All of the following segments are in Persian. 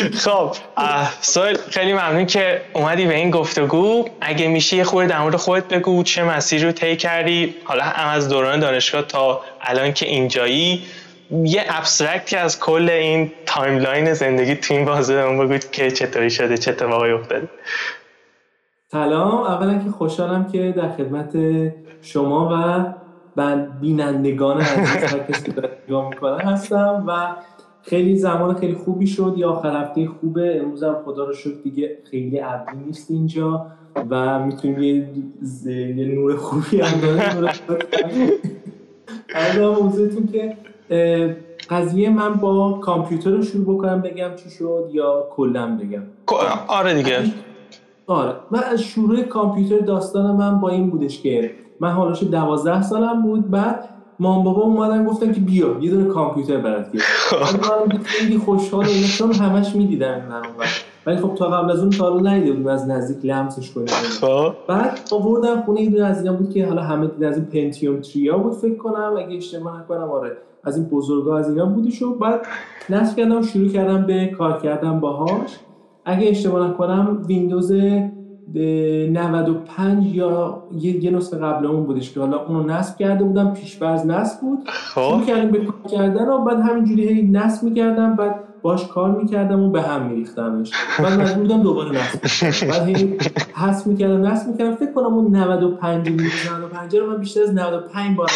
خب سلام خیلی ممنون که اومدی به این گفتگو. اگه میشه یه خورده در مورد خودت بگو چه مسیر رو طی کردی؟ حالا هم از دوران دانشگاه تا الان که اینجایی. یه abstract ی از کل این timeline زندگی تو این بازه بگو که چطوری شده چه اتفاقی افتاده. سلام. اولا که خوشحالم که در خدمت شما و بینندگان عزیز کسی نگاه می‌کنن هستم و خیلی زمان خیلی خوبی شد. یا آخر هفته خوبه. امروز هم خدا رو شد دیگه خیلی ابری نیست اینجا و می‌تونیم یه, یه نور خوبی هم موضوعتون که قضیه من با کامپیوتر رو شروع بکنم بگم چی شد یا کلا بگم. آره دیگه. آره. من از شروع کامپیوتر داستان من با این بودش که من حالش دوازده سالم بود. بعد مام بابا اومدن گفتن که بیا یه دونه کامپیوتر برات گیر من خیلی خوشحال اینا چون همش می‌دیدن من ولی خب تا قبل از اون تا الان ندیده از نزدیک لمسش کنیم. خب. بعد آوردم خونه یه دونه از اینا بود که حالا همه دیدن از این پنتیوم تریا بود فکر کنم اگه اشتباه نکنم آره. از این بزرگا از اینا بودش و بعد نصب کردم شروع کردم به کار کردن باهاش. اگه اشتباه نکنم ویندوز 95 یا یه, یه نسخه قبل اون بودش که حالا اونو نصب کرده بودم پیشبرز نصب بود خب. شروع کردیم به کار کردن و بعد همینجوری هی نصب می‌کردم بعد باش کار می‌کردم و به هم میریختمش. بعد مجبور بودم دوباره نصب بعد هی حس می‌کردم نصب می‌کردم. فکر کنم اون 95 95 رو من بیشتر از 95 بار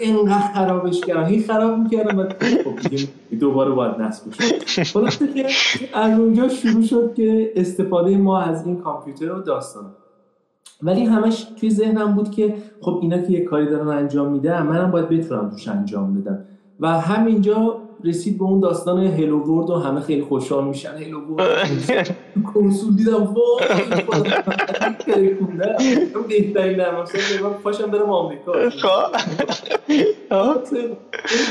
اینقدر خرابش کردم. هی خراب می‌کردم و خب دوباره باید نصب خلاصه که از اونجا شروع شد که استفاده ما از این کامپیوتر و داستان. ولی همش توی ذهنم بود که خب اینا که یه کاری دارن انجام میدن منم باید بتونم توش انجام بدم. و همینجا رسید به اون داستان هلو ورد و همه خیلی خوشحال میشن. هلو ورد کنسول دیدم. وای بهترین نرم افزار پاشم برم آمریکا. خب.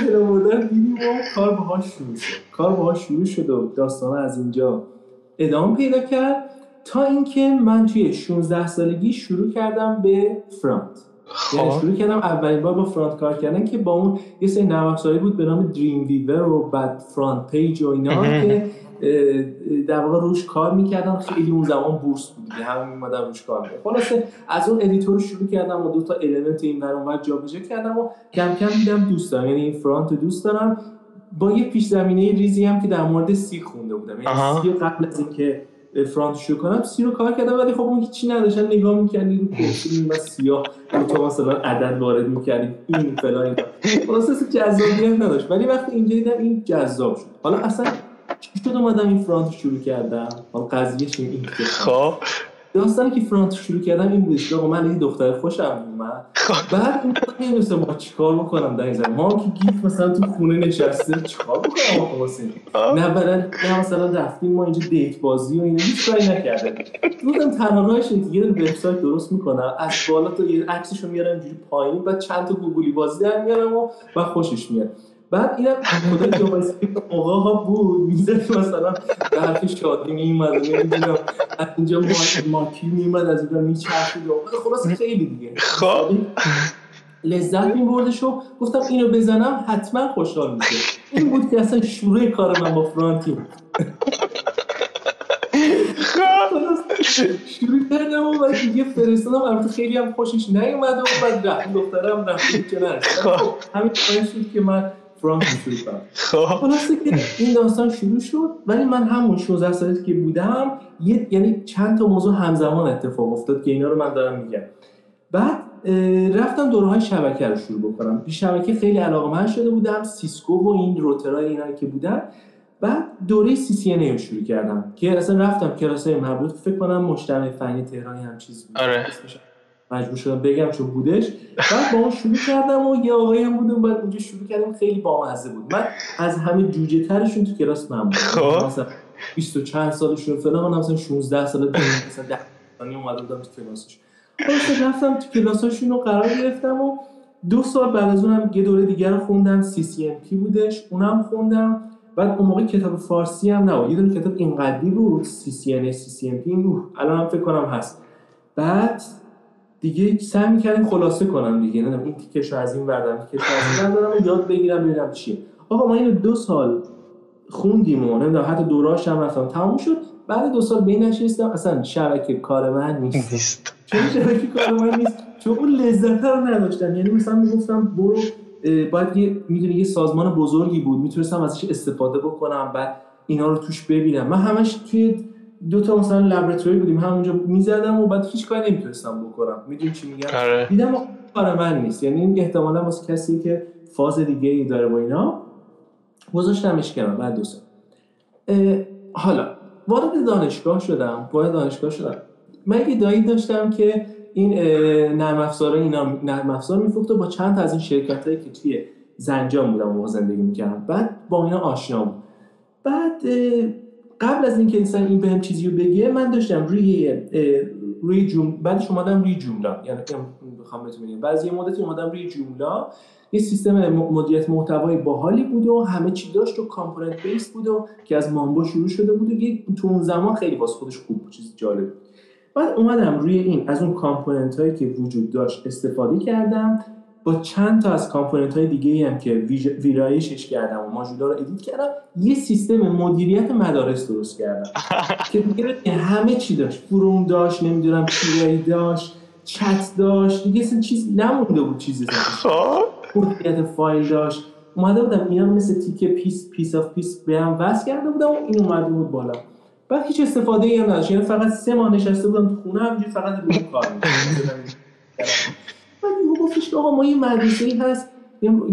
Hello World دیدیم و کار باهاش شروع شد. کار باهاش شروع شد و داستان از اینجا ادامه پیدا کرد تا اینکه من توی 16 سالگی شروع کردم به front. خب. شروع کردم اولین بار با front کار کردن که با اون یه سری نرم بود به نام Dreamweaver و بعد FrontPage و اینا که در واقع روش کار می‌کردم خیلی اون زمان بورس بود دیگه. همه میمدن روش کار می‌کردم خلاصه از اون editor شروع کردم و دو تا element این ور اونور جابجا کردم و کم کم دیدم دوست دارم. یعنی این front دوست دارم. با یه پیش زمینه ریزی هم که در مورد سی خونده بودم. یعنی سی قبل از اینکه فرانت شروع کنم سی رو کار کردم ولی خب اون هیچی نداشتن نگاه می‌کردی رو کرسی و سیاه تو مثلا عدد وارد می‌کردی این فلان اینا خلاص جذابیت نداشت. ولی وقتی اینجا دیدم این جذاب شد. حالا اصلا چی شد اومدم این فرانت شروع کردم؟ حالا قضیه این خب داستانی که فرانت شروع کردم این بود که من این دختر خوشم اومد خب. بعد اون نمی‌دونستم ما چیکار بکنم؟ در این زمان ما که گیف مثلا تو خونه نشسته چیکار بکنم آقا حسین؟ نه بعدن نه مثلا رفتیم ما اینجا دیت بازی و اینا هیچ کاری نکرده بودم تنها راهش دیگه وبسایت درست می‌کنم. از بالا تو یه عکسشو میارم اینجوری پایین بعد چند تا گوگلی بازی در میارم و بعد خوشش میاد. بعد اینم خدای جوایسی موقع ها بود. می‌زد مثلا به حرف شادی میومد نمی‌دونم. از اینجا ماکی میومد از اینجا میچرخید. و خلاص خیلی دیگه. خب. لذت میبردش و گفتم اینو بزنم حتما خوشحال میشه. این بود که اصلا شروع کار من با فرانتی. خب. شروع کردم و دیگه فرستادم. البته خیلی هم خوشش نیومد و بعد رفت. دخترم رفت. که نه خب. همین شد که من کردم خب. که این داستان شروع شد ولی من همون 16 سالی که بودم یه یعنی چند تا موضوع همزمان اتفاق افتاد که اینا رو من دارم میگم. بعد رفتم دوره های شبکه رو شروع بکنم. به شبکه خیلی علاقه من شده بودم Cisco و این router ای اینا که بودن. بعد دوره CCNA رو شروع کردم که اصلا رفتم کلاس های مربوط. فکر کنم مجتمع فنی تهرانی هم چیز بود. آره. مجبور شدم بگم چون بودش. بعد با اون شروع کردم و یه آقایی هم بودم بعد اونجا شروع کردم خیلی بامزه بود. من از همه جوجه ترشون تو کلاس من بودم. خب. مثلا 20 و چند سالشون فلان من مثلا 16 سال مثلا 10 سالی اومده بودم تو کلاسش. خلاص رفتم تو کلاساشون رو قرار گرفتم و دو سال بعد از اونم یه دوره دیگر رو خوندم. CCNP بودش اونم خوندم. بعد اون موقع کتاب فارسی هم نه یه دونه کتاب اینقدی بود سی سی ان سی سی ام پی الان هم فکر کنم هست. بعد دیگه سعی می‌کردیم خلاصه کنم دیگه. نه این تیکش از این بردم تیکش از این بردارم و یاد بگیرم ببینم چیه. آقا ما اینو دو سال خوندیم و نمی‌دونم حتی دوراش هم رفتم. تموم شد. بعد دو سال به این نشستم. اصلا شبکه کار من نیست. نیست. چون شبکه کار من نیست. چون اون لذت رو نداشتم. یعنی مثلا می‌گفتم برو باید یه می‌دونی یه سازمان بزرگی بود. می‌تونستم ازش استفاده بکنم بعد اینا رو توش ببینم. من همش توی دو تا مثلا لابراتوری بودیم همونجا می‌زدم و بعد هیچ کاری نمی‌تونستم بکنم. می‌دونی چی میگم؟ آره. دیدم کار من نیست. یعنی این احتمالا واسه کسی که فاز دیگه ای داره با اینا گذاشتمش کنم بعد دو سال حالا وارد دانشگاه شدم. وارد دانشگاه شدم. من یه دایی داشتم که این نرم افزار اینا نرم افزار میفروخت و با چند تا از این شرکت هایی که توی زنجان بودم و زندگی می‌کردم. بعد با اینا آشنا بود. بعد قبل از اینکه انسان این بهم چیزی رو بگه من داشتم روی روی جمله بعدش اومدم روی جمله. یعنی بخوام بهتون بگم بعضی مدتی اومدم روی جمله. یه سیستم مدیریت محتوای باحالی بود و همه چی داشت و component base بود و که از Mambo شروع شده بود و تو اون زمان خیلی واسه خودش خوب بود. چیز جالب بعد اومدم روی این از اون component هایی که وجود داشت استفاده کردم. با چند تا از component های دیگه هم که ویرایشش کردم و ماژولا رو edit کردم یه سیستم مدیریت مدارس درست کردم. که دیگه همه چی داشت. forum داشت نمی‌دونم چیزایی داشت چت داشت دیگه اصلا چیز نمونده بود چیزی. خب. مدیریت فایل داشت. اومده بودم اینا مثل تیکه piece piece of piece به هم وصل کرده بودم و این اومده بود بالا. بعد هیچ استفاده ای هم نداشت. یعنی فقط سه ماه نشسته بودم تو خونه همینجوری فقط روی کار گفتش آقا ما یه مدرسه هست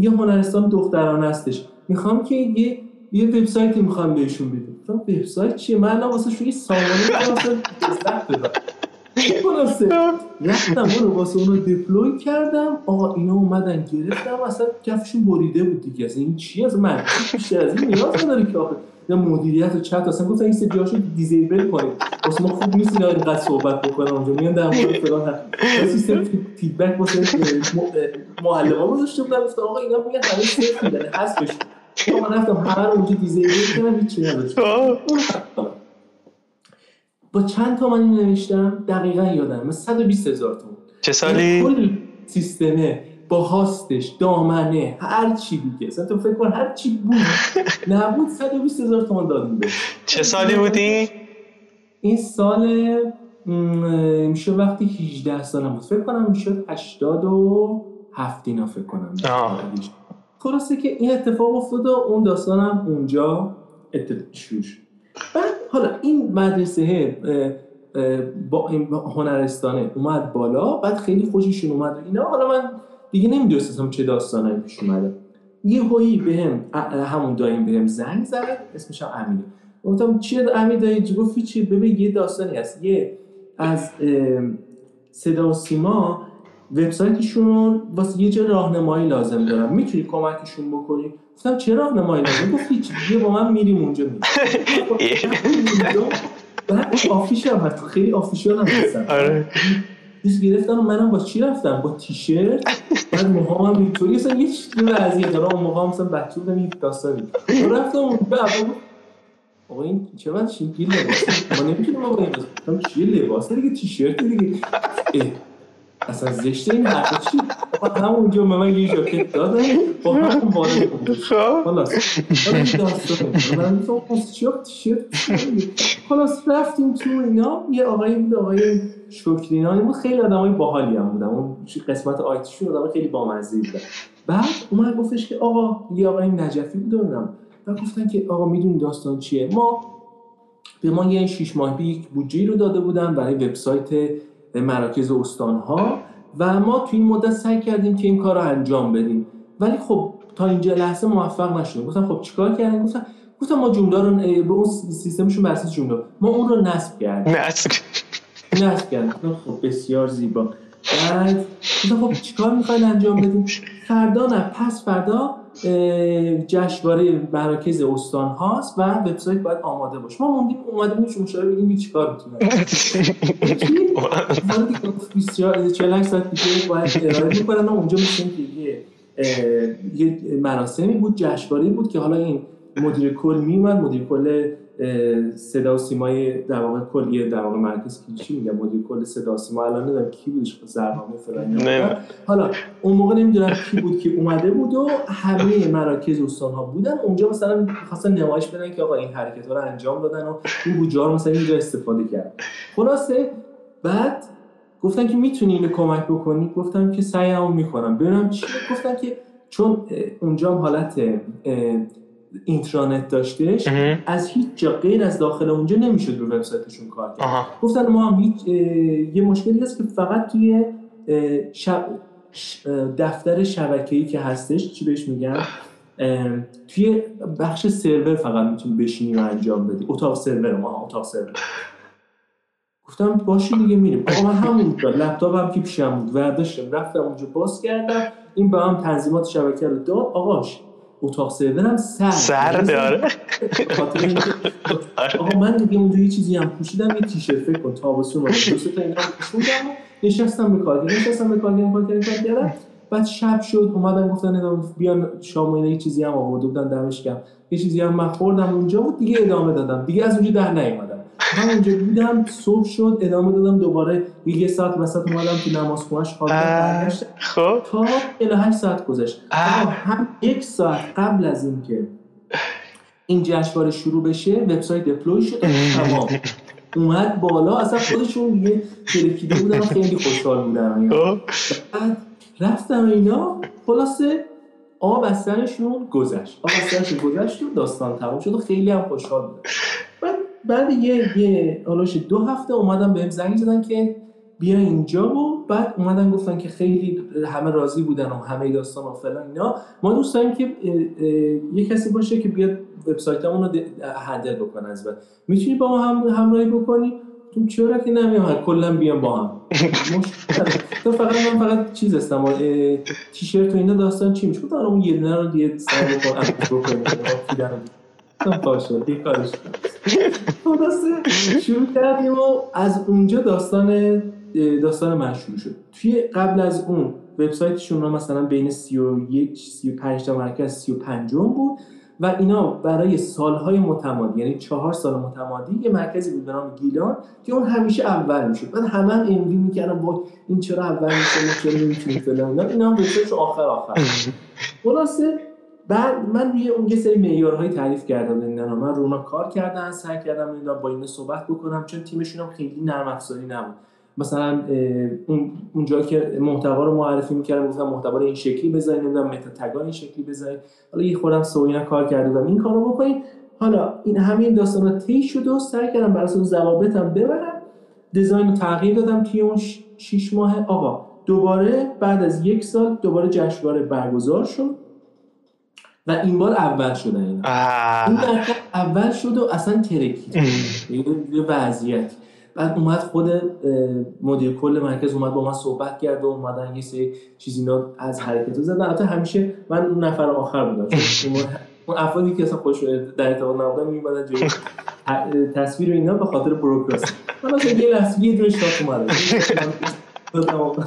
یه هنرستان دختران هستش. می‌خوام که یه یه وبسایتی می‌خوام بهشون بدیم گفتم وبسایت چیه؟ من الان واسه شوی سامانه واسه خلاصه؟ رفتم اون واسه اون رو deploy کردم. آقا اینا اومدن گرفتم اصلا کفشون بریده بود دیگه. اصلا این چی؟ از من بیشتر از این نیاز نداری که آخه. یا مدیریت و چت اصلا گفتن این سه جاشو disable کنید واسه ما خوب نیست اینا اینقدر صحبت بکنم اونجا. میان در مورد فلان سیستم feedback واسه معلما گذاشته بودن. گفتم آقا اینا میگن همه صفر میدن حذفش من رفتم همه رو اونجا disable کردم هیچ نداشت با چند تومن نوشتم؟ دقیقا یادم. من 120 هزار تومن. چه سالی؟ کل سیستمه با هاستش دامنه هر چی دیگه. اصلا تو فکر کن هر چی بود نبود 120 هزار تومن دادیم چه سالی بودی؟ این سال میشه وقتی 18 سالم بود. فکر کنم می‌شد 87 اینا فکر کنم. خلاصه که این اتفاق افتاد و اون داستانم اونجا اتفاق شروع بعد حالا این مدرسه با این هنرستانه اومد بالا بعد خیلی خوششون اومد اینا. حالا من دیگه نمی‌دونستم چه داستانایی پیش اومده. یه هایی بهم همون دایم بهم زنگ زد اسمش هم امیره گفتم چیه امیر دایی؟ گفت چی ببین یه داستانی هست. یه از صدا و سیما وبسایتشون واسه یه جا راهنمایی لازم دارم می‌تونی کمکشون بکنی؟ گفتم چه راهنمایی لازم؟ گفت هیچ بیا با من میریم اونجا میریم. بعد آفیش هم هست. خیلی آفیشیال هم هستن آره. دیش گرفتم منم با چی رفتم؟ با تیشرت؟ بعد موهام اینطوری. اصلا یه چیزی وضعیه دارم اون موقع مثلا بچه بودم این داستانی رفتم اون آقا این چه من چی لباس ما نمی‌تونیم آقا این گفتم چیه لباس دیگه تیشرت دیگه. اصلا زشته این حرفا چی؟ همونجا به من یه ژاکت دادن با همون وارد خلاص. خلاص من تیشرت خلاص رفتیم تو اینا. یه آقایی بود آقای شکرینانی بود خیلی آدمای باحالی هم بودن. اون قسمت آیتی شو آدم خیلی بامزه بودن. بعد اومد گفتش که آقا یه آقای نجفی بود اونم و گفتن که آقا می‌دونی داستان چیه؟ ما به ما یه شیش ماه یک بودجه رو داده بودن برای وبسایت مراکز استانها و ما توی این مدت سعی کردیم که این کار رو انجام بدیم. ولی خب تا اینجا لحظه موفق نشدیم. گفتم خب چیکار کردیم گفتم گفتم ما جمله رو به اون سیستمشون بر جمله ما اون رو نصب کردیم. نصب. نصب کردیم. خب بسیار زیبا. بعد خب چیکار می‌خواین انجام بدیم؟ فردا نه پس فردا جشنواره مراکز استان هاست و وبسایت باید آماده باشه. ما موندیم اومده بودیم مشاور بگیم چیکار می‌تونه؟ 48 ساعت دیگه باید ارائه می‌کنن اونجا مثل یه یه مراسمی بود جشنواره بود که حالا این مدیر کل میومد مدیر کل صدا و سیمای در واقع کلیه در واقع مرکز چی میگم مدیر کل صدا و سیما الان نمی‌دونم کی بودش زرمامه فلان حالا اون موقع نمی‌دونم کی بود که اومده بود و همه مراکز استان ها بودن. اونجا مثلا خواستن نمایش بدن که آقا این حرکت ها رو انجام دادن و این بوجار مثلا اینجا استفاده کرد خلاصه بعد گفتن که می‌تونی اینو کمک بکنی؟ گفتم که سعیمو می‌کنم. ببینم چی؟ گفتن که چون اونجا حالت اینترانت داشتش از هیچ جا غیر از داخل اونجا نمی‌شد رو وبسایتشون کار کرد. گفتن ما هم هیچ یه مشکلی هست که فقط توی شب دفتر شبکه‌ای که هستش چی بهش میگن؟ توی بخش سرور فقط می‌تونی بشینی و انجام بدی. اتاق سرور ما اتاق سرور. گفتم باشه دیگه میریم. آقا من همونجا لپتاپ هم که پیشم بود. ورداشتم رفتم اونجا باز کردم. این با هم تنظیمات شبکه رو داد. آقاش اتاق سرورم سر سر داره آقا من دیگه اونجا یه چیزی هم پوشیدم یه تیشرت فکر کن تابستون رو دو تا اینا پوشیدم نشستم به کار نشستم به کار کردم کردم. بعد شب شد اومدن گفتن بیان شام و یه چیزی هم آورده بودن دمش یه چیزی هم من خوردم اونجا بود دیگه ادامه دادم. دیگه از اونجا در نیومدم. من اونجا بودم صبح شد ادامه دادم دوباره یه ساعت وسط اومدم تو نماز خونش خوابیدم خب. تا 48 ساعت گذشت. هم یک ساعت قبل از اینکه این جشنواره شروع بشه وبسایت دپلوی شد. تمام. اومد بالا اصلا خودشون یه ترکیده بودن خیلی خوشحال بودن. خب. بعد رفتم اینا خلاصه آب از سرشون گذشت. آب از سرشون گذشت و داستان تمام شد و خیلی هم خوشحال بودن بعد یه یه دو هفته اومدن بهم زنگ زدن که بیا اینجا و بعد اومدن گفتن که خیلی همه راضی بودن و همه داستان و فلان اینا. ما دوست داریم که یه کسی باشه که بیاد وبسایتمون رو هندل بکنه از بعد. می‌تونی با ما هم همراهی بکنی؟ تو چرا که نمیام؟ کلا بیام با هم. تو فقط من فقط چیز هستم تیشرت و اینا داستان چی میشه؟ گفتم اون یه دونه رو دیگه سر بکنم باشه یه کارش شروع کردیم و از اونجا داستان داستان من شروع شد. توی قبل از اون وبسایتشون رو مثلا بین 31 35 تا مرکز 35 بود و اینا برای سالهای متمادی یعنی چهار سال متمادی یه مرکزی بود به نام گیلان که اون همیشه اول می‌شد. بعد همه هم انوی می‌کردن با این چرا اول میشه ما چرا نمی‌تونیم فلان اینا. هم آخر آخر. خلاصه بعد من روی اون یه سری معیارهای تعریف کردم. اینا من رونا کار کردن سعی کردم اینا با اینا صحبت بکنم چون تیمشون هم خیلی نرم افزاری نبود. مثلا اون اونجا که محتوا رو معرفی می‌کردم گفتم محتوا رو این شکلی بزنید نمی‌دونم متا تگان این شکلی بزنید. حالا یه خودم سوینا کار کرده بودم. این کارو بکنید. حالا این همین داستانا طی شد و سعی کردم بر اساس ضوابطم ببرم. دیزاین رو تغییر دادم توی اون 6 ماه. آقا دوباره بعد از یک سال دوباره جشنواره برگزار شد. و این بار اول شده. این اول شد و اصلا ترکید یه وضعیت. بعد اومد خود مدیر کل مرکز اومد با ما صحبت کرد و اومدن یه سری چیزی اینا از حرکت زدن البته همیشه من اون نفر آخر بودم. اون افرادی که اصلا خوش در ارتباط نبودن میومدن جلوی تصویر اینا به خاطر بروکراسی. من اصلا یه لحظه یه دونه اومد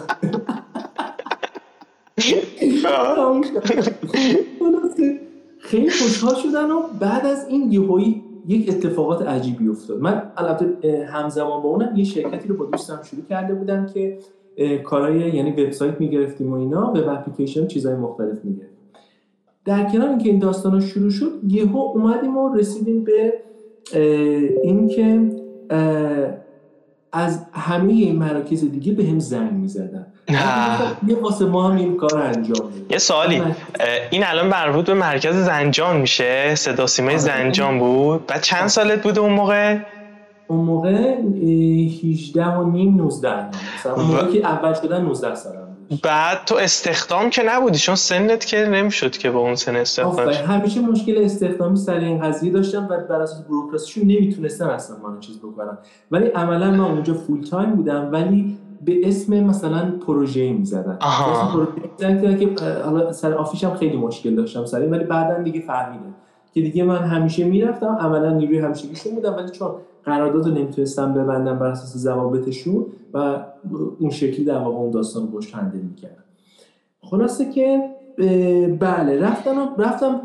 خیلی خوشحال شدن و بعد از این یهویی یک اتفاقات عجیبی افتاد. من البته همزمان با اونم یه شرکتی رو با دوستم شروع کرده بودم که کارهای یعنی وبسایت می‌گرفتیم و اینا به اپلیکیشن چیزای مختلف می‌گرفتیم. در کنار اینکه این داستان شروع شد یهو اومدیم و رسیدیم به اینکه از همه این مراکز دیگه به هم زنگ می‌زدن. یه واسه ما هم این کار انجام یه سوالی. این الان مربوط به مرکز زنجان میشه؟ صدا سیمای آره. زنجان بود. بعد چند سالت بود اون موقع؟ اون موقع 18 و نیم 19 اون موقع که اول شدن 19 سالم بعد تو استخدام که نبودی؟ چون سنت که نمی‌شد که با اون سن استخدام همیشه مشکل استخدامی سر این قضیه داشتم و بر اساس بروکراسیشون نمی‌تونستم اصلا من چیز بکنم ولی عملا من اونجا فول تایم بودم ولی به اسم مثلا پروژه می‌زدن. اسم پروژه که حالا سر آفیشم خیلی مشکل داشتم سر ولی بعدا دیگه فهمیدم که دیگه من همیشه می‌رفتم عملا نیروی همیشگیشون بودم ولی چون قرارداد رو نمی‌تونستم ببندم بر اساس ضوابطشون و اون شکلی در واقع اون داستان رو باش هندل می‌کردم. خلاصه که بله رفتم رفتم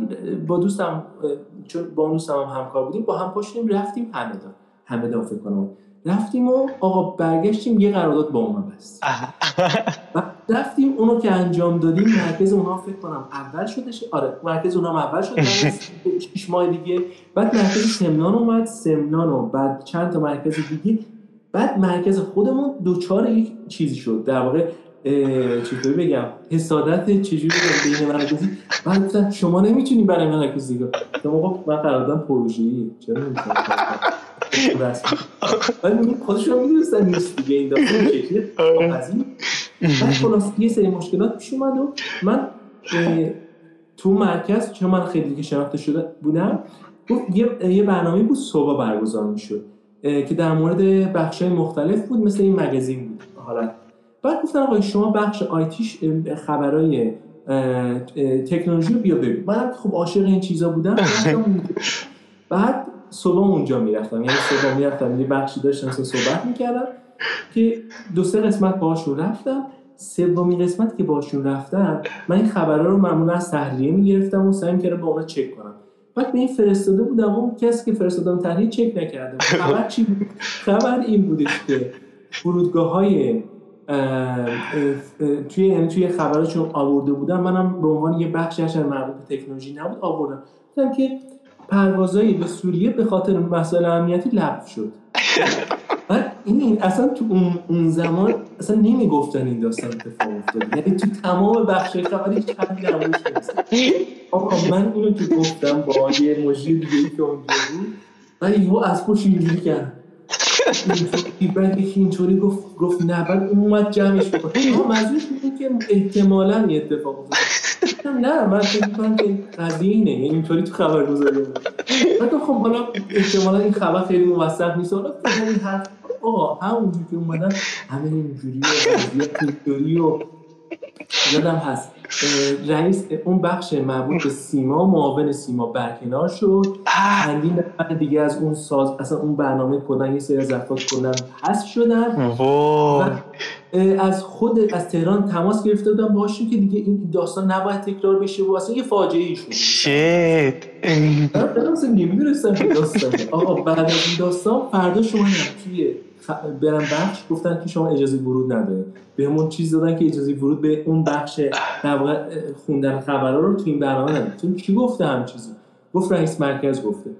با دوستم چون با اون دوستم هم همکار بودیم با هم پاشیم رفتیم همدان همدان فکر کنم. رفتیم و آقا برگشتیم یه قرارداد با اونا بست. رفتیم اونو که انجام دادیم مرکز اونا فکر کنم اول شدش آره مرکز اونا اول شد شش ماه دیگه. بعد مرکز سمنان اومد. سمنان و بعد چند تا مرکز دیگه. بعد مرکز خودمون دوچار یک چیزی شد. در واقع چطوری بگم؟ حسادت چجوری بین مراکزی بعد شما نمی‌تونی برای مراکزی شما خب من قراردادم پروژه‌ای چرا نمی‌تونم رسمی ولی خودشون می‌دونستن نیست دیگه این داستان شکلی بعد خلاص یه سری مشکلات پیش اومد و من تو مرکز چون من خیلی دیگه شناخته شده بودم یه برنامه بود صبح برگزار می‌شد که در مورد بخش مختلف بود مثل این مگزین بود حالت بعد گفتن آقای شما بخش آیتیش خبرای تکنولوژی رو بیا ببین منم خب عاشق این چیزا بودم بعد صبح اونجا می‌رفتم. یعنی صبح می‌رفتم یه بخشی داشتم صحبت می‌کردم که دو سه قسمت باهاشون رفتم. سومین قسمت که باشون رفتم من این خبرها رو معمولا از تحریه می‌گرفتم و سعی می‌کردم با اونا چک کنم. بعد به این فرستاده بودم اون کسی که فرستادم تحریه چک نکردم. خبر چی بود؟ خبر این بودش که فرودگاه های توی یعنی توی خبراشون آورده بودم. منم به عنوان یه بخشی از مربوط به تکنولوژی نبود آوردم. گفتم که پروازایی به سوریه به خاطر مسائل امنیتی لغو شد. این اصلا تو اون, زمان اصلا نمی‌گفتن این داستان اتفاق افتاد یعنی تو تمام بخش خبری هیچ چندی نمونش آقا من اینو که گفتم با یه مجری دیگه که اونجا بود ولی یهو از پشت اینجوری کرد. بعد یکی اینطوری گفت نه بعد اومد جمعش بکن منظورش بود که احتمالا یه اتفاق افتاد نه من فکر می‌کنم که قضیه اینه یعنی اینطوری تو خبر گذاری حتی خب حالا احتمالا این خبر خیلی موثق نیست. حالا این حرف آقا همونجوری که اومدن همه اینجوری و اینجوری و یادم هست. رئیس اون بخش مربوط به سیما معاون سیما برکنار شد. چندین نفر دیگه از اون ساز اصلا اون برنامه کدن یه سری از افراد کدن حذف شدن. از خود از تهران تماس گرفته بودم باهاشون که دیگه این داستان نباید تکرار بشه و اصلا یه فاجعه ای شد. شیت. اصلا نمی‌دونستم که داستان آقا بعد از این داستان فردا شما توی برم بخش گفتن که شما اجازه ورود نداره بهمون چیز دادن که اجازه ورود به اون بخش در خوندن خبرها رو تو این برنامه نداره کی گفته هم چیزی گفت رئیس مرکز گفته.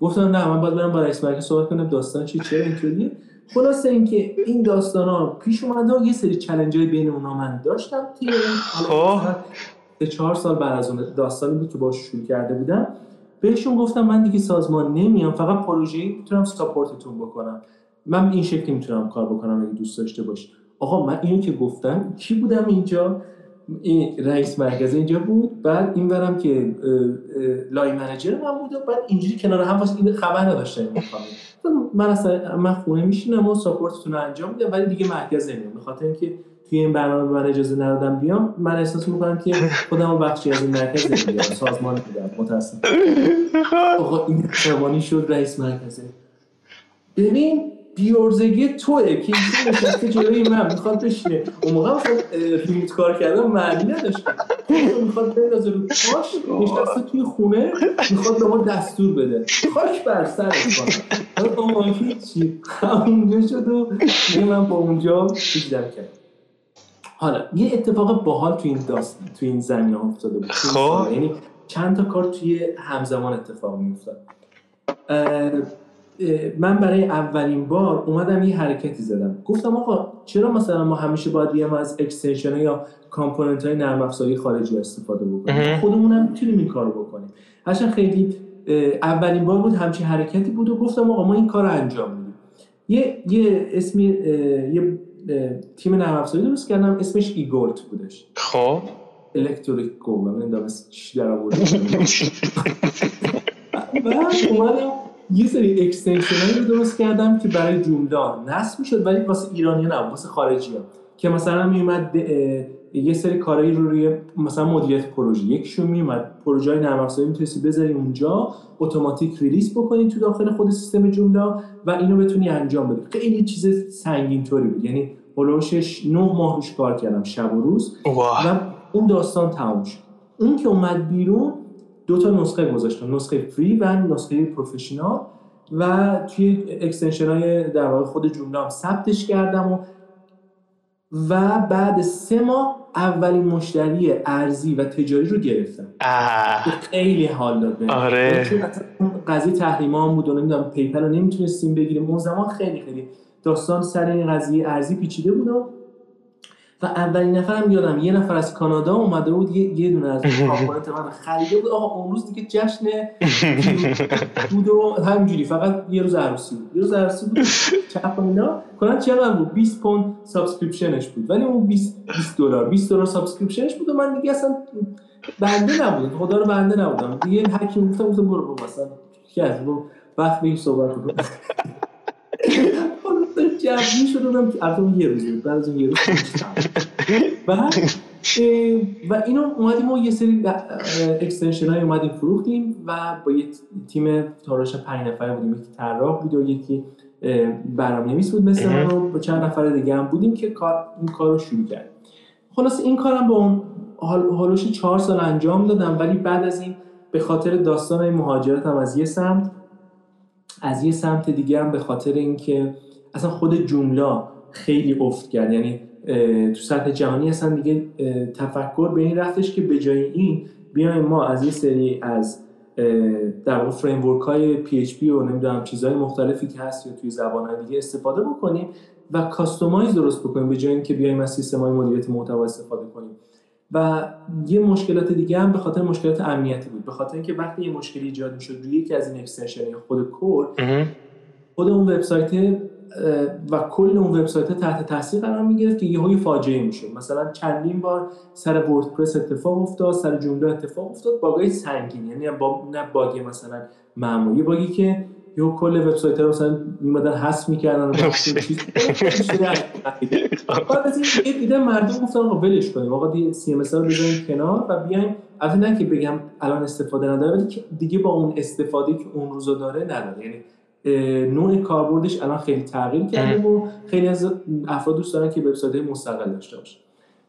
گفتم نه من باید برم با رئیس مرکز صحبت کنم داستان چی چرا اینطوریه؟ خلاصه اینکه این داستان ها پیش اومده و یه سری چلنج های بین اونا من داشتم توی خب. سه چهار سال بعد از اون داستانی بود که باش شروع کرده بودم. بهشون گفتم من دیگه سازمان نمیام فقط پروژه‌ای می‌تونم ساپورتتون بکنم. من این شکلی می‌تونم کار بکنم اگه دوست داشته باش آقا من اینو که گفتم کی بودم اینجا؟ این رئیس مرکز اینجا بود بعد این برم که لای منیجر من بود و بعد اینجوری کنار هم واسه این خبر نداشتم. من اصلا من خونه میشینم و ساپورتتون رو انجام میدم ولی دیگه مرکز نمیام. به خاطر اینکه توی این برنامه من اجازه ندادم بیام من احساس می‌کنم که خودم بخشی از این مرکز نمیام سازمان بودم متاسفم. آقا این توانی شد رئیس مرکزه. ببین بیورزگی توه که نشسته جلوی من. می‌خواد بشینه. اون موقع مثلا ریموت کار کردن معنی نداشت. می‌خواد بندازه رو پاش نشسته توی خونه می‌خواد به ما دستور بده. خاک بر سر کنم اما هیچی. همونجا شد و من با اونجا چیزی کرد حالا یه اتفاق باحال تو این داست تو این زمین افتاده بود. خب. یعنی چند تا کار توی همزمان اتفاق میافتاد. من برای اولین بار اومدم یه حرکتی زدم. گفتم آقا چرا مثلا ما همیشه باید بیام از extension یا component های نرم افزاری خارجی استفاده بکنیم؟ خودمون هم می‌تونیم این کارو بکنیم. هرچند خیلی اولین بار بود همچین حرکتی بود و گفتم آقا ما این کار رو انجام میدیم. یه یه اسمی یه تیم نرم افزاری درست کردم اسمش ایگولت بودش. خب. الکتریک گول من چی در آورده بعد اومدم یه سری extension رو درست کردم که برای جوملا نصب می‌شد ولی واسه ایرانی نه واسه خارجی ها که مثلا میومد یه سری کارایی رو روی مثلا مدیریت پروژه یکیشون میومد پروژه های نرم افزاری می‌تونستی بذاری اونجا اتوماتیک release بکنی تو داخل خود سیستم جوملا و اینو بتونی انجام بدی. خیلی چیز سنگین طوری بود. یعنی هلوشش نه ماه روش کار کردم شب و روز. و اون داستان تموم شد. اون که اومد بیرون دو تا نسخه گذاشتم نسخه فری و نسخه پروفشنال و توی اکستنشن های در واقع خود جمله هم ثبتش کردم و و بعد سه ماه اولین مشتری ارزی و تجاری رو گرفتم. خیلی حال داد آره. قضیه تحریم هم بود و نمی‌دونم PayPal رو نمی‌تونستیم بگیریم. اون زمان خیلی خیلی داستان سر این قضیه ارزی پیچیده بود و اولین نفرم یادم یه نفر از کانادا اومده بود یه, یه دونه از component من خریده بود. آقا اون روز دیگه جشن بود و همینجوری فقط یه روز عروسی بود. یه روز عروسی بود چپ اینا. کلا چقدر بود؟ 20 پوند subscription ش بود. ولی اون 20 20 دلار. 20 دلار subscription ش بود و من دیگه اصلا بنده نبودم. خدا رو بنده نبودم. دیگه حکیم گفتم گفتم برو برو مثلا. کی از وقت به صحبت کنم جمعی شد اونم البته یه روز بود بعد از اون یه روز و و اینو اومدیم و یه سری اکستنشن های اومدیم فروختیم و با یه تیم تاراش پنج نفره بودیم یکی طراح بود و یکی برنامه نویس بود مثل من و با چند نفر دیگه هم بودیم که این کار رو شروع کرد خلاص این کارم با اون حالوش چهار سال انجام دادم ولی بعد از این به خاطر داستان مهاجرت هم از یه سمت از یه سمت دیگه هم به خاطر اینکه اصلا خود جمله خیلی افت کرد. یعنی تو سطح جهانی اصلا دیگه تفکر به این رفتش که به جای این بیایم ما از یه سری از در واقع فریم های PHP و نمی‌دونم چیزهای مختلفی که هست یا توی زبان دیگه استفاده بکنیم و customize درست بکنیم به جای اینکه بیایم از سیستم های مدیریت محتوا استفاده کنیم. و یه مشکلات دیگه هم به خاطر مشکلات امنیتی بود. به خاطر اینکه وقتی یه مشکلی ایجاد می‌شد روی یکی از این extension خود core خود اون وبسایت و کل اون وبسایت تحت تاثیر قرار می‌گرفت که یه فاجعه میشه مثلا چندین بار سر وردپرس اتفاق افتاد سر جوملا اتفاق افتاد باگای سنگین. یعنی با... نه باگی مثلا معمولی باگی که یه کل وبسایت رو مثلا میمدن حذف می‌کردن بعد از این دیده مردم گفتن آقا ولش کنیم آقا دی سی ام رو بذاریم کنار و بیایم. البته نه که بگم الان استفاده نداره ولی دیگه با اون استفاده که اون روزا داره نداره. یعنی نوع کاربردش الان خیلی تغییر کرده و خیلی از افراد دوست دارن که وبسایت مستقل داشته باشه.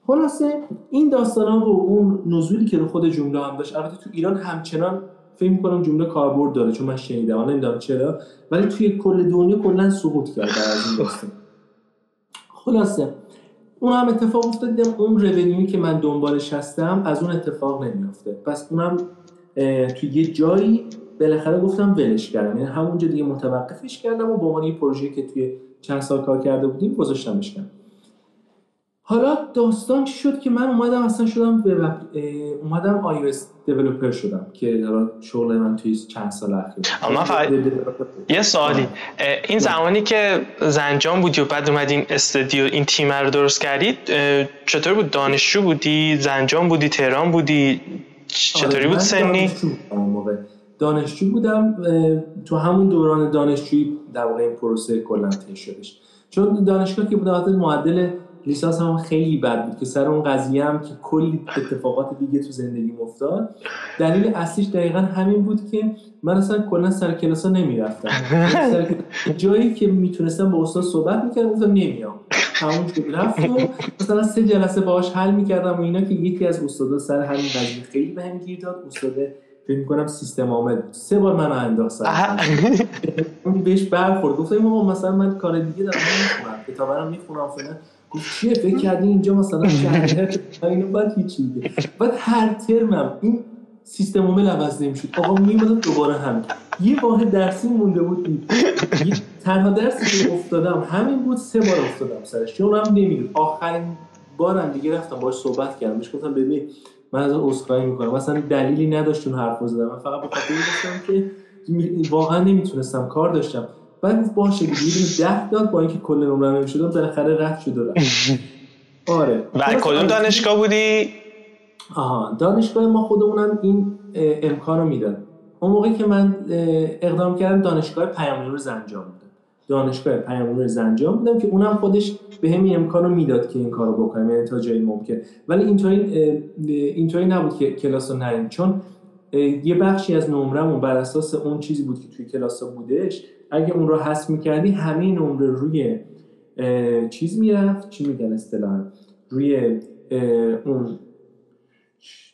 خلاصه این داستان و اون نزولی که رو خود جمله هم داشت البته تو ایران همچنان فکر می‌کنم جمله کاربرد داره چون من شنیدم نمی‌دونم چرا ولی توی کل دنیا کلا سقوط کرده از این داستان. خلاصه اون هم اتفاق افتاد اون رونیوی که من دنبالش هستم از اون اتفاق نمیافته. پس اونم توی یه جایی بالاخره گفتم ولش کردم. یعنی همونجا دیگه متوقفش کردم و به عنوان یه پروژه که توی چند سال کار کرده بودیم گذاشتمش کردم. حالا داستان چی شد که من اومدم اصلا شدم به اومدم iOS دیولپر شدم که حالا شغل من توی چند سال اخیر اما فقط یه سوالی. این زمانی که زنجان بودی و بعد اومدین استودیو این تیم رو درست کردید چطور بود؟ دانشجو بودی؟ زنجان بودی؟ تهران بودی؟ چطوری بود سنی؟ دانشجو بودم تو همون دوران دانشجویی در واقع این پروسه کلا طی شدش. چون دانشگاه که بودم معدل لیسانس هم خیلی بد بود که سر اون قضیه هم که کلی اتفاقات دیگه تو زندگی افتاد. دلیل اصلیش دقیقا همین بود که من اصلا کلا سر کلاس ها نمی‌رفتم. جایی که می‌تونستم با استاد صحبت می‌کردم گفتم نمیام. همون شد رفت و مثلا سه جلسه باهاش حل می‌کردم و اینا که یکی از استادا سر همین قضیه خیلی بهم گیر داد. استاد فکر می‌کنم سیستم آمد سه بار منو انداخت سر بهش برخورد. گفتم ما مثلا من کار دیگه دارم می‌خونم کتابا می‌خونم فلان. گفت چیه؟ فکر کردی اینجا مثلا شهر اینو بعد هیچی دیگه بعد هر ترمم این سیستم عامل عوض نمی‌شد. آقا میمدم دوباره هم یه واحد درسی مونده بود. تنها درسی که افتادم همین بود. سه بار افتادم سرش. چون هم نمیدون آخرین بارم دیگه رفتم باش صحبت کردم. بهش گفتم ببین من از عذرخواهی می‌کنم. مثلا دلیلی نداشت اون حرف زدم. من فقط به خاطر گفتم که واقعا نمی‌تونستم. کار داشتم. بعد باشه یه ده داد با اینکه کل نمره نمی‌شد. بالاخره رفت شد و آره. و کدوم دانشگاه بودی؟ آها. دانشگاه ما خودمونم این امکانو می‌داد. اون موقعی که من اقدام کردم دانشگاه پیام زنجان دانشگاه پیام زنجان بودم که اونم خودش به همین امکانو می‌داد که این کارو بکنم یعنی تا جایی ممکن. ولی اینطوری اینطوری نبود که کلاس رو نریم. چون یه بخشی از نمرمون بر اساس اون چیزی بود که توی کلاس بودش اگه اون رو حذف می‌کردی همه نمره روی چیز می‌رفت. چی میگن اصطلاحا؟ روی اون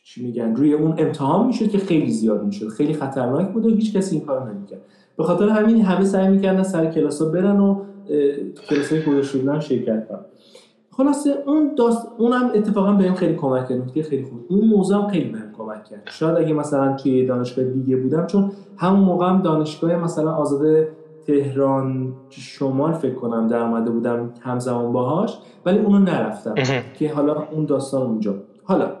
چی میگن؟ روی اون امتحان می‌شد که خیلی زیاد می‌شد. خیلی خطرناک بود و هیچ کسی این کار نمی‌کرد. به خاطر همین همه سعی می‌کردن سر کلاس برن و کلاس های گذاشته بودن شرکت کنن. خلاصه اون داست اونم اتفاقا بهم خیلی کمک کرد. نکته خیلی خوب. اون موضوع هم خیلی بهم کمک کرد. شاید اگه مثلا توی دانشگاه دیگه بودم چون همون موقع هم دانشگاه مثلا آزاد تهران شمال فکر کنم در اومده بودم همزمان باهاش ولی اونو نرفتم. که حالا اون داستان اونجا. حالا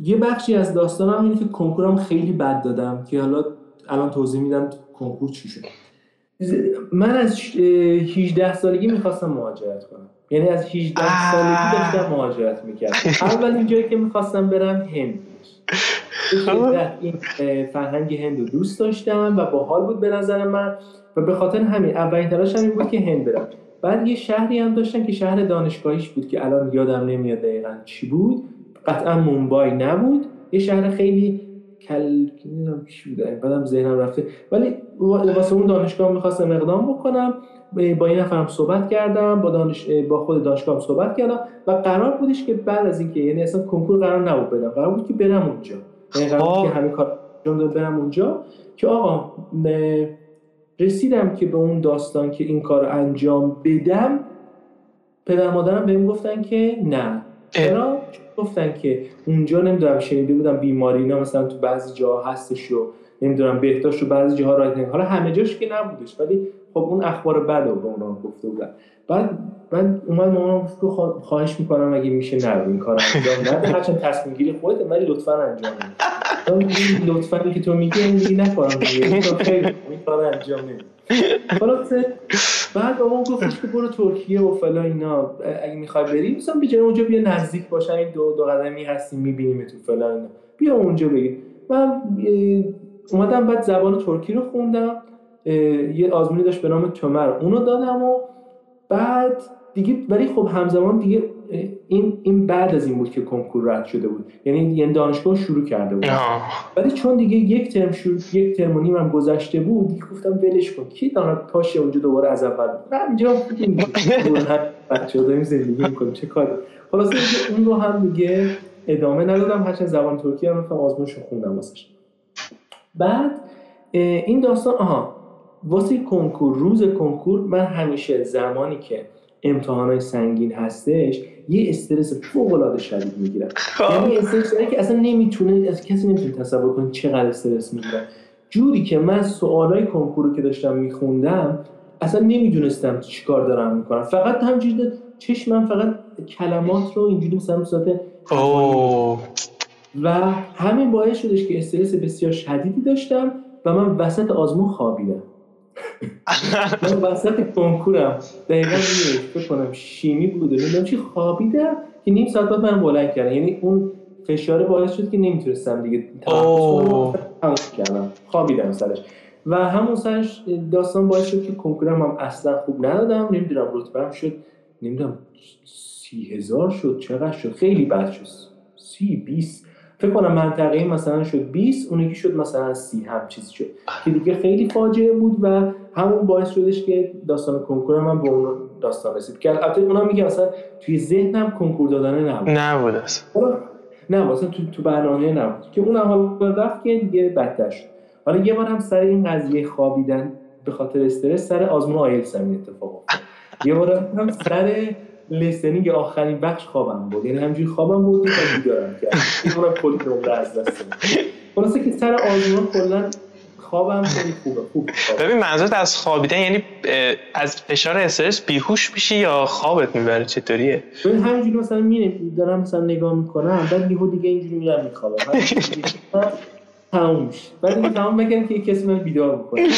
یه بخشی از داستانم اینه که کنکورم خیلی بد دادم که حالا الان توضیح میدم کنکور چی شد. من از 18 سالگی می‌خواستم مهاجرت کنم. یعنی از 18 سالگی داشتم مهاجرت می‌کردم. اول جایی که می‌خواستم برم هند این فرهنگ هند رو دوست داشتم و با حال بود به نظر من و به خاطر همین اولین تلاش این بود که هند برم. بعد یه شهری هم داشتم که شهر دانشگاهیش بود که الان یادم نمیاد دقیقا چی بود. قطعا مومبای نبود. یه شهر خیلی کل نمی‌دونم چی بوده بعدم ذهنم رفته. ولی واسه اون دانشگاه می‌خواستم اقدام بکنم با این نفرم صحبت کردم با دانش با خود دانشگاه صحبت کردم و قرار بودش که بعد از اینکه یعنی اصلا کنکور قرار نبود بدم قرار بود که برم اونجا. یعنی قرار بود که همین کار برم اونجا که آقا رسیدم که به اون داستان که این کار انجام بدم پدر مادرم بهم گفتن که نه. چرا؟ گفتن که اونجا نمی‌دونم شنیده بودم بیماری اینا مثلا تو بعضی جاها هستش و نمی‌دونم بهداشت و بعضی جاها رایت حالا همه جاش که نبودش ولی خب اون اخبار بد رو به اونا گفته بودن. بعد من اومد مامانم گفت خواهش می‌کنم اگه میشه نه این کار انجام نده هرچند تصمیم گیری خودت ولی لطفا انجام نده لطفا که تو میگی میگی نکنم دیگه. خیلی این کار انجام نده خلاص بعد بابام گفتش که برو ترکیه و فلا اینا. اگه می‌خوای بری مثلا بیا اونجا بیا نزدیک باشن این دو دو قدمی هستیم می‌بینیم تو فلا اینا. بیا اونجا بگی من اومدم بعد زبان ترکی رو خوندم. یه آزمونی داشت به نام تمر. اونو دادم و بعد دیگه ولی خب همزمان دیگه این این بعد از این بود که کنکور رد شده بود. یعنی یعنی دانشگاه شروع کرده بود. ولی چون دیگه یک ترم شروع یک ترم و هم گذشته بود دیگه گفتم ولش کن. کی دانا پاشه اونجا دوباره از اول اینجا بچه‌ها داریم زندگی می‌کنیم. چه کاری؟ خلاص اون رو هم دیگه ادامه ندادم. هرچند زبان ترکی هم رفتم آزمونش خوندم واسش. بعد این داستان آها. واسه کنکور روز کنکور من همیشه زمانی که امتحانای سنگین هستش یه استرس فوق العاده شدید می‌گیرم خب. یعنی استرس که اصلا نمی‌تونه از کسی نمی‌تونه تصور کنه چقدر استرس می‌گیرم جوری که من سوالای کنکور رو که داشتم میخوندم اصلا نمی‌دونستم چیکار دارم می‌کنم. فقط همینجوری چشمم فقط کلمات رو اینجوری مثلا صورت و همین باعث شدش که استرس بسیار شدیدی داشتم و من وسط آزمون خوابیدم. من وسط کنکورم دقیقا فکر کنم شیمی بود نمی‌دونم چی خوابیدم که نیم ساعت بعد من بلند کردم. یعنی اون فشار باعث شد که نمی‌تونستم دیگه تماس کردم. خوابیدم سرش. و همون سرش داستان باعث شد که کنکورم هم اصلا خوب ندادم. نمی‌دونم رتبه شد نمی‌دونم سی هزار شد چقدر شد؟ خیلی بد شد. سی بیست. فکر کنم منطقه مثلا شد 20 اون یکی شد مثلا 30 هم چیزی شد. که دیگه خیلی فاجعه بود و همون باعث شدش که داستان کنکور هم به اون داستان رسید. که البته اونم میگه مثلا توی ذهنم کنکور دادن نبود. نبود نه مثلا تو تو برنامه نبود. که اونم حالا رفت که دیگه بدتر شد. حالا یه بار هم سر این قضیه خوابیدن به خاطر استرس سر آزمون آیلتس هم اتفاق افتاد. یه بار هم سر لیسنینگ آخرین بخش خوابم بود. یعنی همجوری خوابم بود که بیدارم کرد. این اونم کلی از دست خلاصه که سر آزمون کلا خوابم خیلی خوبه خوب ببین منظورت از خوابیدن یعنی از فشار استرس بیهوش میشی یا خوابت می‌بره؟ چطوریه؟ ببین همینجوری مثلا میره دارم مثلا نگاه می‌کنم بعد یهو دیگه اینجوری میرم میخوابم. تموم میشه. بعد این تمام بگم که کسی من بیدار بکنه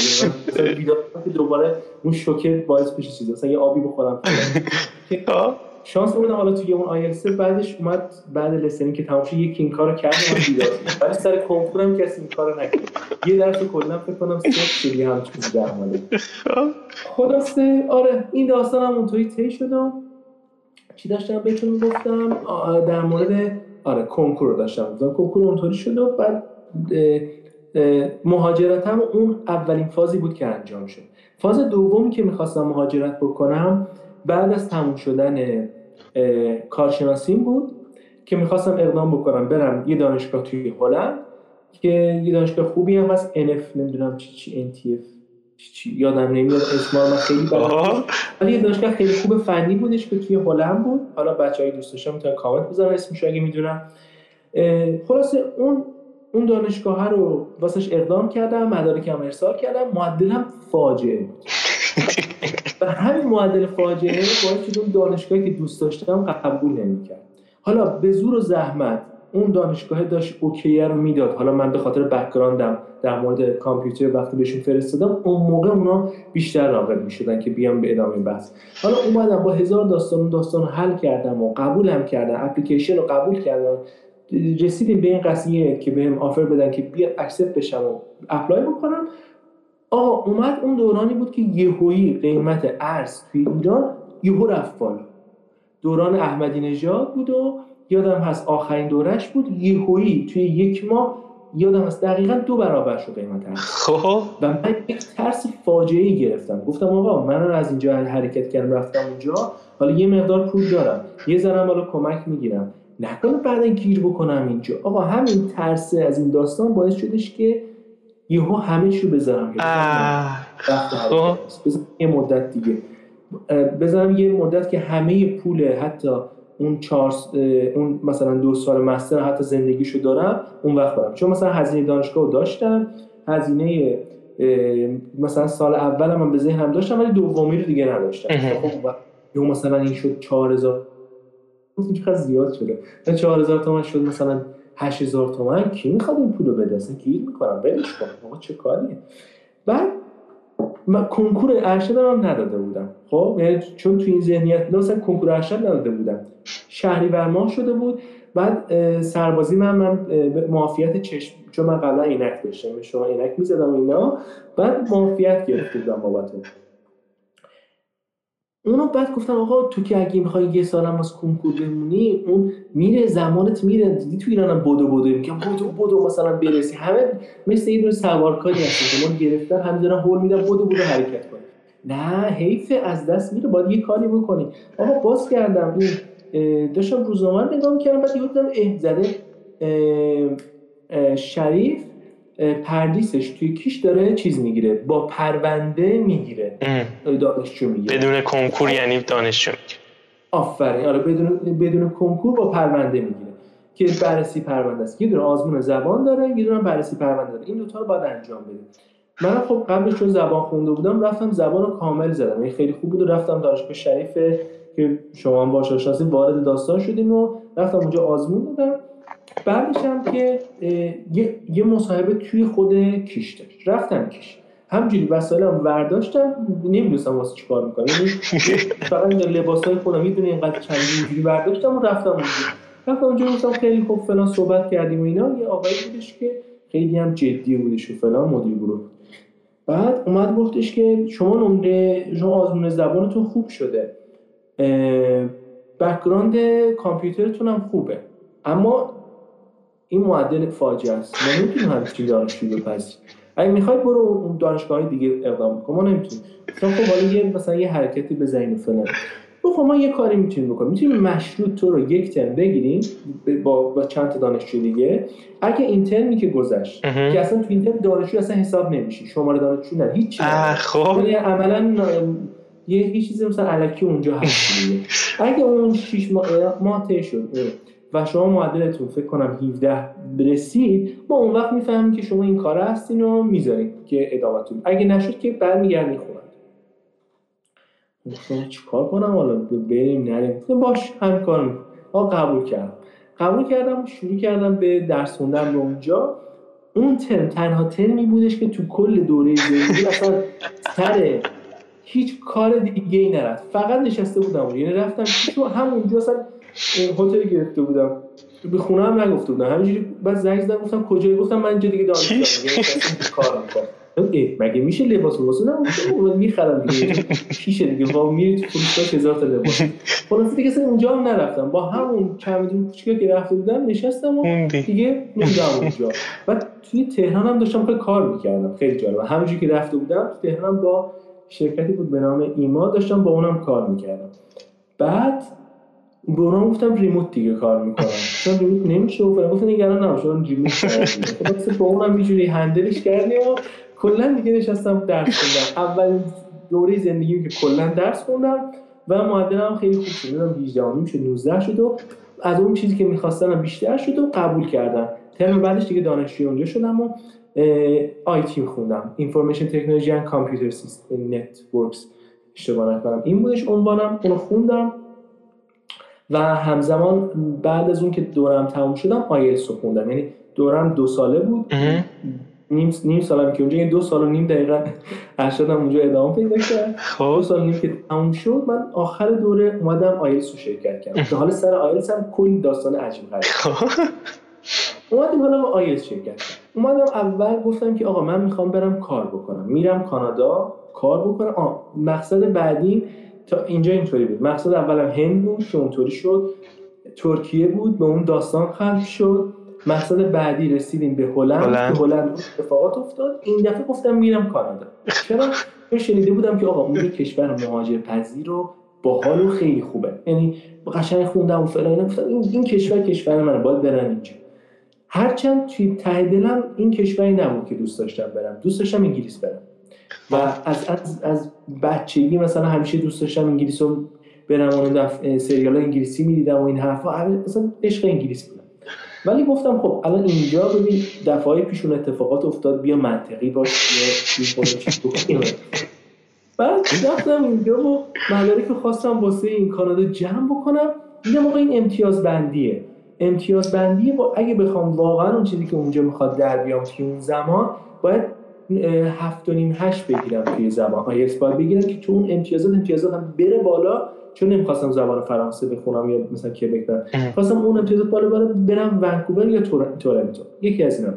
بیدار که دوباره اون شوکه باعث بشه چیز مثلا یه آبی بخورم. خب. شانس بودم حالا توی اون آیلتس بعدش اومد بعد لسنینگ که تمام شد یکی این کارو کرد من بیدار ولی سر کنکورم کسی این کارو نکرد. یه درس کلا فکر کنم سه خیلی هم چیز در. خلاصه آره این داستان هم اونطوری طی شدم چی داشتم بهتون گفتم در مورد آره کنکور رو داشتم کنکور اونطوری شد و بعد مهاجرتم اون اولین فازی بود که انجام شد. فاز دومی که می‌خواستم مهاجرت بکنم بعد از تموم شدن کارشناسیم بود که می‌خواستم اقدام بکنم برم یه دانشگاه توی هلند که یه دانشگاه خوبی هم هست NF نمی‌دونم چی چی NTF چی یادم نمیاد اسمار من خیلی بلد ولی یه دانشگاه خیلی خوب فنی بودش که توی هلند بود. حالا بچهای دوست داشتم می‌تونن کامنت بزنن اسمش اگه می‌دونم. خلاصه اون اون دانشگاه رو واسش اقدام کردم مدارکم ارسال کردم معدلم فاجعه بود. و همین معدل فاجعه باعث شد اون دانشگاهی که دوست داشتم قبول نمی‌کرد. حالا به زور و زحمت اون دانشگاه داشت اوکیه رو می‌داد. حالا من به خاطر بکگراندم در مورد کامپیوتر وقتی بهشون فرستادم اون موقع اونا بیشتر راغب می‌شدن که بیام به ادامه بحث. حالا اومدم با هزار داستان اون داستان حل کردم و قبولم کردم اپلیکیشن رو قبول کردم رسیدیم به این قضیه که بهم offer بدن که بیا accept بشم و apply بکنم. آقا اومد اون دورانی بود که یهویی قیمت ارز توی ایران یهو رفت بالا. دوران احمدی نژاد بود و یادم هست آخرین دورش بود یهویی توی یک ماه یادم هست دقیقا دو برابر شد قیمت ارز. خب؟ و من یک ترس فاجعه ای گرفتم. گفتم آقا من از اینجا حرکت کردم رفتم اونجا. حالا یه مقدار پول دارم. یه ذره حالا کمک می‌گیرم. نکنه بعدا گیر بکنم اینجا. آقا همین ترس از این داستان باعث شدش که یهو همه چی بذارم. بذارم یه مدت دیگه. بذارم یه مدت که همه پول حتی اون چهار اون مثلا دو سال مستر حتی زندگیشو دارم اون وقت برم. چون مثلا هزینه دانشگاه رو داشتم هزینه مثلا سال اول من به ذهنم داشتم ولی دومی رو دیگه نداشتم. خب یهو مثلا این شد 4000 گفتم چقدر زیاد شده. من 4000 تومن شد مثلا 8000 تومن کی می‌خواد این پولو بده؟ اصلا گیر می‌کنم ولش کن. آقا چه کاریه؟ بعد من کنکور ارشد هم نداده بودم. خب یعنی چون تو این ذهنیت مثلا کنکور ارشد نداده بودم. شهری ماه شده بود. بعد سربازی من من معافیت چشم چون من قبلا عینک داشتم شما عینک می‌زدم اینا. بعد معافیت گرفته بودم بابت اونو بعد گفتن آقا تو که اگه می‌خوای یه سالم از کنکور بمونی اون میره زمانت میره. دیدی تو ایرانم بدو بدو میگم بدو بدو مثلا برسی. همه مثل یه دونه سوارکاری هست که ما گرفتن همین دارن هول میدن بدو بدو حرکت کن نه حیف از دست میره. باید یه کاری بکنی. آقا باز کردم این داشتم روزنامه رو نگاه می‌کردم بعد یه دیدم اه زده شریف پردیسش توی کیش داره چیز می‌گیره با پرونده می‌گیره دانشجو می‌گیره. بدون کنکور یعنی دانشجو می‌گیره. آفرین. آره بدون بدون کنکور با پرونده می‌گیره که بررسی پرونده است. یه دونه آزمون زبان داره یه دونه بررسی پرونده داره. این دوتا رو باید انجام بدیم من خب قبلش چون زبان خونده بودم رفتم زبان رو کامل زدم. این یعنی خیلی خوب بود و رفتم دانشگاه شریف که شما هم باش وارد داستان شدیم و رفتم اونجا آزمون دادم. بعدش هم که یه, یه مصاحبه توی خود کیش داشت. رفتم کیش. همجوری وسایلم ورداشتم نمی‌دونستم واسه چیکار می‌کنم. یعنی فقط لباس های خودم می‌دونی اینقدر چندی اینجوری برداشتم و رفتم اونجا. رفتم اونجا گفتم خیلی خوب فلان صحبت کردیم و اینا. یه آقایی بودش که خیلی هم جدی بودش و فلان مدیر گروه بعد اومد گفتش که شما نمره شما آزمون زبانتون خوب شده. background کامپیوترتون هم خوبه. اما این معدل فاجعه است. ما نمی‌تونیم همچین دانشجو بپذیریم اگه می‌خوای برو اون دانشگاه دیگه اقدام کن. ما نمی‌تونیم. مثلا خب حالا یه مثلا یه حرکتی بزنیم فلان. خب ما یه کاری می‌تونیم بکنیم. می‌تونیم مشروط تو رو یک ترم بگیریم با, با چند تا دانشجو دیگه. اگه این ترمی که گذشت که اصلا تو این ترم دانشجو اصلا حساب نمیشی. شماره دانشجو نه هیچ خب. یعنی عملا یه چیزی مثلا الکی اونجا هست اگه اون 6 ماه ماه شد و شما معدلتون فکر کنم 17 برسید ما اون وقت می‌فهمیم که شما این کار هستین و می‌ذارید که ادامتون. اگه نشد که برمیگردین خونه. گفتم چیکار کنم حالا؟ بریم نریم. باش هم کار می‌کنم قبول کردم. قبول کردم و شروع کردم به درس خوندن به اونجا. اون ترم تنها ترمی بودش که تو کل دوره زندگی اصلا سر هیچ کار دیگه ای نرفت. فقط نشسته بودم یعنی رفتم تو همونجا اصلا هتل گرفته بودم. به خونه هم نگفته بودم. همینجوری بعد زنگ زدم گفتم کجایی؟ گفتم من اینجا دیگه دانشگاه کار می‌کنم مگه میشه لباس واسه نه می‌خرم دیگه. پیش دیگه. با میری تو فروشگاه هزار تا لباس. خلاص دیگه اصلا اونجا هم نرفتم. با همون چمدون کوچیکی که رفته بودم نشستم و دیگه موندم اونجا. بعد توی تهران هم داشتم کار می‌کردم. خیلی جالب. همونجوری که رفته بودم تو تهران با شرکتی بود به نام ایما داشتم با اونم کار می‌کردم. بعد به اونا گفتم ریموت دیگه کار می‌کنم. چون ریموت نمیشه و گفتن نگران نباش اون ریموت خب با اونم یه هندلش کردیم و کلا دیگه نشستم درس خوندم. اولین دوره زندگیم که کلا درس خوندم و معدلم خیلی خوب شد. دیدم 18 شد 19 شد و از اون چیزی که می‌خواستم بیشتر شد و قبول کردم. ترم بعدش دیگه دانشجوی اونجا شدم و IT م خوندم. information technology and computer system networks اشتباه نکنم. این بودش عنوانم اونو خوندم. و همزمان بعد از اون که دورم تموم شدم آیلتس رو خوندم. یعنی دورم دو ساله بود. نیم نیم سالم که اونجا یعنی دو سال و نیم دقیقا ارشدم اونجا ادامه پیدا کرد. خب. دو سال نیم که تموم شد من آخر دوره اومدم آیلتس رو شرکت کردم. که حالا سر آیلتس هم کلی داستان عجیب غریب. خب. اومدیم حالا با آیلتس شرکت کردم. اومدم اول گفتم که آقا من می‌خوام برم کار بکنم. میرم کانادا کار بکنم. آه مقصد بعدی تا اینجا اینطوری بود. مقصد اولم هند بود که اونطوری شد. ترکیه بود به اون داستان ختم شد. مقصد بعدی رسیدیم به هلند. به هلند اتفاقات افتاد. این دفعه گفتم میرم کانادا. چرا؟ چون شنیده بودم که آقا اون کشور مهاجر پذیر رو باحال و خیلی خوبه. یعنی قشنگ خوندم و فلان گفتم این, این کشور کشور من باید برم اینجا. هرچند توی ته دلم این کشوری نبود که دوست داشتم برم. دوست داشتم انگلیس برم. و از از از بچگی مثلا همیشه دوست داشتم انگلیس رو برم اون سریال انگلیسی می‌دیدم و این حرفا. مثلا عشق انگلیس بودم ولی گفتم خب الان اینجا ببین دفعه پیشون اتفاقات افتاد بیا منطقی باش بیا بعد رفتم اینجا و که خواستم واسه این کانادا جمع بکنم. دیدم موقع این امتیاز بندیه. امتیاز بندی با اگه بخوام واقعا اون چیزی که اونجا می‌خواد در بیام توی اون زمان باید هفت و نیم هشت بگیرم توی زبان. آیلتس باید بگیرم که تو اون امتیازات امتیازات هم بره بالا. چون نمی‌خواستم زبان فرانسه بخونم یا مثلا کبک برم. خواستم اون امتیازات بالا بالا برم ونکوور یا تورنتو. یکی از اینا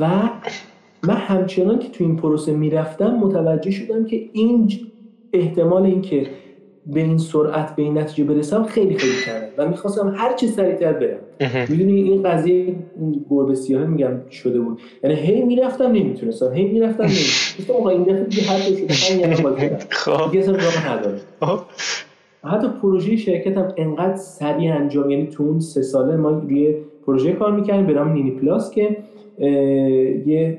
و من همچنان که تو این پروسه می‌رفتم متوجه شدم که این احتمال اینکه به این سرعت به این نتیجه برسم خیلی خیلی کمه. و می‌خواستم هر چی سریعتر برم. می‌دونی این قضیه گربه سیاه میگم شده بود. یعنی هی می‌رفتم نمی‌تونستم هی می‌رفتم نمی‌تونستم. آقا این دفعه دیگه هر شده خب. دیگه اصلا راه نداره خب. حتی پروژه شرکت هم انقدر سریع انجام یعنی تو اون سه ساله ما روی پروژه کار می‌کردیم به نام نینی پلاس که یه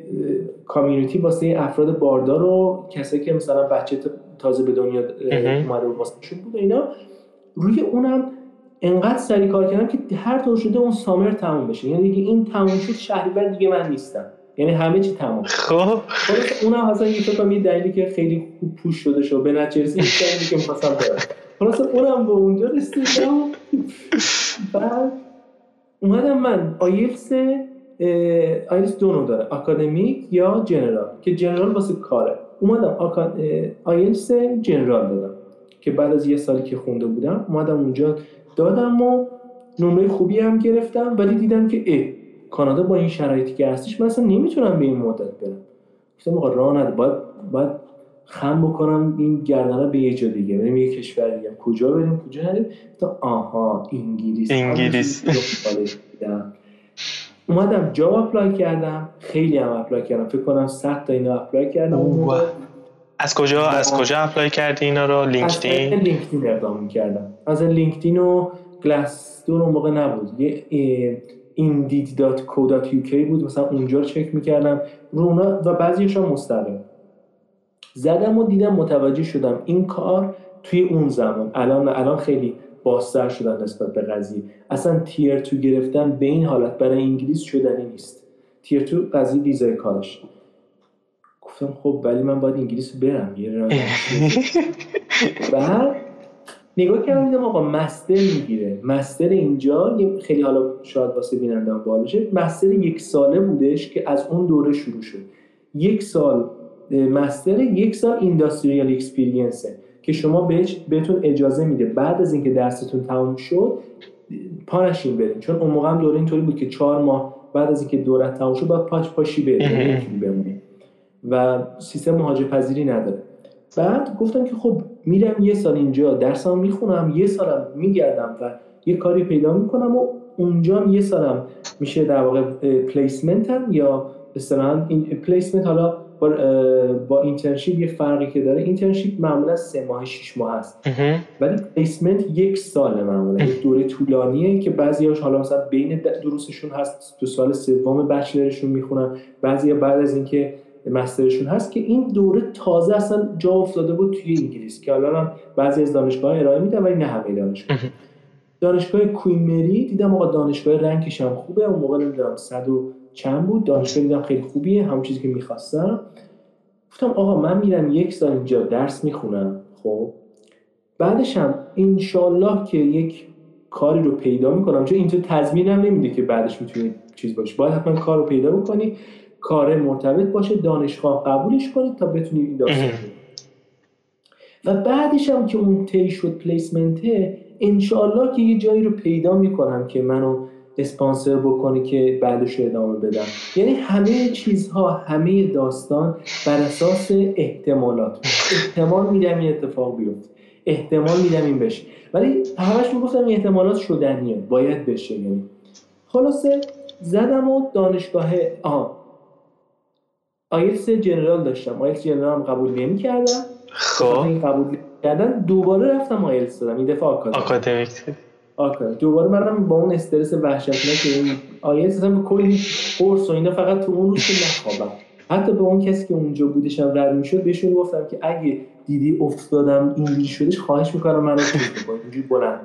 کامیونیتی واسه افراد باردار و کسایی که مثلا بچه تازه به دنیا اومده و واسه بود اینا. روی اونم انقدر سری کار کردم که هر طور شده اون سامر تموم بشه. یعنی دیگه این تموم شد شهریور دیگه من نیستم. یعنی همه چی تمام خب. اونم اصلا یه فکر یه دلیلی که خیلی خوب پوش شده شد. به رسید دلیلی که می‌خواستم برم خلاص اونم به اونجا رسیدم. بعد اومدم من. آیلتس آیلتس دو داره. اکادمیک یا general. که general واسه کاره. اومدم آیلتس general دادم. که بعد از یه سالی که خونده بودم اومدم اونجا دادم و نمره خوبی هم گرفتم ولی دیدم که ای کانادا با این شرایطی که هستش من اصلا نمی‌تونم به این مدت برم. گفتم آقا راه نده باید باید خم بکنم این گردنه به یه جا دیگه. بریم یه کشور دیگه. کجا بریم؟ کجا نریم؟ تا آها انگلیس. انگلیس. اومدم job apply کردم. خیلی هم اپلای کردم. فکر کنم 100 تا اینا اپلای کردم. از کجا از کجا apply کردی اینا رو؟ لینکدین لینکدین اقدام کردم از لینکدین و Glassdoor اون موقع نبود. یه indeed.co.uk بود. مثلا اونجا رو چک می‌کردم. رونا و بعضیش هم مستقیم. زدم و دیدم متوجه شدم این کار توی اون زمان. الان الان خیلی بازتر شدن نسبت به قضیه. اصلا تیر تو گرفتن به این حالت. برای انگلیس شدنی نیست. تیر تو قضیه ویزای کارش. گفتم خب ولی من باید انگلیس برم یه بعد نگاه کردم دیدم آقا مستر می‌گیره. مستر اینجا خیلی حالا شاید واسه بینندم بالاشه مستر یک ساله بودش که از اون دوره شروع شد. یک سال مستر یک سال اینداستریال اکسپریانسه که شما بهش بهتون اجازه میده. بعد از اینکه درستون تموم شد پانشین برین. چون اون موقع هم دوره اینطوری بود که چهار ماه بعد از اینکه دوره تموم شد باید پاش پاشی بمونی. و سیستم مهاجر پذیری نداره. بعد گفتم که خب میرم یه سال اینجا درسام می‌خونم یه سالم میگردم و یه کاری پیدا می‌کنم و اونجا یه سالم میشه در واقع placement هم یا اصطلاحا این placement حالا با, با internship یه فرقی که داره. internship معمولا سه ماه شش ماه هست ولی placement یک سال معمولا یک دوره طولانیه که بعضی هاش حالا مثلا بین دروسشون هست تو سال سوم bachelor شون می‌خونن. بعضی بعد از اینکه master شون هست که این دوره تازه اصلا جا افتاده بود توی انگلیس که حالا بعضی از دانشگاه ارائه میدن ولی نه همه دانشگاه. دانشگاه Queen Mary دیدم آقا دانشگاه rank ش هم خوبه اون موقع نمی‌دونم صد و چند بود دانشگاه دیدم خیلی خوبیه همون چیزی که می‌خواستم. گفتم آقا من میرم یک سال اینجا درس می‌خونم خب. بعدش هم انشالله که یک کاری رو پیدا می‌کنم چون اینجا تضمین هم نمیده که بعدش می‌تونی چیز باشه باید حتما کار رو پیدا بکنی. کار مرتبط باشه دانشگاه قبولش کنید تا بتونید این داستان و بعدش هم که اون تی شد پلیسمنته انشالله که یه جایی رو پیدا می‌کنم که منو اسپانسر بکنه که بعدش رو ادامه بدم. یعنی همه چیزها همه داستان بر اساس احتمالات. احتمال میدم این اتفاق بیفته. احتمال میدم این بشه. ولی همش می‌گفتم این احتمالات شدنیه. باید بشه. یعنی خلاصه زدم و دانشگاه آها آیلتس general داشتم. آیلتس general هم قبول نمی کردم خب قبول کردن دوباره رفتم آیلتس دادم. این دفعه آکادمیک آکادمیک دوباره منم با اون استرس وحشتناک که این آیلتس اصلا کلی قرص و اینا فقط تو اون روز که نخوابم. حتی به اون کسی که اونجا بودشم رد می‌شد بهشون گفتم که اگه دیدی افتادم اینجوری شدش خواهش می‌کنم منو چیز بکن اینجوری بلند.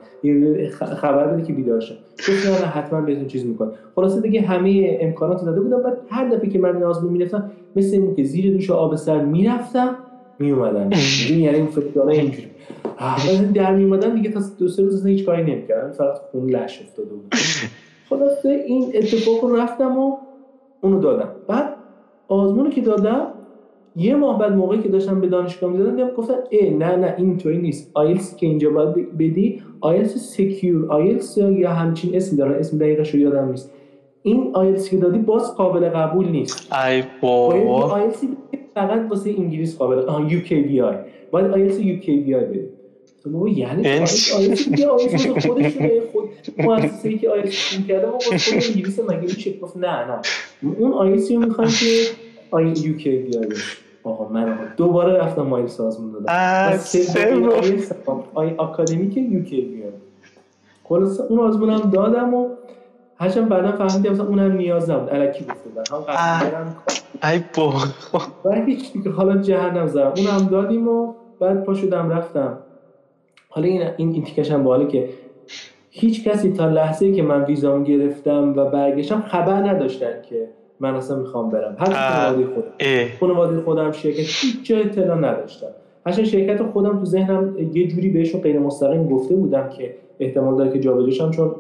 خبر بده که بیدار شم. گفتم حتما بهتون چیز می‌کنم. خلاصه دیگه همه امکانات داده بودم. بعد هر دفعه که من آزمون می‌رفتم مثل این که زیر دوش آب سر می‌رفتم میومدم یعنی این فکرانه اینجوری. در میومدم دیگه تا دو سه روز هیچ کاری نمی‌کردم. فقط خون لش افتاده بود. خلاصه این اتفاق رو رفتم و اونو دادم. بعد آزمونو که دادم یه ماه بعد موقعی که داشتم به دانشگاه می‌دادم دیدم گفتن ای نه نه اینطوری نیست. آیلتس که اینجا باید بدی آیلتس secure آیلتس یا همچین اسم داره اسم دقیقش رو یادم نیست. این آیلتس که دادی باز قابل قبول نیست. ای بابا. آیلتس فقط واسه انگلیس قابل آها یو کی وی آی. باید آیلتس یو کی وی آی بدی. بابا یعنی آیلتس دیگه آیلتس خودشونه خود مؤسسه‌ای که آیلتس کرده ما خود انگلیس مگه میشه؟ گفت نه نه. اون آیلتس رو می‌خوام که آی یو کی آی آقا من دوباره رفتم مایل سازمون دادم. آی اکادمیک یو کی بیام خلاص اون آزمونم دادم و هرچند بعدا فهمیدم مثلا اونم نیاز نبود. الکی گفته بودن هم قبلا ای بابا. و هیچ حالا جهنم زدم. اونم دادیم و بعد پا شدم رفتم. حالا این این, این تیکش هم باحاله که هیچ کسی تا لحظه ای که من ویزام گرفتم و برگشتم خبر نداشتن که من اصلا می‌خوام برم. هر خانواده خودم. خانواده خودم شرکت هیچ جای اطلاع نداشتم. هرچند شرکت خودم تو ذهنم یه جوری بهشون غیر مستقیم گفته بودم که احتمال داره که جابجاشم چون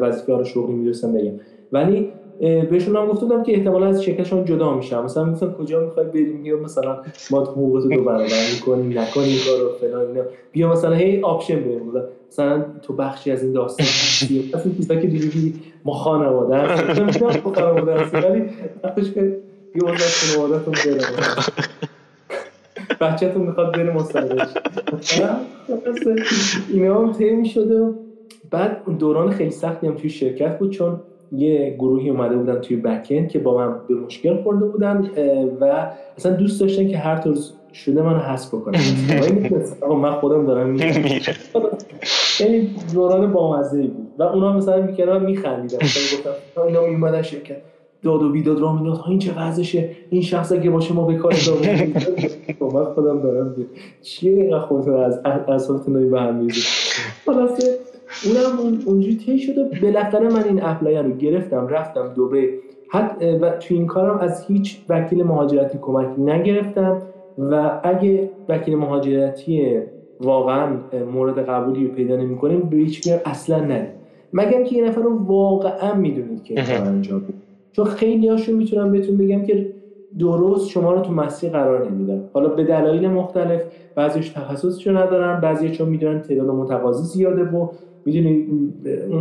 وظیفه رو شغلی می‌دونستم بگم. ولی بهشون هم گفته بودم که احتمالا از شرکتشون جدا میشم. مثلا می‌گفتن کجا می‌خوای بریم؟ یا مثلا ما حقوقت رو برابر می‌کنیم نکنیم کارو فلان اینا. بیا مثلا هی آپشن بهم مثلا تو بخشی از این داستان مثلا چیزا که دیدی ما خانواده هستیم. تو خانواده هستی ولی وقتش که بیا از خانوادهتون برم بچه‌تون می‌خواد بره مستقل اینا هم طی شده بعد دوران خیلی سختی هم توی شرکت بود چون یه گروهی اومده بودن توی بکند که با من به مشکل خورده بودن و اصلا دوست داشتن که هر طور شده منو حذف بکنن. آقا من خودم دارم میرم یعنی دوران بامزه بود. و اونا مثلا می‌کردن میخندیدن. مثلا گفتم اینا میومدن شرکت. داد و بیداد را می‌داد این چه وضعشه؟ این شخص اگه باشه ما به کار من خودم دارم. چیه اینقدر خودتون از اصالتون داری به هم میزید خلاصه اونم اونجوری طی شد و بالاخره من این اپلای رو گرفتم رفتم دوبه و تو این کارم از هیچ وکیل مهاجرتی کمک نگرفتم و اگه وکیل مهاجرتی واقعا مورد قبولی رو پیدا نمی‌کنیم به هیچ اصلا ندید مگر که یه نفر رو واقعا می‌دونید که کار انجام بود چون خیلی هاشون می‌تونم بهتون بگم که درست شما رو تو مسیر قرار نمیدن. حالا به دلایل مختلف بعضیش تخصصشو ندارن بعضی چون می‌دونن تعداد متقاضی زیاده و می‌دونی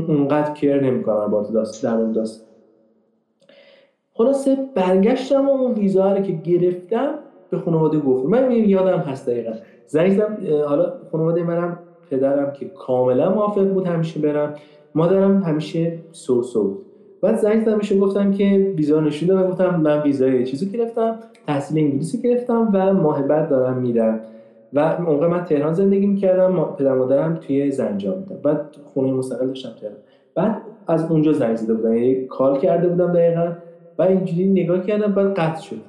اونقدر کر نمی‌کنن با داست در اون داست خلاصه برگشتم و اون ویزا رو که گرفتم به خانواده گفتم. من یادم هست دقیقا. زنگ حالا خانواده منم پدرم که کاملا موافق بود همیشه برم. مادرم همیشه سو سو بعد زنگ زدم گفتم که ویزا نشون دادم گفتم من ویزای چیزی گرفتم تحصیل انگلیسی گرفتم و ماه بعد دارم میرم. و موقع من تهران زندگی می‌کردم پدر مادرم توی زنجان بودم بعد خونه مستقل داشتم تهران. بعد از اونجا زنگ زده بودم یعنی کال کرده بودم دقیقا. و اینجوری نگاه کردم بعد قطع شد.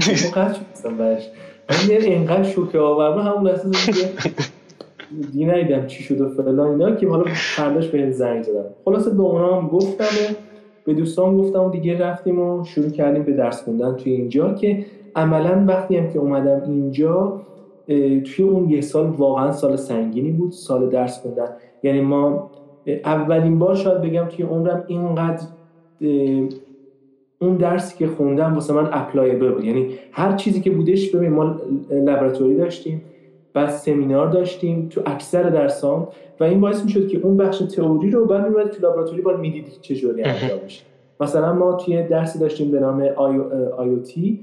قطع شد برش من اینقدر شوکه آورم همون لحظه دیگه ندیدم چی شد و فلان اینا که حالا فرداش به زنگ زدم خلاصه به اونا هم گفتم و به دوستان گفتم و دیگه رفتیم و شروع کردیم به درس خوندن توی اینجا که عملا وقتی هم که اومدم اینجا توی اون یه سال واقعا سال سنگینی بود سال درس خوندن. یعنی ما اولین بار شاید بگم توی عمرم اینقدر اون درسی که خوندم واسه من اپلایبل بود. یعنی هر چیزی که بودش ببین ما لبراتوری داشتیم. بعد سمینار داشتیم تو اکثر درسان و این باعث می‌شد که اون بخش تئوری رو بعد میومد تو لابراتوری باید می‌دید چجوری انجام میشه. مثلا ما توی درسی داشتیم به نام آی تی.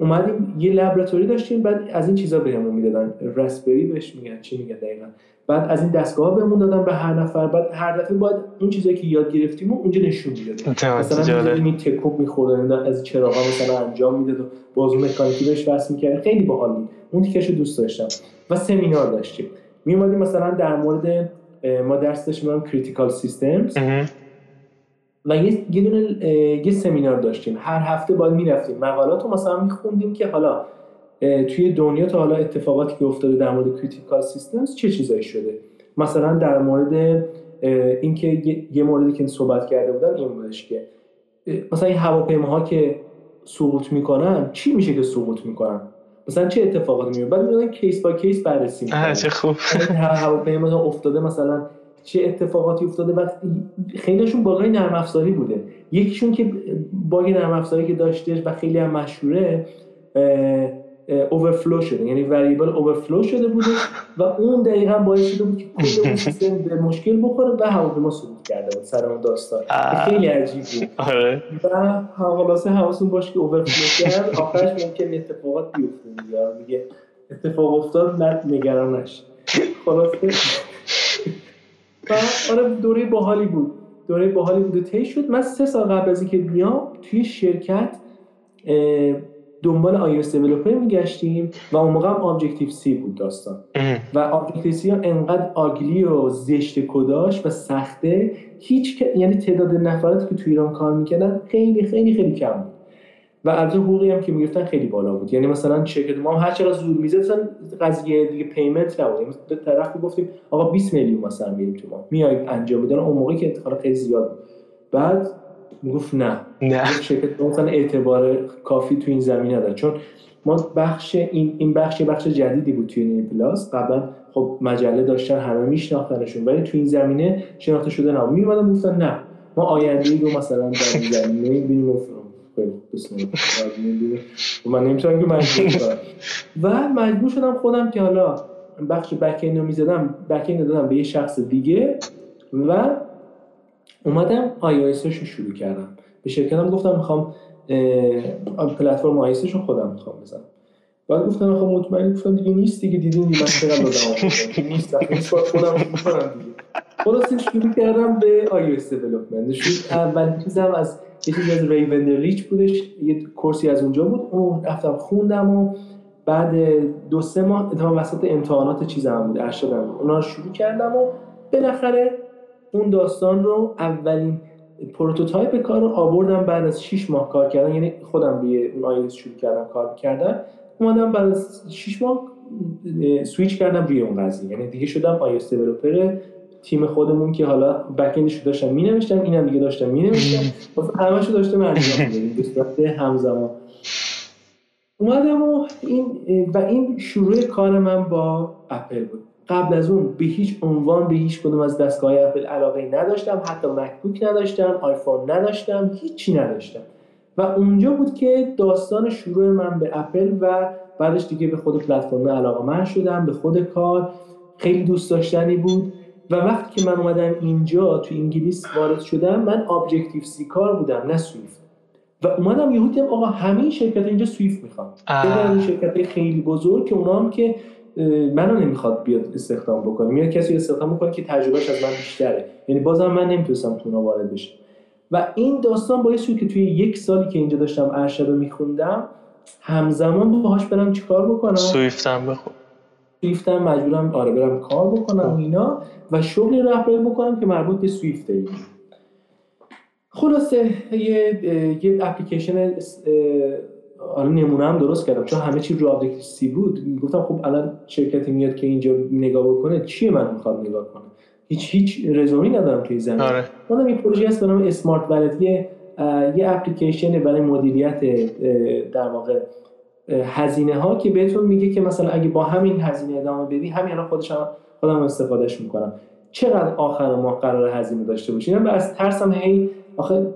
اومدیم یه لبراتوری داشتیم بعد از این چیزا بهمون می‌دادن. راسپبری بهش میگن چی میگن دقیقا. بعد از این دستگاه بهمون دادن به هر نفر. بعد هر دفعه باید اون چیزایی که یاد گرفتیم اونجا نشون می‌دادیم. مثلا این تکوب میخوردن از چراغا مثلا انجام می‌داد و بازو مکانیکی بهش وصل می‌کرد. خیلی باحال بود. اون تیکش دوست داشتم. و سمینار داشتیم. می مثلا در مورد ما درس داشتیم critical systems و یه یه دونه یه سمینار داشتیم. هر هفته باید می‌رفتیم. مقالات رو مثلا میخوندیم که حالا توی دنیا تا حالا اتفاقاتی که افتاده در مورد critical systems چه چیزایی شده؟ مثلا در مورد اینکه یه موردی که صحبت کرده بودن این بودش که مثلا این هواپیماها که سقوط می‌کنن چی میشه که سقوط می‌کنن؟ مثلا چه اتفاقاتی میفته بعد میگن case by case بررسی می‌کنن. چه خوب. هواپیما افتاده مثلا چه اتفاقاتی افتاده و خیلیشون باگای نرم افزاری بوده. یکیشون که باگ نرم افزاری که داشته و خیلی هم مشهوره overflow شده. یعنی variable overflow شده بوده و اون دقیقا باعث شده بود که کل اون سیستم به مشکل بخوره و هواپیما سقوط کرده بود سر اون داستان. خیلی عجیب بود. آره. و خلاصه حواستون باشه که overflow کرد. آخرش ممکن اتفاقات بیفته دیگه. اتفاق افتاد نه نگران خلاصه و آره دوره باحالی بود. دوره باحالی بود. طی شد. من سه سال قبل از اینکه بیام توی شرکت دنبال iOS developer میگشتیم و اون موقع هم Objective-C بود داستان. و Objective-C انقدر ugly و زشت کداش و سخته. هیچ یعنی تعداد نفراتی که توی ایران کار می‌کردن خیلی خیلی خیلی کم بود. و البته حقوقی هم که می‌گرفتن خیلی بالا بود. یعنی مثلا شرکت ما هر چقدر زور می‌زدن قضیه دیگه payment نبود. یعنی به طرف گفتیم آقا 20 میلیون مثلا میریم تو ما. میای انجام بدن اون موقعی که انتخاب خیلی زیاد بود. بعد می‌گفت نه. نه. شرکت مثلا اعتبار کافی تو این زمینه نداره چون ما بخش این این بخش بخش جدیدی بود توی این پلاس. قبلا خب مجله داشتن همه میشناختنشون. ولی تو این زمینه شناخته شده نبود. میومدن گفتن نه. ما آینده رو مثلا در این زمینه ببینیم من نمی‌تونم که مجبور و مجبور شدم خودم که حالا بخش بک رو می‌زدم بک دادم به یه شخص دیگه و اومدم آی رو شروع کردم. به شرکتم گفتم می‌خوام پلتفرم آی رو خودم می‌خوام بزنم. بعد گفتم خب مطمئن گفتم دیگه نیست دیگه دیدین دیگه من چقدر دادم نیست نیست خودم می‌کنم دیگه. خلاص شروع کردم به iOS development شروع اول چیزم از چیزی از ریچ بودش یه course ی از اونجا بود. اون رفتم خوندم و بعد دو سه ماه اتفاقا وسط امتحانات چیزم بود ارشدم اونا رو شروع کردم و بالاخره اون داستان رو اولین prototype کار رو آوردم. بعد از 6 ماه کار کردن یعنی خودم روی اون iOS شروع کردم کار کردن اومدم بعد از 6 ماه سویچ کردم روی اون قضیه. یعنی دیگه شدم iOS developer تیم خودمون که حالا backend ش داشتم می نوشتم اینم دیگه داشتم می نوشتم همشو داشتم انجام می‌دادیم. همزمان. اومدم و این و این شروع کار من با اپل بود. قبل از اون به هیچ عنوان به هیچ کدوم از دستگاه اپل علاقه نداشتم. حتی مکبوک نداشتم آیفون نداشتم هیچی نداشتم. و اونجا بود که داستان شروع من به اپل و بعدش دیگه به خود پلتفرم علاقه‌مند شدم به خود کار. خیلی دوست داشتنی بود. و وقتی که من اومدم اینجا تو انگلیس وارد شدم من Objective-C کار بودم نه Swift و اومدم یهو دیدم آقا همه شرکت اینجا Swift می‌خوان. این شرکت خیلی بزرگ که اونا هم که منو نمی‌خواد بیاد استخدام بکنه. میاد کسی استخدام بکنه که تجربهش از من بیشتره. یعنی بازم من نمی‌تونستم تو وارد بشم. و این داستان باعث شد که توی یک سالی که اینجا داشتم ارشد رو میخوندم همزمان باهاش برم چیکار بکنم؟ سویفتم بخون. سویفتم مجبورم آره برم کار بکنم و اینا و شغلی رهبری بکنم که مربوط به سویفته خلاصه یه یه اپلیکیشن آره نمونه هم درست کردم. چون همه چی رو سی بود. گفتم خب الان شرکتی میاد که اینجا نگاه بکنه چیه من می‌خواد نگاه کنه هیچ هیچ رزومی ندارم توی زمین. آره. من یه پروژه هست به نام اسمارت والت یه یه اپلیکیشن برای مدیریت در واقع هزینه ها که بهتون میگه که مثلا اگه با همین هزینه ادامه بدی همین الان خودش خودم استفادهش می‌کنم. چقدر آخر ماه قرار هزینه داشته باشی؟ من از ترسم هی آخه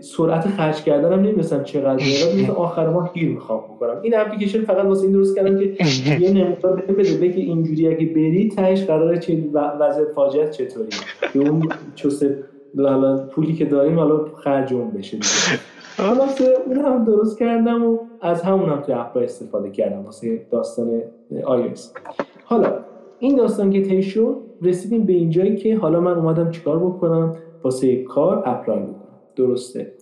سرعت خرج کردنم نمی‌دونستم چقدر. مثل آخر ماه گیر می‌خوام بکنم. این اپلیکیشن فقط واسه این درست کردم که یه نمونه بده بگه اینجوری اگه بری تهش قراره چه وضعیت فاجعه چطوری که اون چوسه پولی که داریم حالا خرج اون بشه. خلاصه اون هم درست کردم و از همون هم توی اپا استفاده کردم واسه داستان iOS حالا این داستان که طی شد رسیدیم به اینجایی که حالا من اومدم چیکار بکنم؟ واسه کار apply بکنم درسته.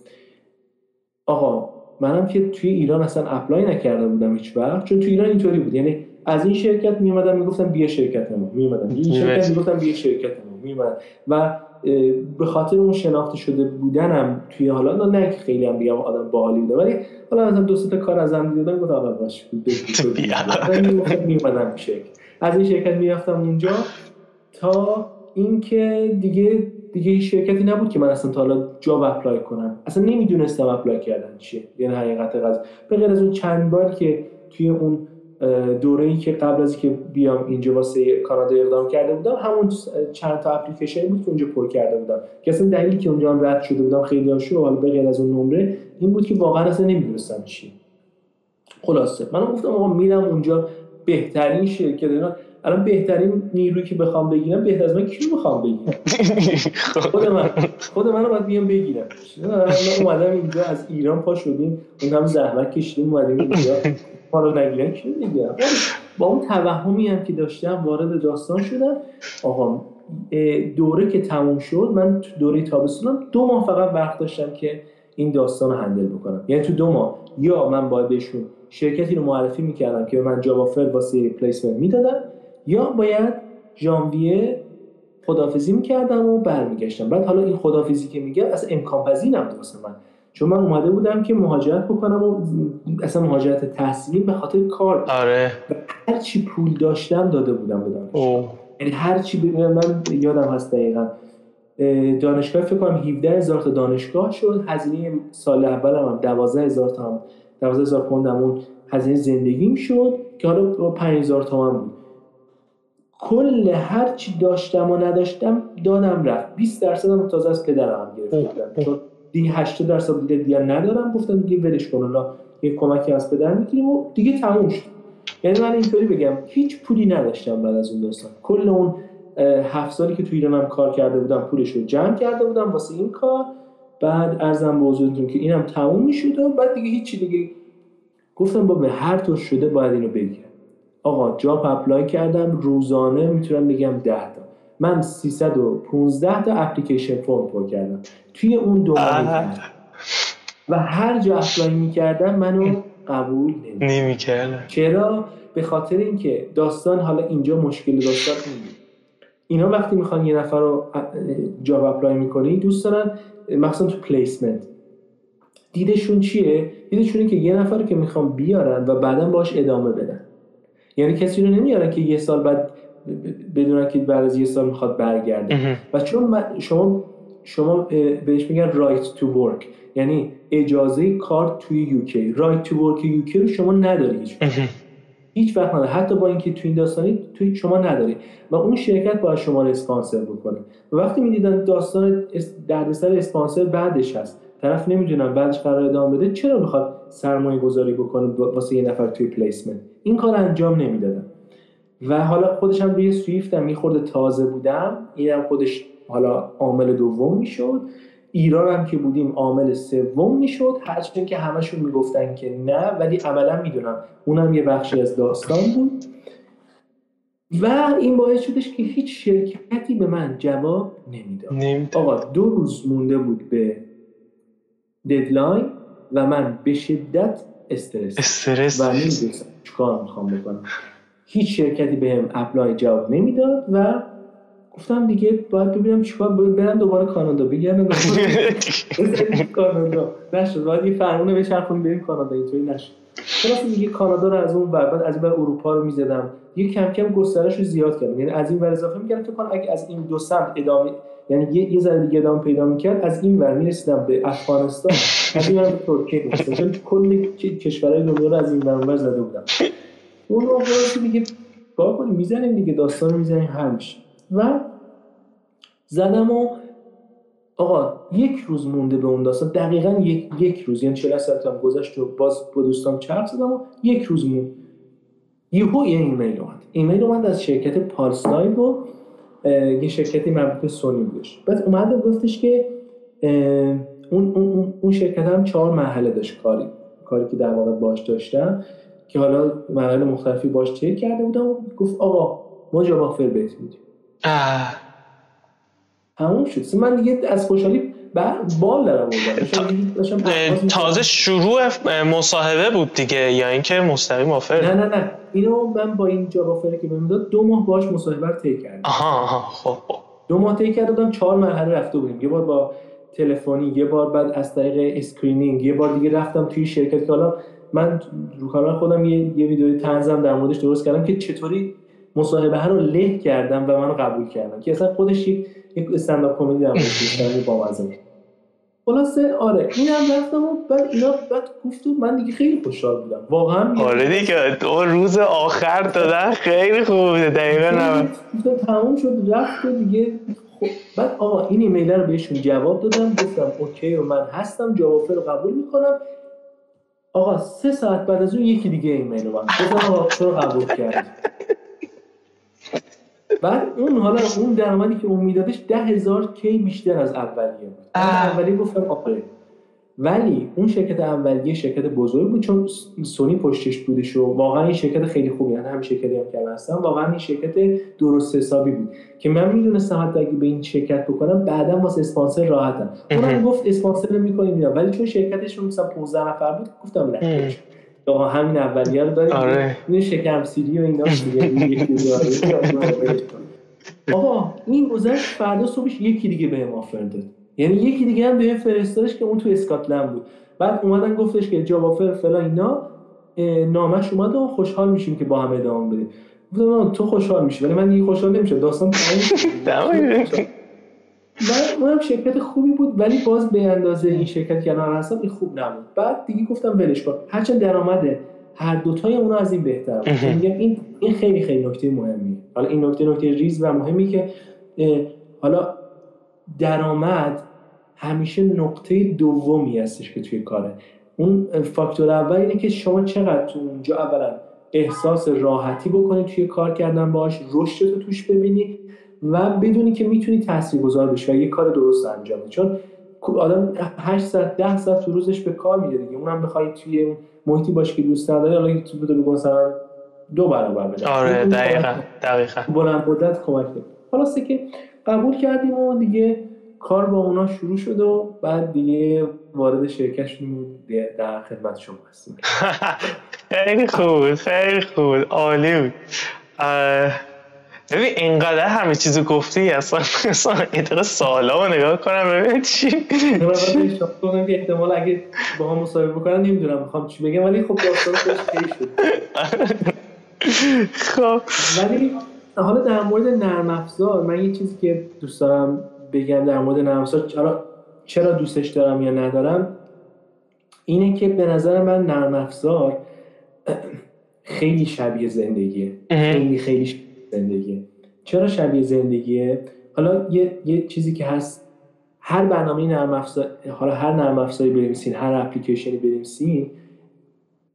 آقا منم که توی ایران اصلا apply نکرده بودم هیچ وقت چون توی ایران اینطوری بود. یعنی از این شرکت می اومدن می‌گفتن بیا شرکت ما می اومدن این شرکت می‌گفتن بیا شرکت ما می و به خاطر اون شناخته شده بودنم توی حالا نه که خیلی هم بگم آدم باحالی بوده ولی حالا مثلا دو تا کار ازم دیدن گفتم آقا باش می اومدن شرکت. از این شرکت می‌رفتم اونجا تا اینکه دیگه دیگه هیچ شرکتی نبود که من اصلا تا حالا job apply کنم. اصلا نمی‌دونستم apply کردن چیه. یعنی حقیقت قضیه به غیر از اون چند بار که توی اون دوره ای که قبل از که بیام اینجا واسه کانادا اقدام کرده بودم همون چند تا اپلیکیشن بود که اونجا پر کرده بودم. که اصلا دلیلی که اونجا رد شده بودم خیلی هاشو حالا به غیر از اون نمره این بود که واقعا اصلا نمی‌دونستم چی. خلاصه. من گفتم آقا میرم اونجا بهترین شرکت الان بهترین نیروی که بخوام بگیرم بهتر از من کی بخوام بگیرم؟ خود من. خود منو باید بیام بگیرم. من اومدم اینجا از ایران پا شدیم. اون هم زحمت کشیدیم اومدیم اینجا. ما رو نگیرن. کی بگیرم با اون توهمی هم که داشتم وارد داستان شدم. آقا دوره که تموم شد من تو دوره تابستونم دو ماه فقط وقت داشتم که این داستان رو هندل بکنم. یعنی تو دو ماه. یا من باید بهشون شرکتی رو معرفی می‌کردم که من جاب آفر واسه پلیسمنت می‌دادن یا باید ژانویه خدافزی می‌کردم و برمیگشتم. بعد حالا این خدافزی که میگم از امکان پذیر نبود من. چون من اومده بودم که مهاجرت بکنم و اصلا مهاجرت تحصیلی به خاطر کار. آره. هر چی پول داشتم داده بودم به دانشگاه. یعنی هر چی من یادم هست دقیقا. دانشگاه فکر کنم 17 هزار تا دانشگاه شد. هزینه سال اولم هم 12 هزار تا هم 12 هزار پوند هزینه زندگیم شد که حالا 5000 تومن بود. کل هر چی داشتم و نداشتم دادم رفت. 20 درصد هم تازه از پدرم گرفتم. چون دیگه 80 درصد دیگه, ندارم. گفتم دیگه ولش کن الله یه کمکی از پدر می‌گیریم و دیگه تموم شد. یعنی من اینطوری بگم هیچ پولی نداشتم بعد از اون داستان. کل اون هفت سالی که توی ایرانم کار کرده بودم پولش رو جمع کرده بودم واسه این کار. بعد ارزم به حضورتون که اینم تموم می‌شد و بعد دیگه هیچی دیگه. گفتم با به هر طور شده باید اینو بگیرم آقا جاب اپلای کردم روزانه می‌تونم بگم 10 تا من 315 تا application form پر کردم. توی اون دو و هر جا apply می‌کردم منو قبول نمی‌کردم چرا؟ به خاطر اینکه داستان حالا اینجا مشکل داستان اینه اینا وقتی می‌خوان یه نفر رو job apply می‌کنی دوست دارن مخصوصا تو placement. دیدشون چیه؟ دیدشون اینه که یه نفر رو که می‌خوان بیارن و بعدا باش ادامه بدن. یعنی کسی رو نمیارن که یه سال بعد بدونن که بعد از یه سال می‌خواد برگرده. و چون شما شما بهش میگن رایت تو ورک یعنی اجازه کار توی یوکی رایت تو ورک یوکی رو شما نداری هیچ هیچ وقت نداری. حتی با اینکه توی این داستانی توی شما نداری. و اون شرکت باید شما رو اسپانسر بکنه. و وقتی می‌دیدن داستان دردسر اسپانسر بعدش هست طرف نمی‌دونم بعدش قرار ادامه بده چرا می‌خواد سرمایه گذاری بکنه واسه یه نفر توی پلیسمنت این کار انجام نمی‌دادم و حالا خودش هم روی سویفت هم خورده تازه بودم اینم خودش حالا عامل دوم می‌شد. ایران هم که بودیم عامل سوم می‌شد. هرچند که همشون می‌گفتن که نه ولی عملا می‌دونم. اونم یه بخشی از داستان بود. و این باعث شدش که هیچ شرکتی به من جواب نمی‌داد. آقا دو روز مونده بود به ددلاین و من به شدت استرس استرس و نمی‌دونستم چیکار می‌خوام بکنم. هیچ شرکتی بهم اپلای جواب نمی‌داد و گفتم دیگه باید ببینم چیکار برم دوباره کانادا بگردم. کانادا. نشد. باید یه فرمونه بچرخونیم بریم کانادا. اینطوری نشد. خلاص دیگه کانادا رو از اون ور بعد از این اروپا رو می‌زدم. یه کم کم گسترش رو زیاد کردم. یعنی از این ور اضافه می‌کردم. فکر کنم اگه از این دو سمت ادامه یعنی یه یه ذره دیگه ادامه پیدا می‌کرد از این ور می‌رسیدم به افغانستان. از این ور به ترکیه. می‌رسیدم چون کل کشورهای دنیا رو از این ور زده بودم. اون رو دیگه کار کنیم؟ می‌زنیم دیگه داستان می‌زنیم همیشه و زدم و آقا یک روز مونده به اون داستان. دقیقا یک, یک روز. یعنی 40 ساعت هم گذشت و باز با دوستان چرخ زدم و یک روز مون یهو یه ایمیل اومد. ایمیل اومد از شرکت پالس و یه شرکتی مربوط به سونی بودش. بعد اومد و گفتش که اون, اون, اون شرکت هم چهار مرحله داشت کاری کاری که در واقع باش داشتم. که حالا مراحل مختلفی باش چک کرده بودم و گفت آقا ما جواب آفر بهت میدیم. تموم شد. من دیگه از خوشحالی بال دارم تازه شروع مصاحبه بود دیگه یا اینکه مستقیم آفر نه نه نه. اینو من با این جواب آفر که بهم داد دو ماه باش مصاحبه رو طی کردم. آها آها. خب, خب. دو ماه طی کردم چهار مرحله رفته بودیم. یه بار با تلفنی یه بار بعد از طریق screening یه بار دیگه رفتم توی شرکت که حالا من رو کانال خودم یه یه ویدیوی تنظیم در موردش درست کردم که چطوری مصاحبه رو له کردم و من قبول کردم که اصلا خودش یک stand-up comedy در موردش با مزه خلاصه آره اینم رفتم و بعد اینا بعد گفت من دیگه خیلی خوشحال بودم. واقعا آره دیگه دو روز آخر دادن خیلی خوب بوده دقیقا نمید تموم شد رفت و دیگه خب بعد آقا این ایمیل رو بهشون جواب دادم گفتم اوکی و من هستم جواب رو قبول می‌کنم. آقا سه ساعت بعد از اون یکی دیگه ایمیل اومد. گفتم آقا تو قبول کرد. بعد اون حالا اون درآمدی که اون میدادش ده هزار کی بیشتر از اولیه بود. اولیه گفتم آره ولی اون شرکت اولیه شرکت بزرگ بود چون سونی پشتش بودش و واقعا این شرکت خیلی خوبی یعنی هم شرکتی هم که هستم واقعا این شرکت درست حسابی بود که من می‌دونستم حتی اگه به این شرکت بکنم بعدا واسه اسپانسر راحتم اونم گفت اسپانسر می‌کنیم ولی چون شرکتشون مثلا 15 نفر بود گفتم نه. آقا همین اولیه رو داریم. آره. این شکم سیری و اینا. آقا این گذشت فردا صبحش یکی دیگه به آفر داد. یعنی یکی دیگه هم به فرستادش که اون تو اسکاتلند بود. بعد اومدن گفتش که جاب آفر فلان اینا نامش اومد و خوشحال میشیم که با هم ادامه بدیم. گفتم تو خوشحال میشی ولی من دیگه خوشحال نمیشم. داستان من اونم شرکت خوبی بود ولی باز به اندازه این شرکت که الان هستم این خوب نبود. بعد دیگه گفتم ولش کن. هرچند درآمده هر دوتای اونو از این بهتر بود. این این خیلی خیلی نکته مهمیه. حالا این نکته نکته ریز و مهمی که حالا درآمد همیشه نقطه دومی هستش که توی کاره. اون فاکتور اول اینه که شما چقدر تو اونجا اولا احساس راحتی بکنی توی کار کردن باش رشد تو توش ببینی و بدونی که می‌تونی تاثیرگذار بشی و یه کار درست انجام بدی. چون آدم 8 ساعت 10 ساعت تو روزش به کار میده دیگه. اونم بخوای توی محیطی باشی که دوست نداری حالا تو بده مثلا دو برابر بده. آره دقیقاً دقیقاً. بلند مدت کمک خلاصه که قبول کردیم و دیگه کار با اونا شروع شد و بعد دیگه وارد شرکت شدیم در خدمت شما هستیم. خیلی خوب خیلی خوب عالی بود. ببین اینقدر همه چیزو گفتی اصلا اصلا این سالا رو نگاه کنم ببین چی کنم که احتمال اگه با هم مصاحبه بکنن نمی‌دونم می‌خوام چی بگم ولی خب داستان خیلی شد. خب. ولی حالا در مورد نرم افزار من یه چیزی که دوست دارم بگم در مورد نرم افزار چرا چرا دوستش دارم یا ندارم؟ اینه که به نظر من نرم افزار خیلی شبیه زندگیه. خیلی خیلی زندگیه. چرا شبیه زندگیه؟ حالا یه, یه چیزی که هست هر برنامه نرم افزار حالا هر نرم افزاری بنویسین هر اپلیکیشنی بنویسین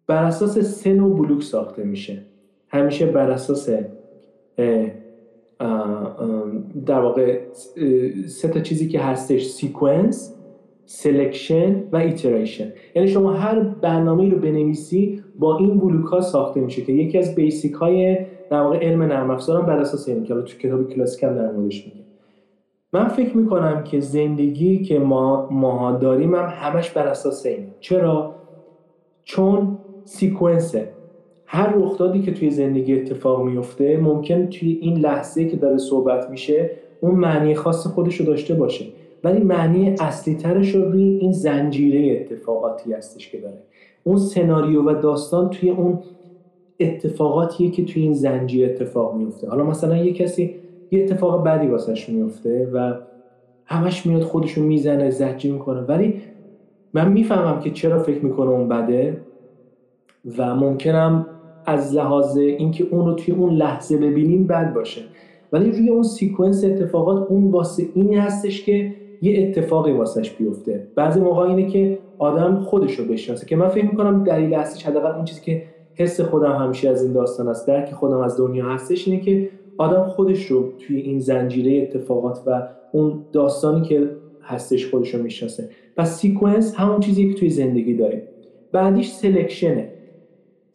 بر اساس سه نوع بلوک ساخته میشه. همیشه بر اساس در واقع سه تا چیزی که هستش sequence selection و iteration یعنی شما هر برنامه رو بنویسی با این بلوک ها ساخته میشه که یکی از basic های در واقع علم نرم افزار هم بر اساس اینه که تو کتاب کلاسیک هم در موردش میگه. من فکر می‌کنم که زندگی که ما ماها داریم هم همش بر اساس اینه چرا؟ چون sequence ه هر رخدادی که توی زندگی اتفاق میفته ممکن توی این لحظه که داره صحبت میشه اون معنی خاص خودش رو داشته باشه. ولی معنی اصلی ترش رو روی این زنجیره اتفاقاتی هستش که داره. اون سناریو و داستان توی اون اتفاقاتیه که توی این زنجیره اتفاق میفته. حالا مثلا یه کسی یه اتفاق بدی واسش میفته و همش میاد خودشو می‌زنه زجی می‌کنه. ولی من می‌فهمم که چرا فکر می‌کنه اون بده و ممکنم از لحاظ اینکه اون رو توی اون لحظه ببینیم بد باشه. ولی روی اون sequence اتفاقات اون واسه این هستش که یه اتفاقی واسش بیفته. بعضی موقع اینه که آدم خودش رو بشناسه که من فکر می‌کنم دلیل اصلیش حداقل اون چیزی که حس خودم همیشه از این داستان است. درک خودم از دنیا هستش اینه که آدم خودش رو توی این زنجیره اتفاقات و اون داستانی که هستش خودش رو می‌شناسه. پس sequence همون چیزی که توی زندگی داریم. بعدیش selection ه.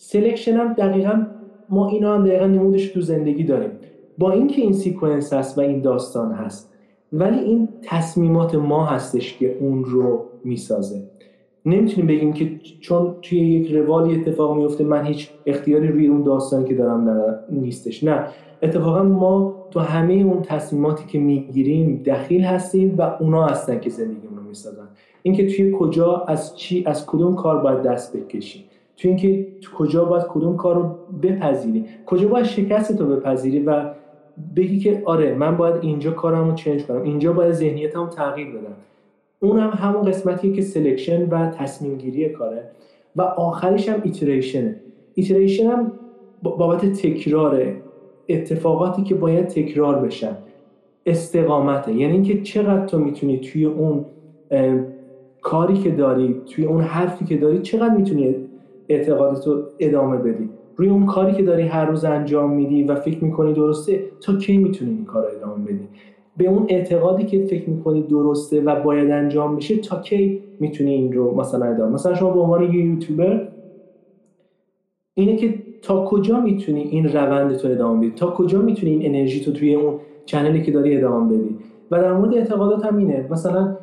selection هم دقیقا ما اینا هم دقیقا نمودش تو زندگی داریم. با اینکه این sequence هست و این داستان هست ولی این تصمیمات ما هستش که اون رو می‌سازه. نمی‌تونیم بگیم که چون توی یک روالی اتفاق میفته من هیچ اختیاری روی اون داستانی که دارم نیستش. نه. اتفاقا ما تو همه اون تصمیماتی که می‌گیریم دخیل هستیم و اونا هستن که زندگیمون رو می‌سازن. اینکه توی کجا از چی از کدوم کار باید دست بکشیم. توی اینکه کجا باید کدوم کار رو بپذیری. کجا باید شکست رو بپذیری و بگی که آره من باید اینجا کارم رو change کنم. اینجا باید ذهنیتم تغییر بدم. اونم هم همون قسمتیه که selection و تصمیم گیری کاره. و آخریش هم iteration ه iteration هم بابت تکرار اتفاقاتی که باید تکرار بشن. استقامته. یعنی اینکه چقدر تو می‌تونی توی اون کاری که داری توی اون حرفی که داری چقدر می‌تونی اعتقادتو ادامه بدی. روی اون کاری که داری هر روز انجام میدی و فکر می‌کنی درسته تا کی می‌تونی این کار رو ادامه بدی؟ به اون اعتقادی که فکر می‌کنی درسته و باید انجام بشه تا کی می‌تونی این رو مثلا ادامه مثلا شما به عنوان یه یوتیوبر اینه که تا کجا می‌تونی این روند تو ادامه بدی؟ تا کجا می‌تونی این انرژی تو توی اون چنلی که داری ادامه بدی؟ و در مورد اعتقادات هم اینه. مثلا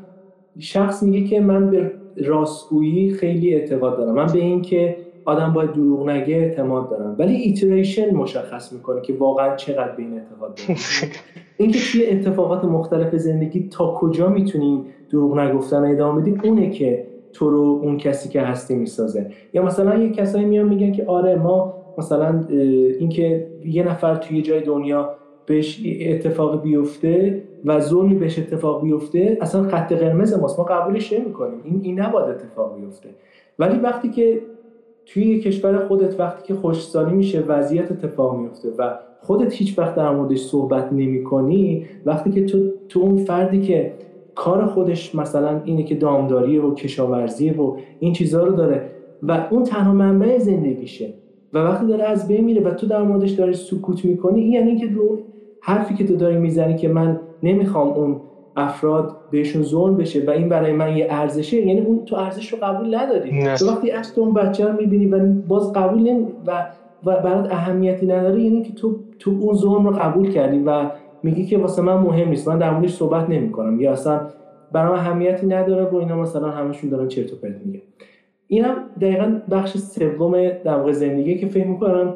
شخص میگه که من به راستگویی خیلی اعتقاد دارم. من به این که آدم باید دروغ نگه اعتماد دارم. ولی ایتریشن مشخص می‌کنه که واقعا چقدر به این اعتقاد دارم. اینکه توی اتفاقات مختلف زندگی تا کجا می‌تونی دروغ نگفتن ادامه بدی اونه که تو رو اون کسی که هستی می‌سازه. یا مثلا یه کسایی میان میگن که آره ما مثلا اینکه یه نفر توی جای دنیا بهش اتفاق بیفته و ظلمی بهش اتفاق بیفته اصلا خط قرمز ماست. ما قبولش نمی‌کنیم. این این نباید اتفاق بیفته. ولی وقتی که توی کشور خودت وقتی که خوشسالی میشه وضعیت اتفاق میفته و خودت هیچ وقت در موردش صحبت نمی کنی وقتی که تو, تو اون فردی که کار خودش مثلا اینه که دامداری و کشاورزی و این چیزها رو داره و اون تنها منبع زندگیشه و وقتی داره از بین میره و تو در موردش داری سکوت می‌کنی این یعنی که رو حرفی که تو داری می‌زنی که من نمی‌خوام اون افراد بهشون ظلم بشه و این برای من یه ارزشه یعنی اون تو ارزش رو قبول نداری. تو وقتی از اون بچه رو می‌بینی و باز قبول نمی و و برات اهمیتی نداره یعنی که تو تو اون ظلم رو قبول کردی و میگی که واسه من مهم نیست. من در موردش صحبت نمی‌کنم. یا اصلا برام اهمیتی نداره و اینا مثلا همشون دارن چرت و پرت میگن. اینم دقیقا بخش سوم در واقع زندگی که فکر می‌کنم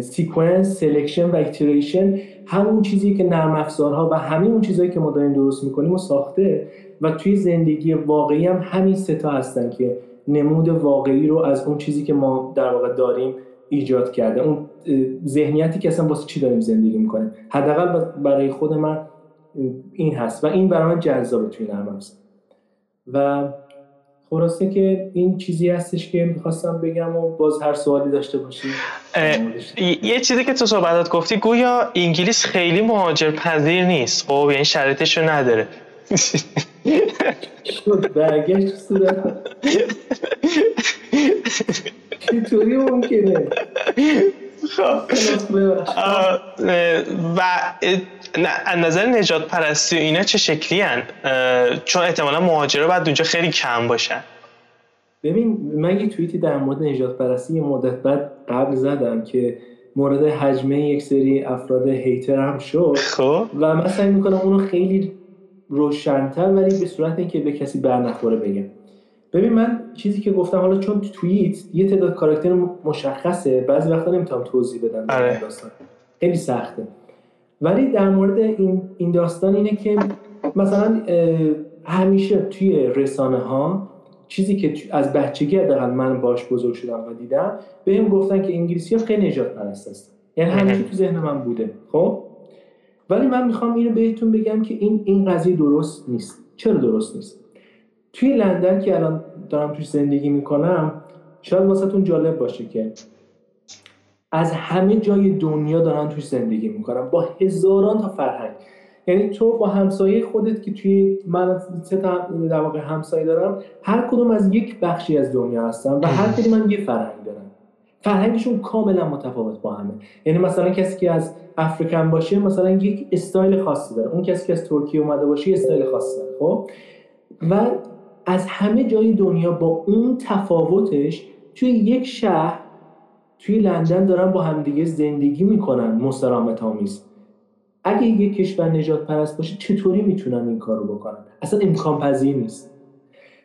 sequence selection و iteration همون چیزی که نرم افزارها و همه اون چیزهایی که ما داریم درست می‌کنیم و ساخته. و توی زندگی واقعی هم همین سه تا هستن که نمود واقعی رو از اون چیزی که ما در واقع داریم ایجاد کرده. اون ذهنیتی که اصلا واسه چی داریم زندگی می‌کنیم؟ حداقل برای خود من این هست. و این برای من جذابه توی نرم و خلاصه که این چیزی هستش که می‌خواستم بگم و باز هر سوالی داشته باشی. یه چیزی که تو صحبتات گفتی گویا انگلیس خیلی مهاجر پذیر نیست. خب یعنی شرطش رو نداره. شد برگشت صورت چطوری ممکنه؟ و از نظر نجات پرستی و اینا چه شکلی هن؟ چون احتمالا مهاجره باید اونجا خیلی کم باشن. ببین من یه توییتی در مورد نجات پرستی یه مدت بعد قبل زدم که مورد حجمه یک سری افراد هیتر هم شد. خب. و من سعی می‌کنم اونو خیلی روشنتر ولی به صورت اینکه به کسی بر نخوره بگم. ببین من چیزی که گفتم حالا چون تو توییت یه تعداد کاراکتر مشخصه بعضی وقتا نمی‌تونم توضیح بدم آره. داستان. خیلی سخته. ولی در مورد این, این داستان اینه که مثلا همیشه توی رسانه ها چیزی که از بچگی حداقل من باش بزرگ شدم و دیدم بهم گفتن که انگلیسی ها خیلی نجات پرست هستن. یعنی همیشه تو ذهن من بوده. خب؟ ولی من می‌خوام اینو بهتون بگم که این این قضیه درست نیست. چرا درست نیست؟ توی لندن که الان دارم توش زندگی می‌کنم شاید واسهتون جالب باشه که از همه جای دنیا دارن توش زندگی می‌کنن با هزاران تا فرهنگ. یعنی تو با همسایه خودت که توی من سه تا در همسایه دارم هر کدوم از یک بخشی از دنیا هستن و هر کدوم من یه فرهنگ دارن. فرهنگشون کاملا متفاوت با همه. یعنی مثلا کسی که از افریکن باشه مثلا یک استایل خاصی داره. اون کسی که از ترکیه اومده باشه استایل خاصی داره خب؟ و از همه جای دنیا با اون تفاوتش توی یک شهر توی لندن دارن با همدیگه زندگی می‌کنن مسرامت آمیز. اگه یک کشور نجات پرست باشه چطوری می‌تونن این کار رو بکنن؟ اصلا امکان پذیر نیست.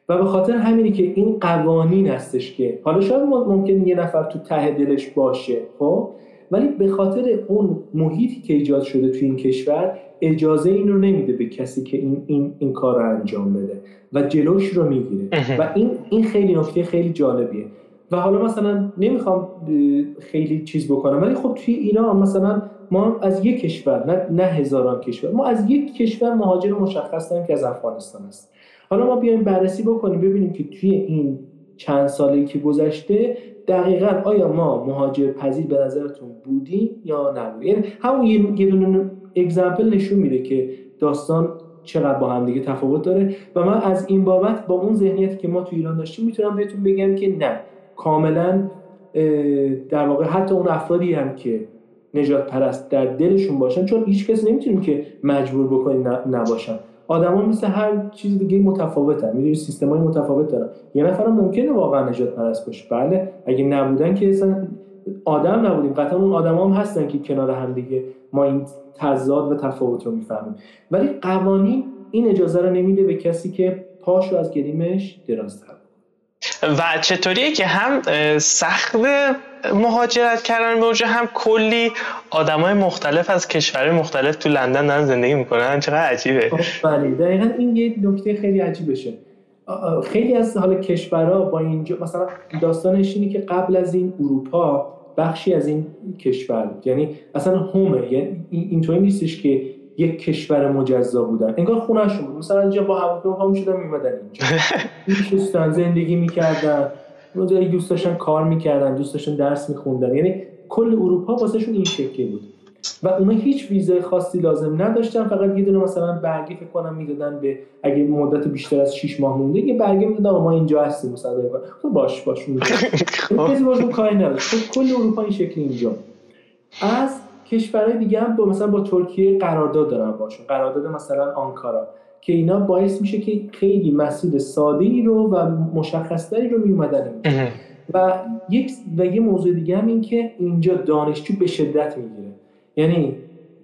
و به خاطر همینی که این قوانین هستش که حالا شاید ممکن یه نفر تو ته دلش باشه خب؟ ولی به خاطر اون محیطی که ایجاد شده توی این کشور اجازه این رو نمیده به کسی که این, این, این کار رو انجام بده و جلوش رو می‌گیره. و این, این خیلی نکته خیلی جالبیه. و حالا مثلا نمی‌خوام خیلی چیز بکنم ولی خب توی اینا مثلا ما از یک کشور نه, نه هزاران کشور ما از یک کشور مهاجر مشخص داریم که از افغانستان است حالا ما بیایم بررسی بکنیم ببینیم که توی این چند سالی که گذشته دقیقا آیا ما مهاجر پذیر به نظرتون بودیم یا نبودیم. یعنی همون یه دونه اگزمپل نشون میده که داستان چقدر با هم دیگه تفاوت داره و من از این بابت با اون ذهنیتی که ما تو ایران داشتیم می‌تونم بهتون بگم که نه. کاملا در واقع حتی اون افرادی هم که نجات پرست در دلشون باشن چون هیچ کسی نمی‌تونیم که مجبور بکنیم نباشن. آدما مثل هر چیز دیگه متفاوتن می‌دونی؟ سیستم های متفاوت دارن. یه نفر ممکنه واقعا نجات پرست باشه. بله اگه نبودن که آدم نبودیم. قطعا اون آدم هم هستن که کنار هم دیگه ما این تضاد و تفاوت رو می‌فهمیم. ولی قوانین این اجازه رو نمیده به کسی که پاشو از گلیمش دراز و چطوریه که هم سخت مهاجرت کردن به هم کلی های مختلف از کشور مختلف تو لندن دارن زندگی می‌کنن. چقدر عجیبه. بله. دقیقا این یه نکته خیلی عجیبشه. خیلی از حالا کشورها با اینجا مثلا داستانش اینه که قبل از این اروپا بخشی از این کشور. یعنی اصلا هومه. یعنی اینطوری نیستش که یک کشور مجزا بودن. انگار خونهشون بود مثلا اینجا با هواپیما هم شدن میمدن اینجا. میشستن زندگی می‌کردن. دوست داشتن کار می‌کردن دوست داشتن درس میخوندن. یعنی کل اروپا واسهشون این شکلی بود. و اونا هیچ ویزای خاصی لازم نداشتن فقط یه دونه مثلا برگه فکر کنم می‌دادن به اگه مدت بیشتر از 6 ماه مونده یه برگه می‌دادن ما اینجا هستیم مثلا خب باش باش کسی باشون کاری نداشت. خب کل اروپا این شکلی اینجا از کشورهای دیگه هم با مثلا با ترکیه قرارداد دارن باشون. قرارداد مثلا آنکارا. که اینا باعث میشه که خیلی مسیر ساده ای رو و مشخصتری رو میومدن و یک و یه موضوع دیگه هم این که اینجا دانشجو به شدت می‌گیره. یعنی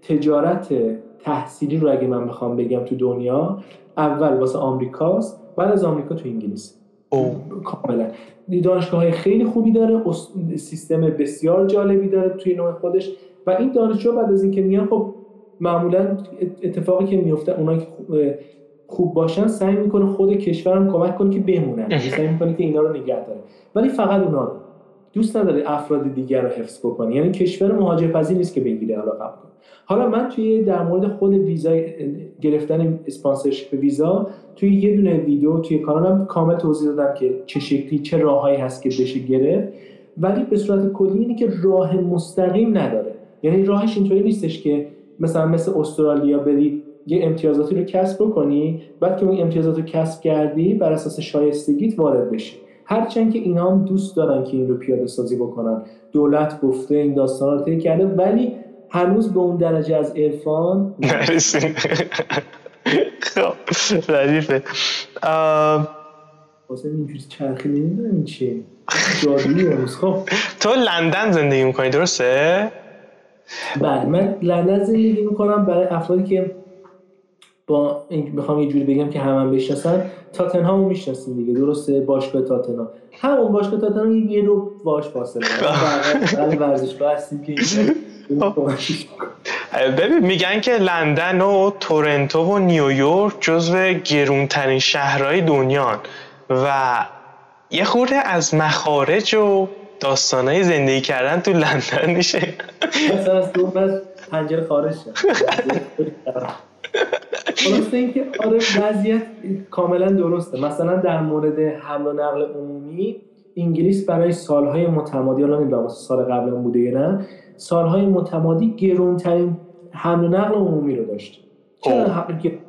تجارت تحصیلی رو اگه من بخوام بگم تو دنیا اول واسه آمریکاست بعد از آمریکا تو انگلیس. کاملا. دانشگاه های خیلی خوبی داره سیستم بسیار جالبی داره توی نوع خودش. و این دانشجو بعد از اینکه میان خب معمولا اتفاقی که میفته اونا که خوب باشن سعی می‌کنه خود کشورم کمک کنه که بمونن. سعی می‌کنه که اینا رو نگه داره. ولی فقط اونا رو. دوست نداره افراد دیگر رو حفظ بکنه یعنی کشور مهاجرپذیر نیست که بگیره حالا قبول حالا من توی در مورد خود ویزا گرفتن اسپانسرشیپ ویزا توی یه دونه ویدیو توی کانالم کامل توضیح دادم که چه شکلی چه راههایی هست که بشه گرفت. ولی به صورت کلی اینه که راه مستقیم نداره. یعنی راهش اینطوری نیستش که مثلا مثل استرالیا بری یه امتیازاتی رو کسب بکنی بعد که اون امتیازات رو کسب کردی بر اساس شایستگیت وارد بشی. هرچند که اینا هم دوست دارن که این رو پیاده سازی بکنن. دولت گفته این داستان رو طی کرده ولی هنوز به اون درجه از عرفان خب ردیفه واسه اینجوری چرخی نمی‌دونم این چیه. خب. تو لندن زندگی می‌کنی درسته؟ بله من لندن زندگی می‌کنم برای افرادی که با می‌خوام یه جوری بگم که همه هم بشناسن تاتنهام رو می‌شناسین دیگه درسته؟ باشگاه تاتنهام. همون باشگاه تاتنهام یه رو واش فاصله برای ورزشگاه هستیم که ببین میگن که لندن و تورنتو و نیویورک جزو گرونترین شهرهای دنیا و یه خورده از مخارج و داستانهای زندگی کردن تو لندن میشه مثلا از دو پنجره خارج درسته اینکه آره وضعیت کاملا درسته. مثلا در مورد حمل و نقل عمومی انگلیس برای سالهای متمادی حالا نمی‌دونم سال قبل بوده یا نه سالهای متمادی گرونترین حمل و نقل عمومی رو داشت. چرا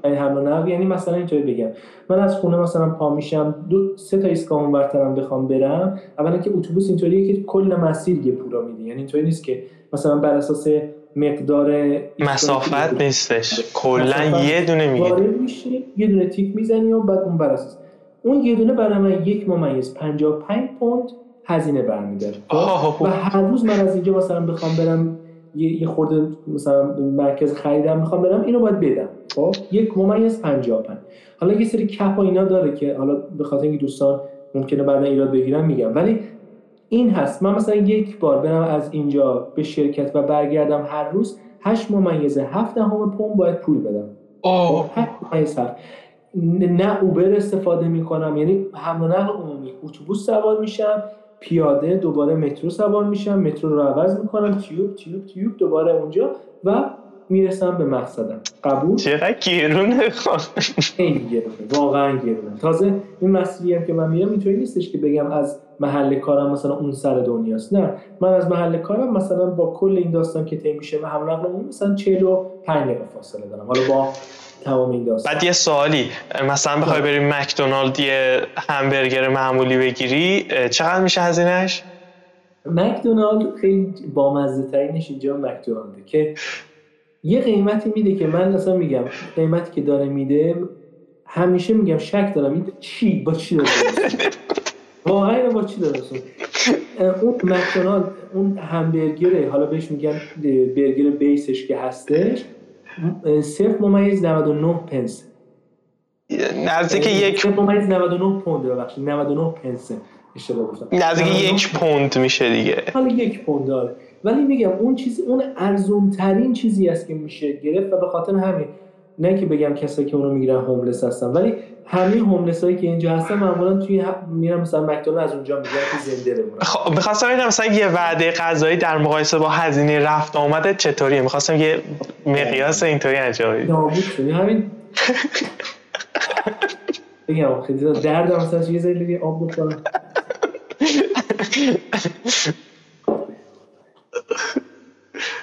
حمل و نقل؟ یعنی مثلا اینطوری بگم. من از خونه مثلا پا میشم دو سه تا ایستگاه اونورترم بخوام برم اولا که اتوبوس اینطوریه که کل مسیر یه پورا میده. یعنی اینطوری نیست که مثلا بر اساس مقدار مسافت نیستش. کلا یه دونه میگه یه دونه تیک می‌زنی و بعد اون بر اساس اون یه دونه برای من یک ممیز 55 پوند هزینه برمیداره؟ و هر روز من از اینجا مثلا بخوام برم یه خورده مثلا مرکز خریدم می‌خوام برم اینو باید بدم. خب؟ یک ممیز 55 حالا یه سری کپ و اینا داره که حالا به خاطر اینکه دوستان ممکنه بعدا ایراد بگیرم میگم. ولی این هست. من مثلا یک بار برم از اینجا به شرکت و برگردم هر روز 8 ممیز 7 دهم پوند باید پول بدم. آه. نه اوبر استفاده می‌کنم یعنی حمل و نقل عمومی. اتوبوس سوار میشم پیاده دوباره مترو سوار میشم مترو رو عوض می‌کنم تیوب تیوب تیوب دوباره اونجا و می‌رسم به مقصدم. قبول؟ چقدر گرونه خیلی گرونه واقعا گرونه. تازه این مسئله هم که من میرم اینطوری نیستش که بگم از محل کارم مثلا اون سر دنیاست. نه من از محل کارم مثلا با کل این داستان که طی میشه و هم نقل مثلا 45 دقیقه فاصله دارم. حالا با تمام این داستان. بعد یه سوالی مثلا بخوای بری مکدونالد یه همبرگر معمولی بگیری چقدر میشه هزینهش مکدونالد خیلی بامزه ترینش اینجا مکدونالده که یه قیمتی میده که من اصلا میگم قیمتی که داره میده همیشه میگم شک دارم این چی؟ با چی داره واقعا با چی داره اون مکدونالد اون همبرگره حالا بهش میگن برگر بیسش که هستش صرف ممیز 99 پنس نزدیک یک ممیز 99 پوند ببخشید 99 پنس اشتباه گفتم. نزدیک یک پوند میشه دیگه. حالا یک پوند داره ولی میگم اون چیزی اون ارزون ترین چیزی است که میشه گرفت و به خاطر همین نه که بگم کسایی که اونو می‌گیرن هوملس هستن ولی همه هوملس هایی که اینجا هستن معمولا توی میرن مثلا مکدونالد از اونجا میگن که زنده بمونن. خب می‌خواستم ببینم مثلا یه وعده غذایی در مقایسه با هزینه رفت آمده چطوریه؟ می‌خواستم یه مقیاس اینطوری انجام بدید. نابود شدی. همین. بگم خیلی درد مثلا یه ذره آب بخورم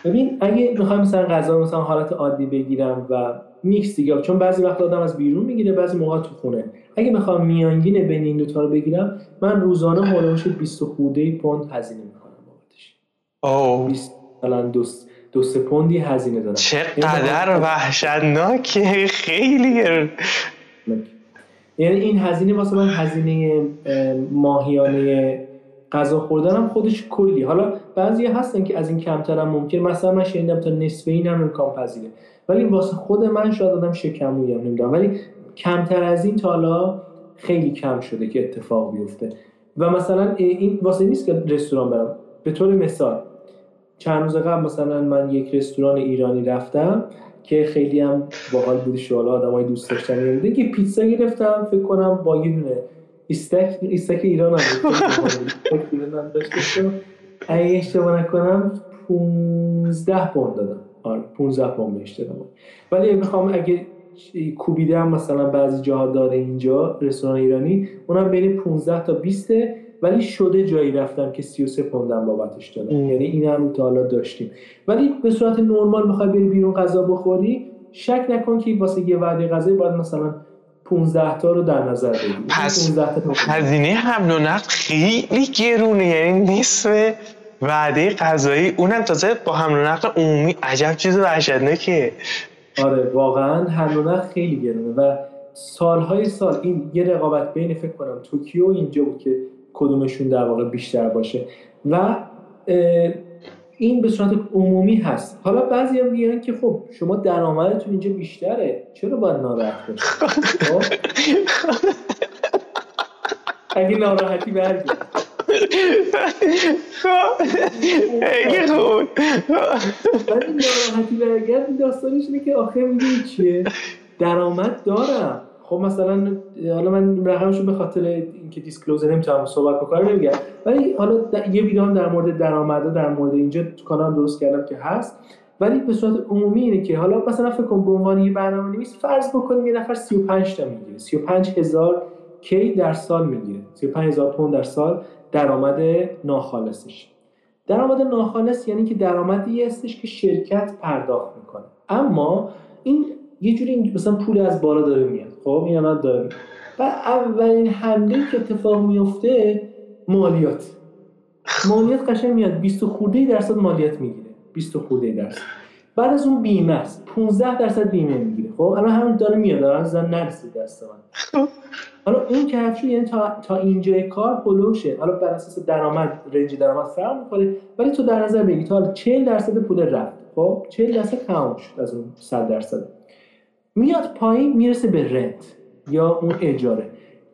ببین اگه بخوام مثلا غذا مثلا حالت عادی بگیرم و میکس دیگه. چون بعضی وقت آدم از بیرون می‌گیره بعضی موقع تو خونه. اگه می‌خوام میانگین بین این دو تا رو بگیرم من روزانه حدود 20 خورده پوند هزینه می‌کنم بابتش. اوه. مثلا دو دو سه پوندی هزینه دارم. چقدر یعنی وحشتناکه. خیلی یعنی این هزینه واسه من هزینه ماهیانه غذا خوردن خودش کلی. حالا بعضی هستن که از این کمتر هم ممکن مثلا من شنیدم تا نصف این هم امکان پذیره ولی واسه خود من شاید آدم شکمویم نمی‌دونم. ولی کمتر از این تا حالا خیلی کم شده که اتفاق بیفته. و مثلا این واسه نیست که رستوران برم. به طور مثال چند روز قبل مثلا من یک رستوران ایرانی رفتم که خیلی هم باحال بود شوالا آدمای دوست داشتنی بوده که پیتزا گرفتم فکر کنم با یه دونه استک استک ایران هم اگه اشتباه نکنم 15 پوند دادم. آره 15 پوند بهش دادم ولی می‌خوام اگه کوبیده هم مثلا بعضی جاها داره اینجا رستوران ایرانی اونم بین 15 تا 20 ولی شده جایی رفتم که 33 پوندم بابتش دادم. یعنی این هم تا حالا داشتیم. ولی به صورت نرمال می‌خوای بری بیرون غذا بخوری شک نکن که واسه یه وعده غذایی باید مثلا 15 تا رو در نظر بگیرید. پس هزینه حمل و نقل خیلی گرونه یعنی نصف وعده غذایی اونم تازه با حمل و نقل عمومی عجب چیز وحشتناکه آره واقعا حمل و نقل خیلی گرونه و سالهای سال این یه رقابت بین فکر کنم توکیو اینجا بود که کدومشون در واقع بیشتر باشه و این به صورت عمومی هست. حالا بعضی هم میگن که خب شما درآمدتون اینجا بیشتره. چرا باید ناراحت خب؟ اگه ناراحتی برگرد. خب خیلی خوب ولی ناراحتی برگرد داستانش اینه که آخه می‌دونی چیه؟ درآمد دارم. خب مثلا حالا من رقمشو به خاطر اینکه دیسکلوز نمی‌تونم صحبت بکنم نمیگم. ولی حالا یه ویدیو در مورد درآمده در مورد اینجا تو کانال درست کردم که هست. ولی به صورت عمومی اینه که حالا مثلا فکر کن به عنوان یه برنامه نویس فرض بکنیم یه نفر 35 تا می‌گیره. 35 هزار کی در سال می‌گیره. 35 هزار پوند در سال درآمد ناخالصش. درآمد ناخالص یعنی که درآمدی هستش که شرکت پرداخت می‌کنه. اما این یه جوری مثلا پول از بالا داره میاد. خب این داره. و اولین حمله که اتفاق میفته مالیات. مالیات قشنگ میاد. 20 خورده درصد مالیات می‌گیره. 20 خورده درصد. بعد از اون بیمه است 15 درصد بیمه می‌گیره. خب الان همون داره میاد. الان زن نرسید دست من حالا اون کفشی یعنی تا, تا اینجای کار پلوشه حالا بر اساس درآمد رنج درآمد فرق می‌کنه. ولی تو در نظر بگی تا 40 درصد پول رفت. خب 40 درصد تمام شد از اون 100 درصد. میاد پایین می‌رسه به رنت یا اون اجاره.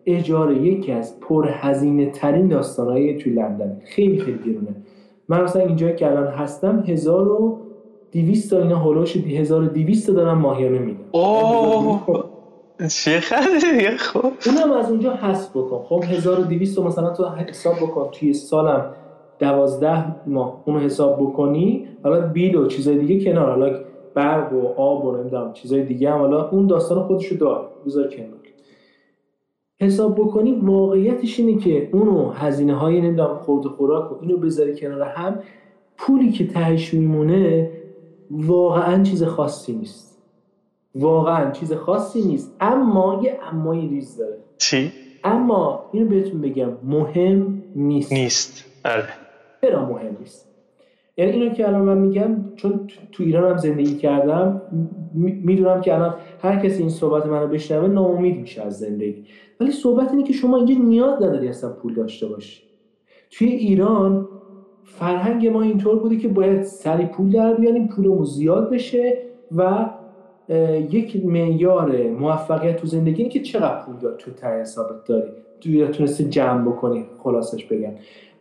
اجاره یکی از پرهزینه ترین داستانهای توی لندن خیلی خیلی گرونه. من مثلا اینجا که الان هستم 1200 تا اینا هولوش 1200 دارم ماهیانه میدم. اوه! چقدر خب. اونم از اونجا حذف بکن. خب 1200 مثلا تو حساب بکن. توی سالم دوازده ماه اونو حساب بکنی حالا بیل و چیزای دیگه کنار. حالا برق و آب و نمی‌دونم چیزای دیگه هم. حالا اون داستان خودشو داره بذار کنار. حساب بکنی واقعیتش اینه که اونو هزینه های نمی‌دونم خورد و خوراک و اینو بذاری کنار هم پولی که تهش میمونه واقعا چیز خاصی نیست. واقعا چیز خاصی نیست. اما یه امای ریز داره. چی؟ اما اینو بهتون بگم مهم نیست. نیست. آره چرا مهم نیست؟ یعنی اینو که الان من میگم چون تو ایران هم زندگی کردم می‌دونم که الان هر کسی این صحبت منو بشنوه ناامید میشه از زندگی. ولی صحبت اینه که شما اینجا نیاز نداری اصلا پول داشته باشی. توی ایران فرهنگ ما اینطور بوده که باید سری پول در بیاریم پولمون زیاد بشه و یک معیار موفقیت تو زندگی اینه که چقدر پول دار تو حسابت داری. تو تونستی جمع بکنی خلاصش بگم.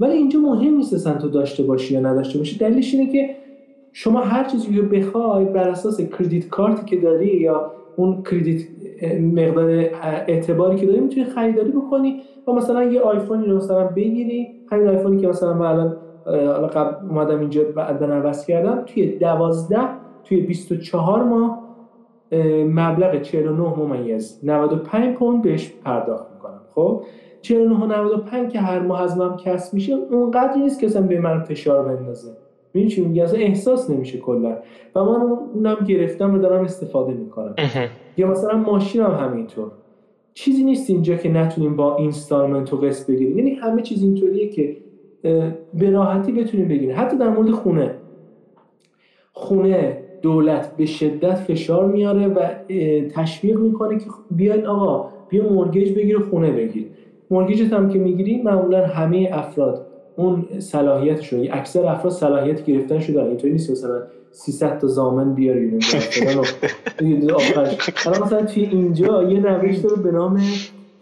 ولی اینجا مهم نیست اصلا تو داشته باشی یا نداشته باشی. دلیلش اینه که شما هر چیزی رو بخوای بر اساس کردیت کارتی که داری یا اون کردیت مقدار اعتباری که داری می‌تونی خریداری بکنی و مثلا یه آیفونی رو مثلا بگیری. همین آیفونی که مثلا من الان قبل اومدم اینجا بعدا عوض کردم توی دوازده توی 24 ماه مبلغ 49 ممیز 95 پوند بهش پرداخت می‌کنم. خب؟ 49 و 95 که هر ماه از من کسب میشه اونقدر نیست که اصلا به من فشار بندازه. ببین چی میگه اصلا احساس نمیشه کلا. و من اونم گرفتم و دارم استفاده می‌کنم. یا مثلا ماشین هم همینطور. چیزی نیست اینجا که نتونیم با اینستالمنت و قسط بگیریم. یعنی همه چیز اینطوریه که به راحتی بتونیم بگیریم. حتی در مورد خونه. خونه دولت به شدت فشار میاره و تشویق می‌کنه که بیاین آقا بیا مورگیج بگیر و خونه بگیر. مورگیجت هم که می‌گیری معمولا همه افراد اون صلاحیتش رو اکثر افراد صلاحیت گرفتن شده اینطوری نیست مثلا 300 تا زامن بیاری حالا مثلا توی اینجا یه روش داره به نام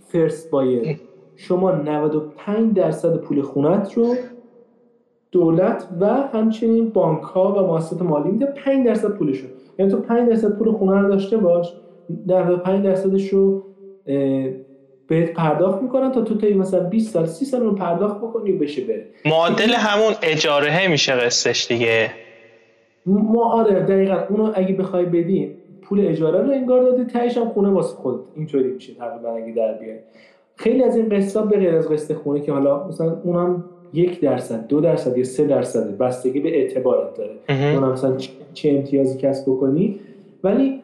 فرست بایر. شما 95 درصد پول خونت رو دولت و همچنین بانک ها و مؤسسات مالی میده. 5 درصد پولشون یعنی تو 5 درصد پول خونه رو داشته باش 95 درصدش رو بهت پرداخت می‌کنن تا تو تا مثلا 20 سال 30 سال رو پرداخت بکنی و بشه بره. معادل همون اجاره میشه قسطش دیگه. ما آره دقیقا. اونو اگه بخوای بدی پول اجاره رو انگار دادی تهش هم خونه واسه خود اینطوری میشه تقریبا اگه در بیای. خیلی از این قسطا به غیر از قسط خونه که حالا مثلا اونم یک درصد دو درصد یا سه درصد بستگی به اعتبارت داره. اون مثلا چه امتیازی کسب بکنی. ولی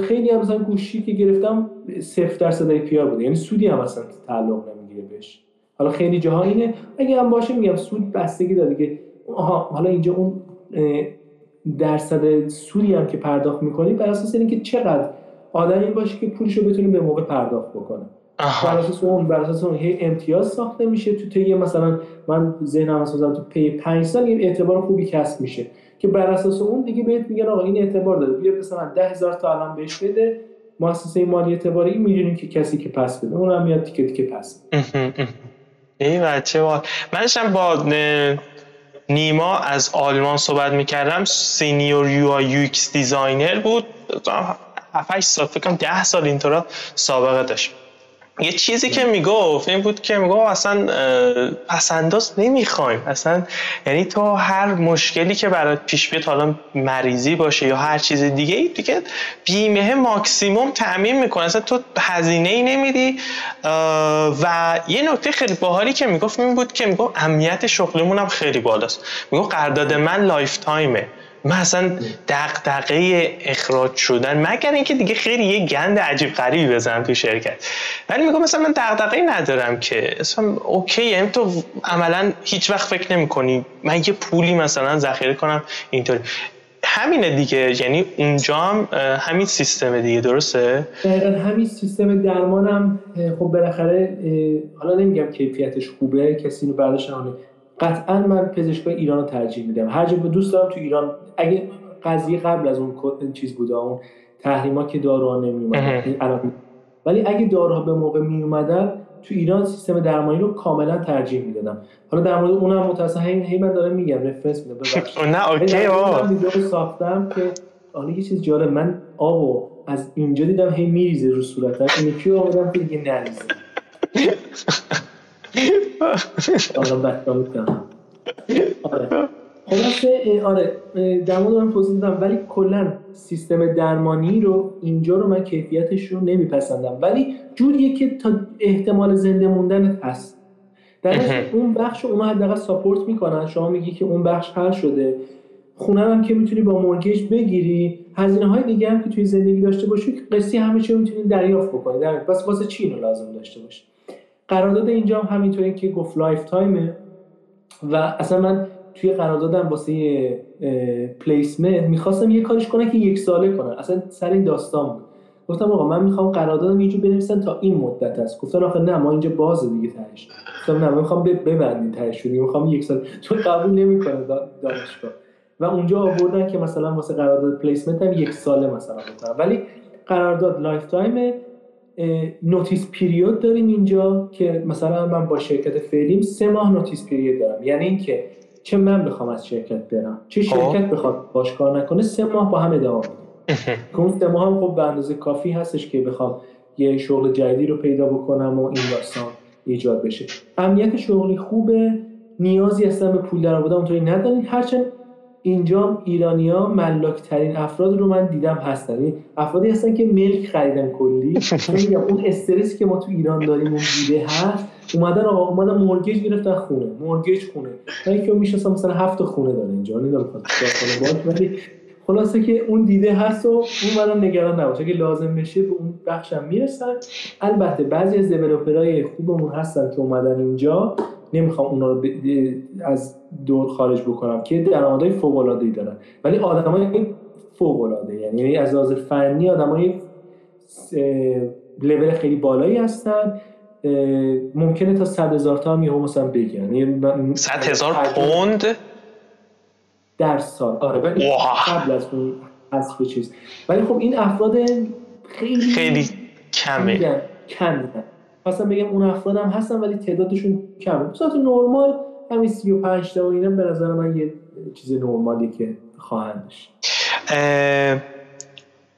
خیلی هم مثلا گوشی که گرفتم صفر درصد ای پی بوده. یعنی سودی هم اصلا تعلق نمی‌گیره بهش. حالا خیلی جاها اینه. اگه هم باشه میگم سود بستگی داره که حالا اینجا اون درصد سودی هم که پرداخت می‌کنی بر اساس اینکه چقدر آدم این باشه که پولشو بتونه به موقع پرداخت بکنه. بر اساس اون بر اساس اون هی امتیاز ساخته میشه تو طی مثلا من ذهنم اساسا تو پی 5 سال این اعتبار خوبی کسب میشه. که بر اساس اون دیگه بهت میگن آقا این اعتبار داره. بیا مثلا 10000 تا الان بهش بده مؤسسه مالی اعتباری می‌دونیم که کسی که پس بده. اونم میاد تیکه تیکه پس این بچه با من داشتم با نیما از آلمان صحبت می‌کردم. senior UI UX designer بود. 7 سال فکر کنم 10 سال اینطورا سابقه داشت. یه چیزی که می‌گفت این بود که می‌گفت اصلا پس‌انداز نمی‌خوایم. اصلا یعنی تو هر مشکلی که برات پیش بیاد حالا مریضی باشه یا هر چیز دیگه ای دیگه بیمه ماکسیموم تأمین می‌کنه. اصلا تو هزینه ای نمیدی و یه نکته خیلی باحالی که می‌گفت این بود که می‌گفت امنیت شغلیمون هم خیلی بالاست. می‌گفت قرارداد من lifetime ه. من اصلا دغدغه اخراج شدن مگر اینکه دیگه خیلی یه گند عجیب غریبی بزنم تو شرکت. ولی میگم مثلا من دغدغه ندارم که اصلا اوکی یعنی تو عملا هیچ وقت فکر نمی کنی من یه پولی مثلا ذخیره کنم اینطوری. همینه دیگه یعنی اونجا هم همین سیستم دیگه درسته؟ دقیقا همین سیستم درمانم خب بالاخره حالا نمیگم کیفیتش خوبه کسی رو برداشت قطعا من پزشکای ایران رو ترجیح میدم. هر جا دوست دارم تو ایران اگه قضیه قبل از اون چیز بوده اون تحریما که داروها نمی ولی اگه داروها به موقع می اومدن تو ایران سیستم درمانی رو کاملا ترجیح می‌دادم حالا در مورد اونم متأسفانه هی من دارم میگم رفرنس میدم نه اوکی ویدیو ساختم که حالا یه چیز جالب من آبو از اینجا دیدم هی میریزه رو صورتم. اینو کی آوردم؟ که دیگه نریزه. آره. خلاصه آره در مورد من توضیح دادم ولی کلا سیستم درمانی رو اینجا رو من کیفیتش رو نمیپسندم. ولی جوریه که تا احتمال زنده موندن هست. در اون بخش رو اونا حداقل support می‌کنن. شما میگی که اون بخش حل شده. خونه هم که می‌تونی با mortgage بگیری هزینه های دیگه هم که توی زندگی داشته باشی قسطی همه چی می‌تونی دریافت بکنی. در بس واسه چی اینو لازم داشته باشی؟ قرارداد اینجا هم همینطوری که گفت lifetime ه. و اصلا من توی قراردادم واسه placement می‌خواستم یه کارش کنه که یک ساله کنه اصلا سر این داستان بود. گفتم آقا من می‌خوام قراردادم یه بنویسن تا این مدت است. گفتن آخه نه ما اینجا بازه دیگه تهش. گفتم نه من می‌خوام ببندین تهش. شدی می‌خوام یک سال چون قبول نمی‌کنه دانشگاه. و اونجا آوردن که مثلا واسه قرارداد placement هم یک ساله مثلا ولی قرارداد lifetime notice period داریم اینجا که مثلا من با شرکت فعلیم سه ماه notice period دارم. یعنی اینکه چه من بخوام از شرکت برم؟ چه خب. شرکت بخواد باهاش کار نکنه سه ماه با هم ادامه بدیم که اون سه ماه هم خب به اندازه کافی هستش که بخوام یه شغل جدیدی رو پیدا بکنم و این داستان ایجاد بشه. امنیت شغلی خوبه نیازی اصلا به پول در اونطوری ندارین هرچند اینجا ایرانیا ملاک ترین افراد رو من دیدم هستن. یعنی افرادی هستن که ملک خریدن کلی. میگم اون استرسی که ما تو ایران داریم اون دیده هست اومدن آقا اومدن مورگیج گرفتن خونه. مورگیج خونه. تا که میشه مثلا هفت خونه داره اینجا. نمی‌دونم ولی خلاصه که اون دیده هست و اون برام نگران نباشه. که لازم بشه به اون بخشم می‌رسن. البته بعضی از دیولپرهای خوبمون هستن که اومدن اینجا. نمی‌خوام اونا رو از دور خارج بکنم که درآمدهای فوق العاده ای دارن. ولی آدمای فوق العاده یعنی از لحاظ فنی آدمای لول خیلی بالایی هستن. ممکنه تا صد هزار تا هم یهو مثلا بگیرن. یعنی صد هزار پوند؟ در سال. آره ولی قبل از اون حذف چیز. ولی خب این افراد خیلی خیلی کمه. کم خواستم بگم اون افراد هم هستن ولی تعدادشون کمه. بسات نرمال همین 35 تا و اینا به نظر من یه چیز نرمالی که خواهند داشت.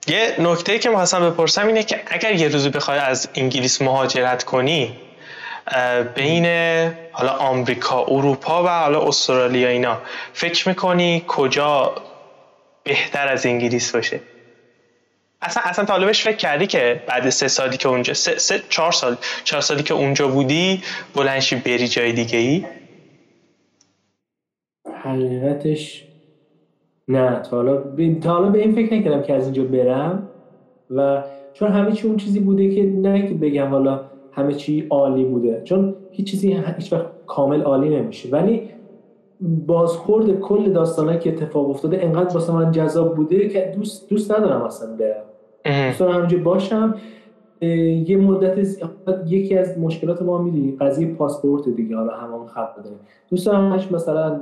یه نکته که می‌خواستم بپرسم اینه که اگر یه روزی بخوای از انگلیس مهاجرت کنی بین حالا آمریکا اروپا و حالا استرالیا اینا فکر می‌کنی کجا بهتر از انگلیس باشه؟ اصلا اصلا طالبش فکر کردی که بعد سه سالی که اونجا سه, سه چهار سال چهار سالی که اونجا بودی بلنشی بری جای دیگه ای حقیقتش نه تا حالا تا حالا به این فکر نکردم که از اینجا برم و چون همه چی اون چیزی بوده که نه که بگم حالا همه چی عالی بوده چون هیچ چیزی هیچ وقت کامل عالی نمیشه. ولی بازخورد کل داستانه که اتفاق افتاده انقدر واسه من جذاب بوده که دوست دوست ندارم اصلا برم. دوست دارم همونجا باشم. یه مدت یکی از مشکلات ما می‌دونی قضیه پاسپورت دیگه حالا همون خط داره. دوست دارم مثلا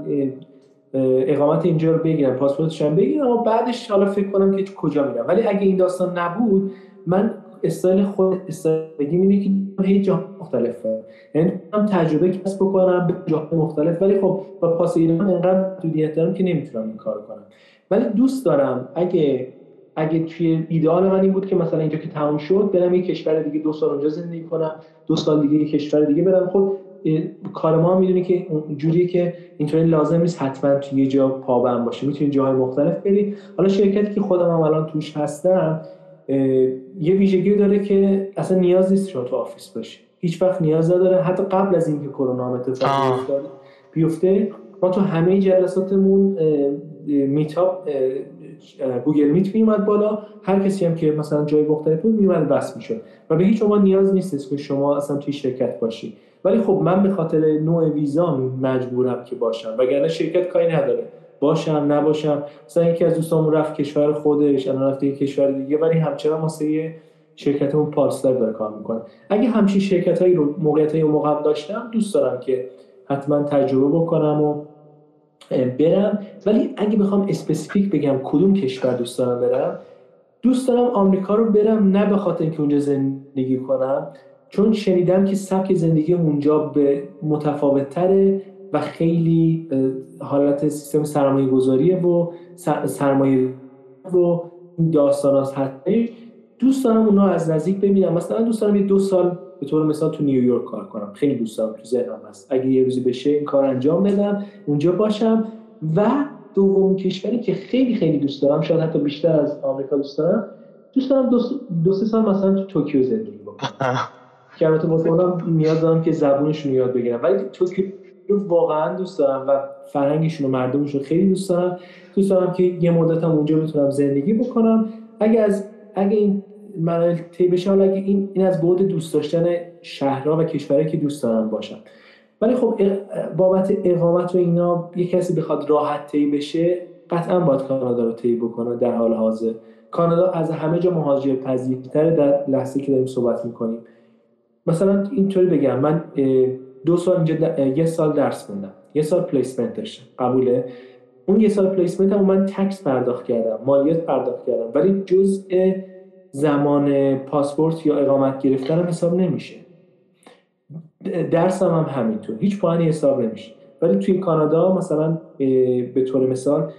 اقامت اینجا رو بگیرم پاسپورتش هم بگیرم و بعدش حالا فکر کنم که کجا میرم ولی اگه این داستان نبود من استایل خود استایل اینه که هیچ جا مختلفه یعنی هم تجربه کسب بکنم به جاهای مختلف. ولی خب با پاس ایران انقدر محدودیت دارم که نمی‌تونم این کار کنم. ولی دوست دارم اگه اگه توی ایدئال من این بود که مثلا اینجا که تمام شد برم یه کشور دیگه دو سال اونجا زندگی کنم دو سال دیگه یه کشور دیگه برم. خب کار ما می‌دونی که جوریه که اینطوری لازم نیست حتما توی یه جا پابند باشه. می‌تونی جاهای مختلف بری. حالا شرکتی که خودم هم الان توش هستم یه ویژگی داره که اصلا نیاز نیست شما تو office باشی. هیچ وقت نیاز نداره. حتی قبل از اینکه کرونا اتفاق بیفته ما تو همه جلساتمون meetup Google Meet میومد بالا. هر کسی هم که مثلا جای مختلف بود میومد بس می‌شد. و به هیچ عنوان نیاز نیست که شما اصلا توی شرکت باشی. ولی خب من به خاطر نوع ویزا مجبورم که باشم وگرنه شرکت کاری نداره. باشم نباشم مثلا یکی از دوستامون رفت کشور خودش الان رفته کشور دیگه ولی همچنان واسه شرکتمون پارسل داره کار می‌کنه. اگه همچین شرکت هایی رو موقعیت هایی موقع داشتم دوست دارم که حتما تجربه بکنم و برم. ولی اگه بخوام اسپسیفیک بگم کدوم کشور دوست دارم برم دوست دارم آمریکا رو برم نه به خاطر اینکه اونجا زندگی کنم. چون شنیدم که سبک زندگی اونجا به متفاوت تره و خیلی حالت سیستم سرمایه گذاریه و سرمایه و داستان هستش دوست دارم اونا از نزدیک ببینم مثلا دوست دارم یه دو سال به طور مثال تو نیویورک کار کنم. خیلی دوست دارم تو ذهنم هست. اگه یه روزی بشه این کار انجام بدم اونجا باشم. و دوم کشوری که خیلی خیلی دوست دارم شاید حتی بیشتر از آمریکا دوست دارم. دوست دارم دو, دو سه سال مثلا تو توکیو زندگی بکنم. البته واسه نیاز دارم که زبونشون یاد بگیرم. ولی توکیو واقعا دوست دارم و فرهنگشون و مردمشون خیلی دوست دارم. دوست دارم که یه مدت هم اونجا بتونم زندگی بکنم. اگه از اگه این مراحل طی بشه اگه این این از بعد دوست داشتن شهرها و کشورهایی که دوست دارم باشم. ولی خب بابت اقامت و اینا یه کسی بخواد راحت طی بشه قطعا باید کانادا رو طی بکنه در حال حاضر. کانادا از همه جا مهاجر پذیرتر در لحظه که داریم صحبت می‌کنیم. مثلا اینطوری بگم من دو سال اینجا یه سال درس خوندم. یه سال پلیسمنت داشتم. قبوله. اون یه سال پلیسمنت هم من تکس پرداخت کردم مالیات پرداخت کردم. ولی جزء زمان پاسپورت یا اقامت گرفتن هم حساب نمیشه. درسم هم همینطور. هیچ پایانی حساب نمیشه. ولی توی کانادا مثلا به طور مثال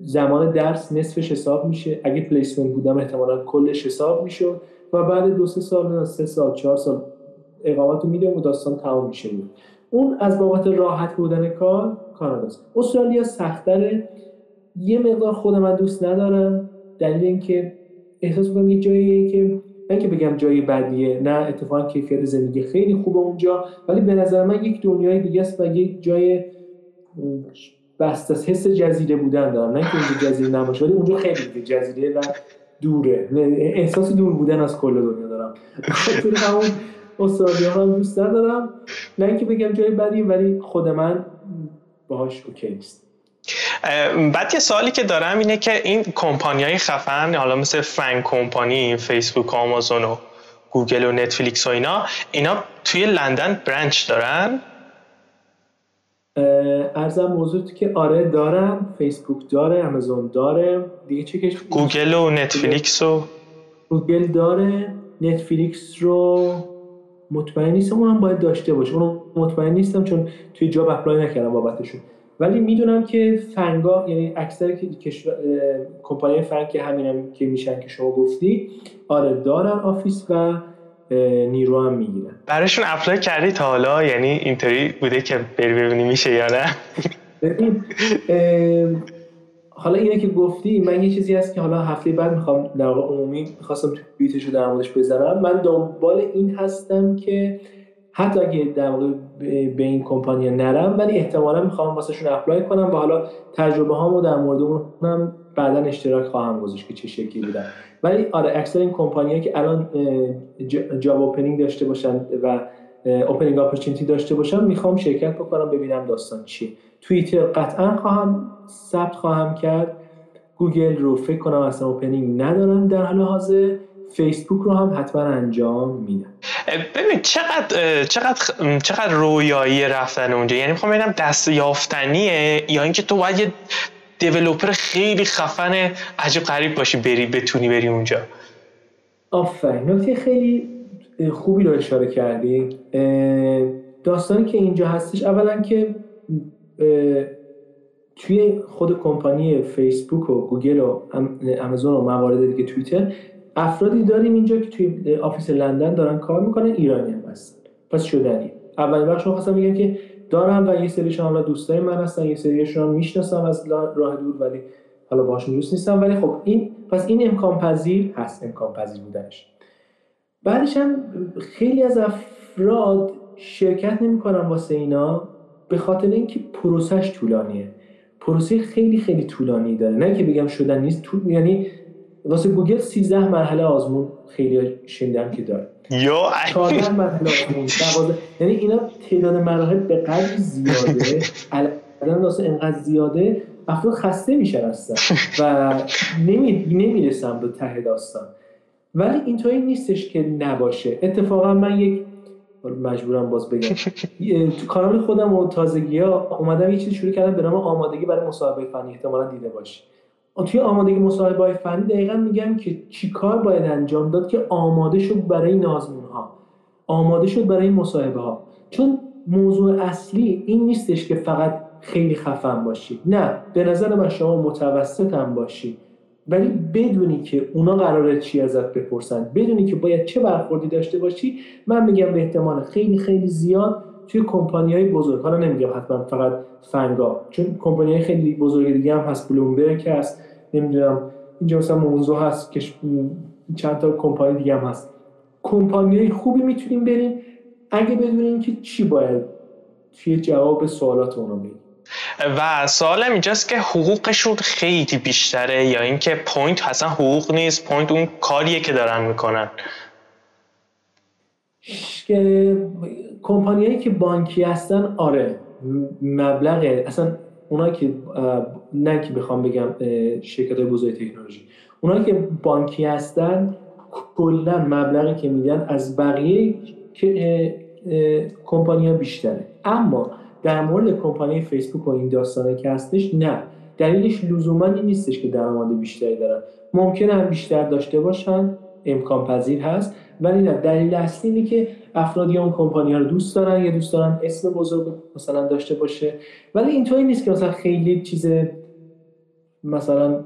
زمان درس نصفش حساب میشه. اگه پلیسمنت بودم احتمالا کلش حساب میشه و بعد دو سه سال سه سال چهار سال اقامت رو میده و داستان تمام میشه. اون از بابت راحت بودن کار کاناداست استرالیا سختره یه مقدار خود من دوست ندارم دلیل اینکه احساس می‌کنم یه جاییه که نه که بگم جای بدیه نه اتفاقا کیفیت زندگی خیلی خوبه اونجا ولی به نظر من یک دنیای دیگه است و یک جای بست از حس جزیره بودن دارم. نه که اونجا جزیره نباشه ولی اونجا خیلی جزیره و دوره. احساس دور بودن از کل دنیا دارم. همون استرالیا هم دوست ندارم. نه اینکه بگم جای بدی ولی خود من باهاش okay نیست بعد یه سوالی که دارم اینه که این کمپانی های خفن حالا مثل FAANG کمپانی فیسبوک آمازون و گوگل و نتفلیکس و اینا اینا توی لندن branch دارن؟ عرضم به حضور که آره دارم فیسبوک داره آمازون داره. دیگه چه کش گوگل و نتفلیکس و گوگل داره. نتفلیکس رو مطمئن نیستم اونم باید داشته باشه. اونو مطمئن نیستم چون توی job apply نکردم بابتشون. ولی می‌دونم که FAANG ا یعنی اکثر کمپانی FAANG که همینم که میشن که شما گفتی آره دارن office و نیرو هم می‌گیرن. براشون apply کردی تا حالا؟ یعنی اینطوری بوده که بری ببینی میشه یا نه؟ ببین حالا اینه که گفتی من یه چیزی هست که حالا هفته بعد می‌خوام در واقع عمومی می‌خواستم توییتش رو در موردش بزنم من دنبال این هستم که حتی اگه در واقع به این کمپانی نرم ولی احتمالا می‌خوام واسهشون apply کنم و حالا تجربه هامو در مورد اونم بعدا اشتراک خواهم گذاشت که چه شکلی بودن. ولی آره اکثر این که الان job opening داشته باشن و opening opportunity داشته باشن می‌خوام شرکت بکنم ببینم داستان چیه. توییتر قطعا خواهم ثبت خواهم کرد. گوگل رو فکر کنم اصلا opening ندارن در حال حاضر. فیسبوک رو هم حتما انجام میدن. ببین چقدر چقدر چقدر رویایی رفتن اونجا؟ یعنی می‌خوام بگم دست یافتنیه یا اینکه تو باید یه developer خیلی خفن عجیب غریب باشی بری بتونی بری اونجا. آفرین. نکته خیلی خوبی رو اشاره کردی. داستانی که اینجا هستش اولا که توی خود کمپانی فیسبوک و گوگل و امازون و موارد دیگه توییتر افرادی داریم اینجا که توی office لندن دارن کار می‌کنن ایرانی هم هستن. پس شدنی. اول بخش خواستم بگم که دارم و یه سریشون حالا دوستای من هستن یه سریشون می‌شناسم از راه دور ولی حالا باشون دوست نیستم. ولی خب این پس این امکان پذیر هست امکان پذیر بودنش. بعدش هم خیلی از افراد شرکت نمی‌کنن واسه اینا به خاطر اینکه پروسش طولانیه. پروسه خیلی خیلی طولانی داره. نه که بگم شدن نیست طول یعنی واسه گوگل 13 مرحله آزمون خیلی شنیدم که داره. یا 14 مرحله آزمون یعنی اینا تعداد مراحل به قدر زیاده. الان واسه انقدر زیاده افراد خسته میشن هستن و نمی... نمی‌رسن به ته داستان. ولی اینطوری نیستش که نباشه. اتفاقا من یک مجبورم باز بگم. تو کانال خودم و تازگی ها اومدم یه چیزی شروع کردم به نام آمادگی برای مصاحبه فنی. احتمالا دیده باشی توی آمادگی مصاحبه های فنی دقیقا میگم که چیکار باید انجام داد که آماده شد برای نازمون ها آماده شد برای مصاحبه ها چون موضوع اصلی این نیستش که فقط خیلی خفن باشی. نه به نظر من شما متوسط هم باشی. ولی بدونی که اونا قراره چی ازت بپرسن. بدونی که باید چه برخوردی داشته باشی. من میگم به احتمال خیلی خیلی زیاد توی کمپانی های بزرگ حالا نمیگم حتما فقط فنگا چون کمپانی های خیلی بزرگ دیگه هم هست بلومبرگ هست نمی‌دونم اینجا مثلا موضوع هست که چند تا کمپانی دیگه هم هست. کمپانی های خوبی می‌تونیم بریم. اگه بدونیم که چی باید توی جواب سوالات اونا بگیم و سوالم اینجاست که حقوقشون خیلی بیشتره یا اینکه point اصلا حقوق نیست point اون کاریه که دارن می‌کنن. کمپانیایی که بانکی هستن آره مبلغ اصلا اونا که نه که بخوام بگم شرکت بزرگ تکنولوژی اونا که بانکی هستن کلا مبلغی که میدن از بقیه کمپانی ها بیشتره. اما در مورد کمپانی فیسبوک و این داستانه که هستش نه. دلیلش لزوما این نیستش که درآمد بیشتری دارن. ممکنه هم بیشتر داشته باشن امکان پذیر هست. ولی نه دلیل اصلی اینه که افرادی اون کمپانی ها رو دوست دارن یا دوست دارن اسم بزرگ مثلا داشته باشه. ولی اینطوری نیست که مثلا خیلی چیز مثلا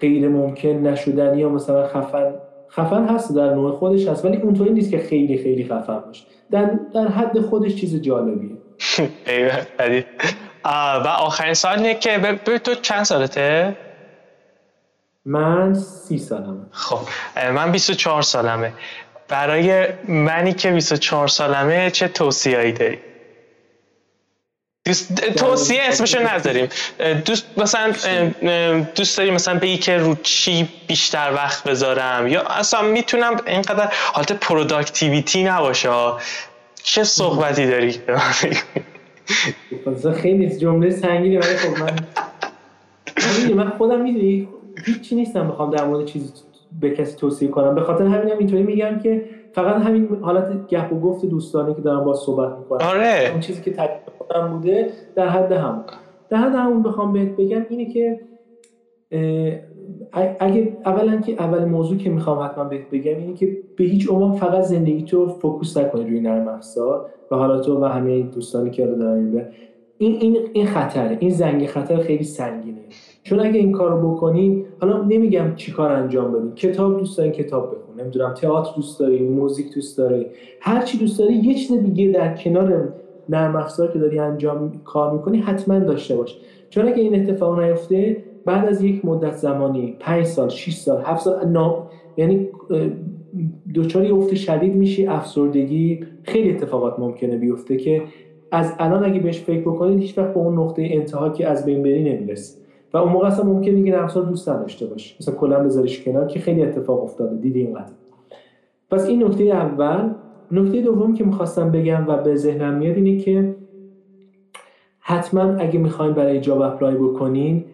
غیر ممکن نشدنی یا مثلا خفن خفن هست در نوع خودش هست ولی اونطوری نیست که خیلی خیلی خفن باشه. در, در حد خودش چیز جالبیه. و آخرین سال که به تو چند سالته؟ من سی سالمه. خب من 24 سالمه. برای منی که 24 سالمه چه توصیه‌ای داری؟ توصیه اسمشو نذاریم. دوست مثلا دوست داری مثلا بگی که رو چی بیشتر وقت بذارم؟ یا اصلا می‌تونم اینقدر حالت productivity نباشه. چه صحبتی داری؟ خیلی جمله سنگینه ولی خب من من خودم می‌دونی هیچی نیستم بخوام در مورد چیزی به کسی توصیه کنم. به خاطر همینم اینطوری میگم که فقط همین حالت گپ و گفت دوستانی که دارم با صحبت می‌کنم. آره. اون چیزی که تجربه بوده در حد هم در حد همون بخوام بهت بگم اینه که اگه اولا که اول موضوع که می‌خوام حتما بهت بگم اینه که به هیچ عنوان فقط زندگی تو فوکوس نکنی روی نرم افزار و حالا تو و همه دوستانی که دارن این این این خطره. این زنگ خطر خیلی سنگینه. چون اگه این کارو بکنی حالا نمیگم چی کار انجام بدی. کتاب دوست داری کتاب بخون. نمی‌دونم تئاتر دوست داری موزیک دوست داری. هر چی دوست داری یه چیز دیگه در کنار نرم افزار که داری انجام کار می‌کنی حتما داشته باش. چون اگه این اتفاق نیفته بعد از یک مدت زمانی 5 سال 6 سال 7 سال نا... یعنی دچار افت شدید میشی افسردگی خیلی اتفاقات ممکنه بیفته که از الان اگه بهش فکر بکنید هیچ وقت به اون نقطه انتها که از بین بری نمی‌رسی. و اون موقع اصلا ممکن دیگه نرم دوست نداشته باشی. مثلا کلا بذاریش کنار که خیلی اتفاق افتاده. دیدی اینقدر. پس این نکته اول. نکته دوم که می‌خواستم بگم و به ذهنم میاد اینه که حتما اگه می‌خواین برای job apply بکنین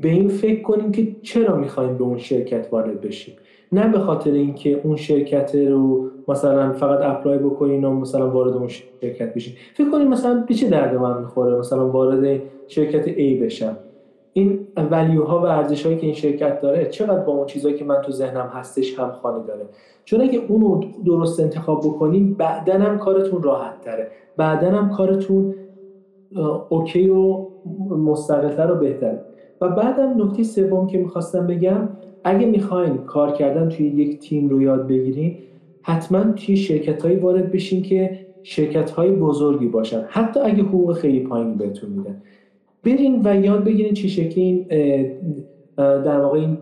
به این فکر کنیم که چرا می‌خوایم به اون شرکت وارد بشیم نه به خاطر اینکه اون شرکت رو مثلا فقط apply بکنین و مثلا وارد اون شرکت بشین. فکر کنیم مثلا به چه درد من می‌خوره مثلا وارد شرکت A بشم. این value ها و ارزش هایی که این شرکت داره چقدر با اون چیزهایی که من تو ذهنم هستش هم‌خوانی داره؟ چون اگه اونو درست انتخاب بکنیم بعدا هم کارتون راحت تره. بعدا هم کارتون اوکی و مستقلتر و بهتره. و بعدم نکته سوم که می‌خواستم بگم اگه می‌خواین کار کردن توی یک تیم رو یاد بگیرین حتما توی شرکت هایی وارد بشین که شرکت های بزرگی باشن. حتی اگه حقوق خیلی پایینی بهتون میدن. برین و یاد بگیرین چه شکلی این در واقع این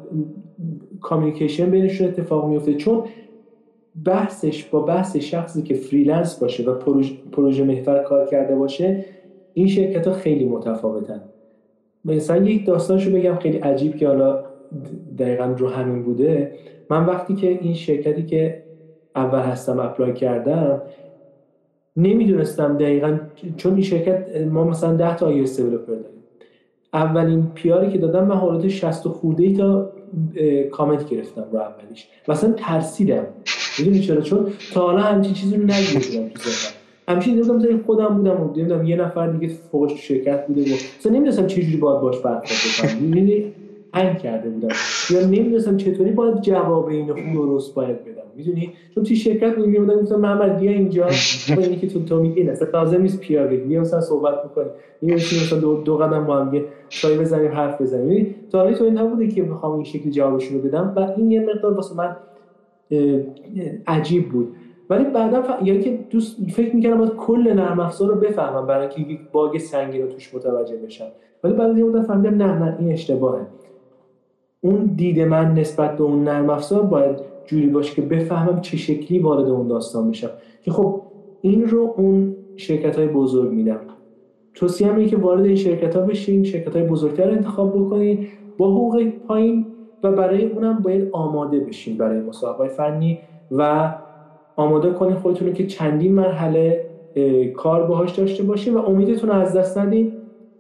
communication بینشون اتفاق میفته چون بحثش با بحث شخصی که freelance باشه و پروژه, پروژه محور کار کرده باشه این شرکت ها خیلی متفاوتن. مثلا یک داستانشو بگم خیلی عجیب که حالا دقیقا رو همین بوده. من وقتی که این شرکتی که اول هستم apply کردم نمی‌دونستم دقیقا چون این شرکت ما مثلا 10 تا iOS developer داریم. اولین پیاری که دادم من حالت 60 خورده ای تا کامنت گرفتم رو اولیش. مثلا ترسیدم. می‌دونی چرا؟ چون تا حالا همچین چیزی رو نگیردم تو همیشه دیدم خودم بودم و دیدم یه نفر دیگه فوقش شرکت بوده و مثلا نمی‌دونستم چه جوری باید باش برخورد یعنی هنگ کرده بودم. یا نمی‌دونستم چطوری باید جواب اینو درست باید بدم. می‌دونی؟ چون توی شرکت میگه بودم گفتم محمد بیا اینجا. با اینی که تو تو میگی نه لازم نیست پیار بگی مثلا صحبت می‌کنی یه مثلا دو, دو قدم با هم چای بزنیم حرف بزنیم. یعنی تا تو این نبوده که بخوام این شکلی جوابش رو بدم. و این یه مقدار واسه من عجیب بود. ولی بعدا ف... یعنی که دوست فکر می‌کردم باید کل نرم افزار رو بفهمم برای اینکه یک باگ سنگین رو توش متوجه بشم. ولی بعد یه مدت فهمیدم نه نه این اشتباهه. اون دید من نسبت به اون نرم افزار باید جوری باشه که بفهمم چه شکلی وارد اون داستان بشم. که خب این رو اون شرکت های بزرگ میدم توصیه اینه که وارد این شرکت ها بشین شرکت های بزرگتر انتخاب بکنید با حقوق پایین و برای اونم باید آماده بشین برای مسابقه فنی و آماده کنید خودتون رو که چندین مرحله کار باهاش داشته باشین و امیدتون رو از دست ندین.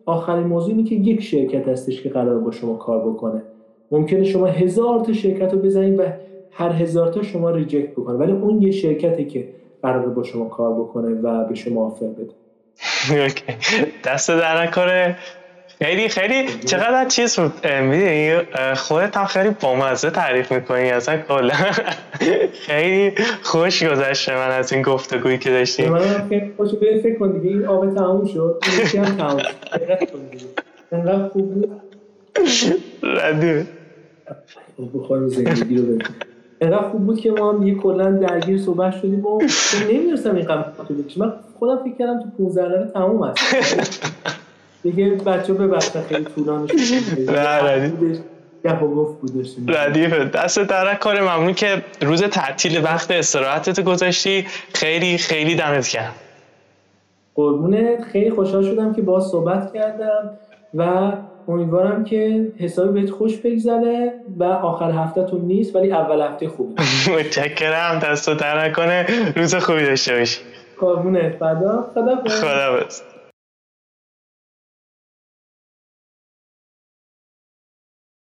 آخرین موضوع اینه که یک شرکت هستش که قرار با شما کار بکنه. ممکنه شما هزار تا شرکت رو بزنید و هر هزار تا شما ریجکت بکنه. ولی اون یه شرکتی که قرار با شما کار بکنه و به شما آفر بده. دست در کار خیلی خیلی. چقدر چیز بود؟ می‌دونی خودت هم خیلی بامزه تعریف می‌کنی. اصلا کلا. خیلی خوش گذشته من از این گفتگویی که داشتیم. من خوش فکر کن دیگه. این آب تموم شد. این هم تموم انقدر خوب بود. ردیه بخوایم زندگی رو ببین. انقدر خوب بود که ما هم یه کلا درگیر صحبت شدیم و نمی‌دونستم این قبل من خودم فکر کردم تو 15 دقیقه تموم است. دیگه بچه ببخشن خیلی طولانی ردیفه دست درک کار ممنون که روز تعطیل وقت استراحتت گذاشتی. خیلی خیلی دمت کرد قربونت. خیلی خوشحال شدم که با صحبت کردم و امیدوارم که حسابی بهت خوش بگذره و آخر هفتهتون نیست ولی اول هفته خوبه. متشکرم دست در نکنه. روز خوبی داشته باشی. قربونت. خدا خدا بس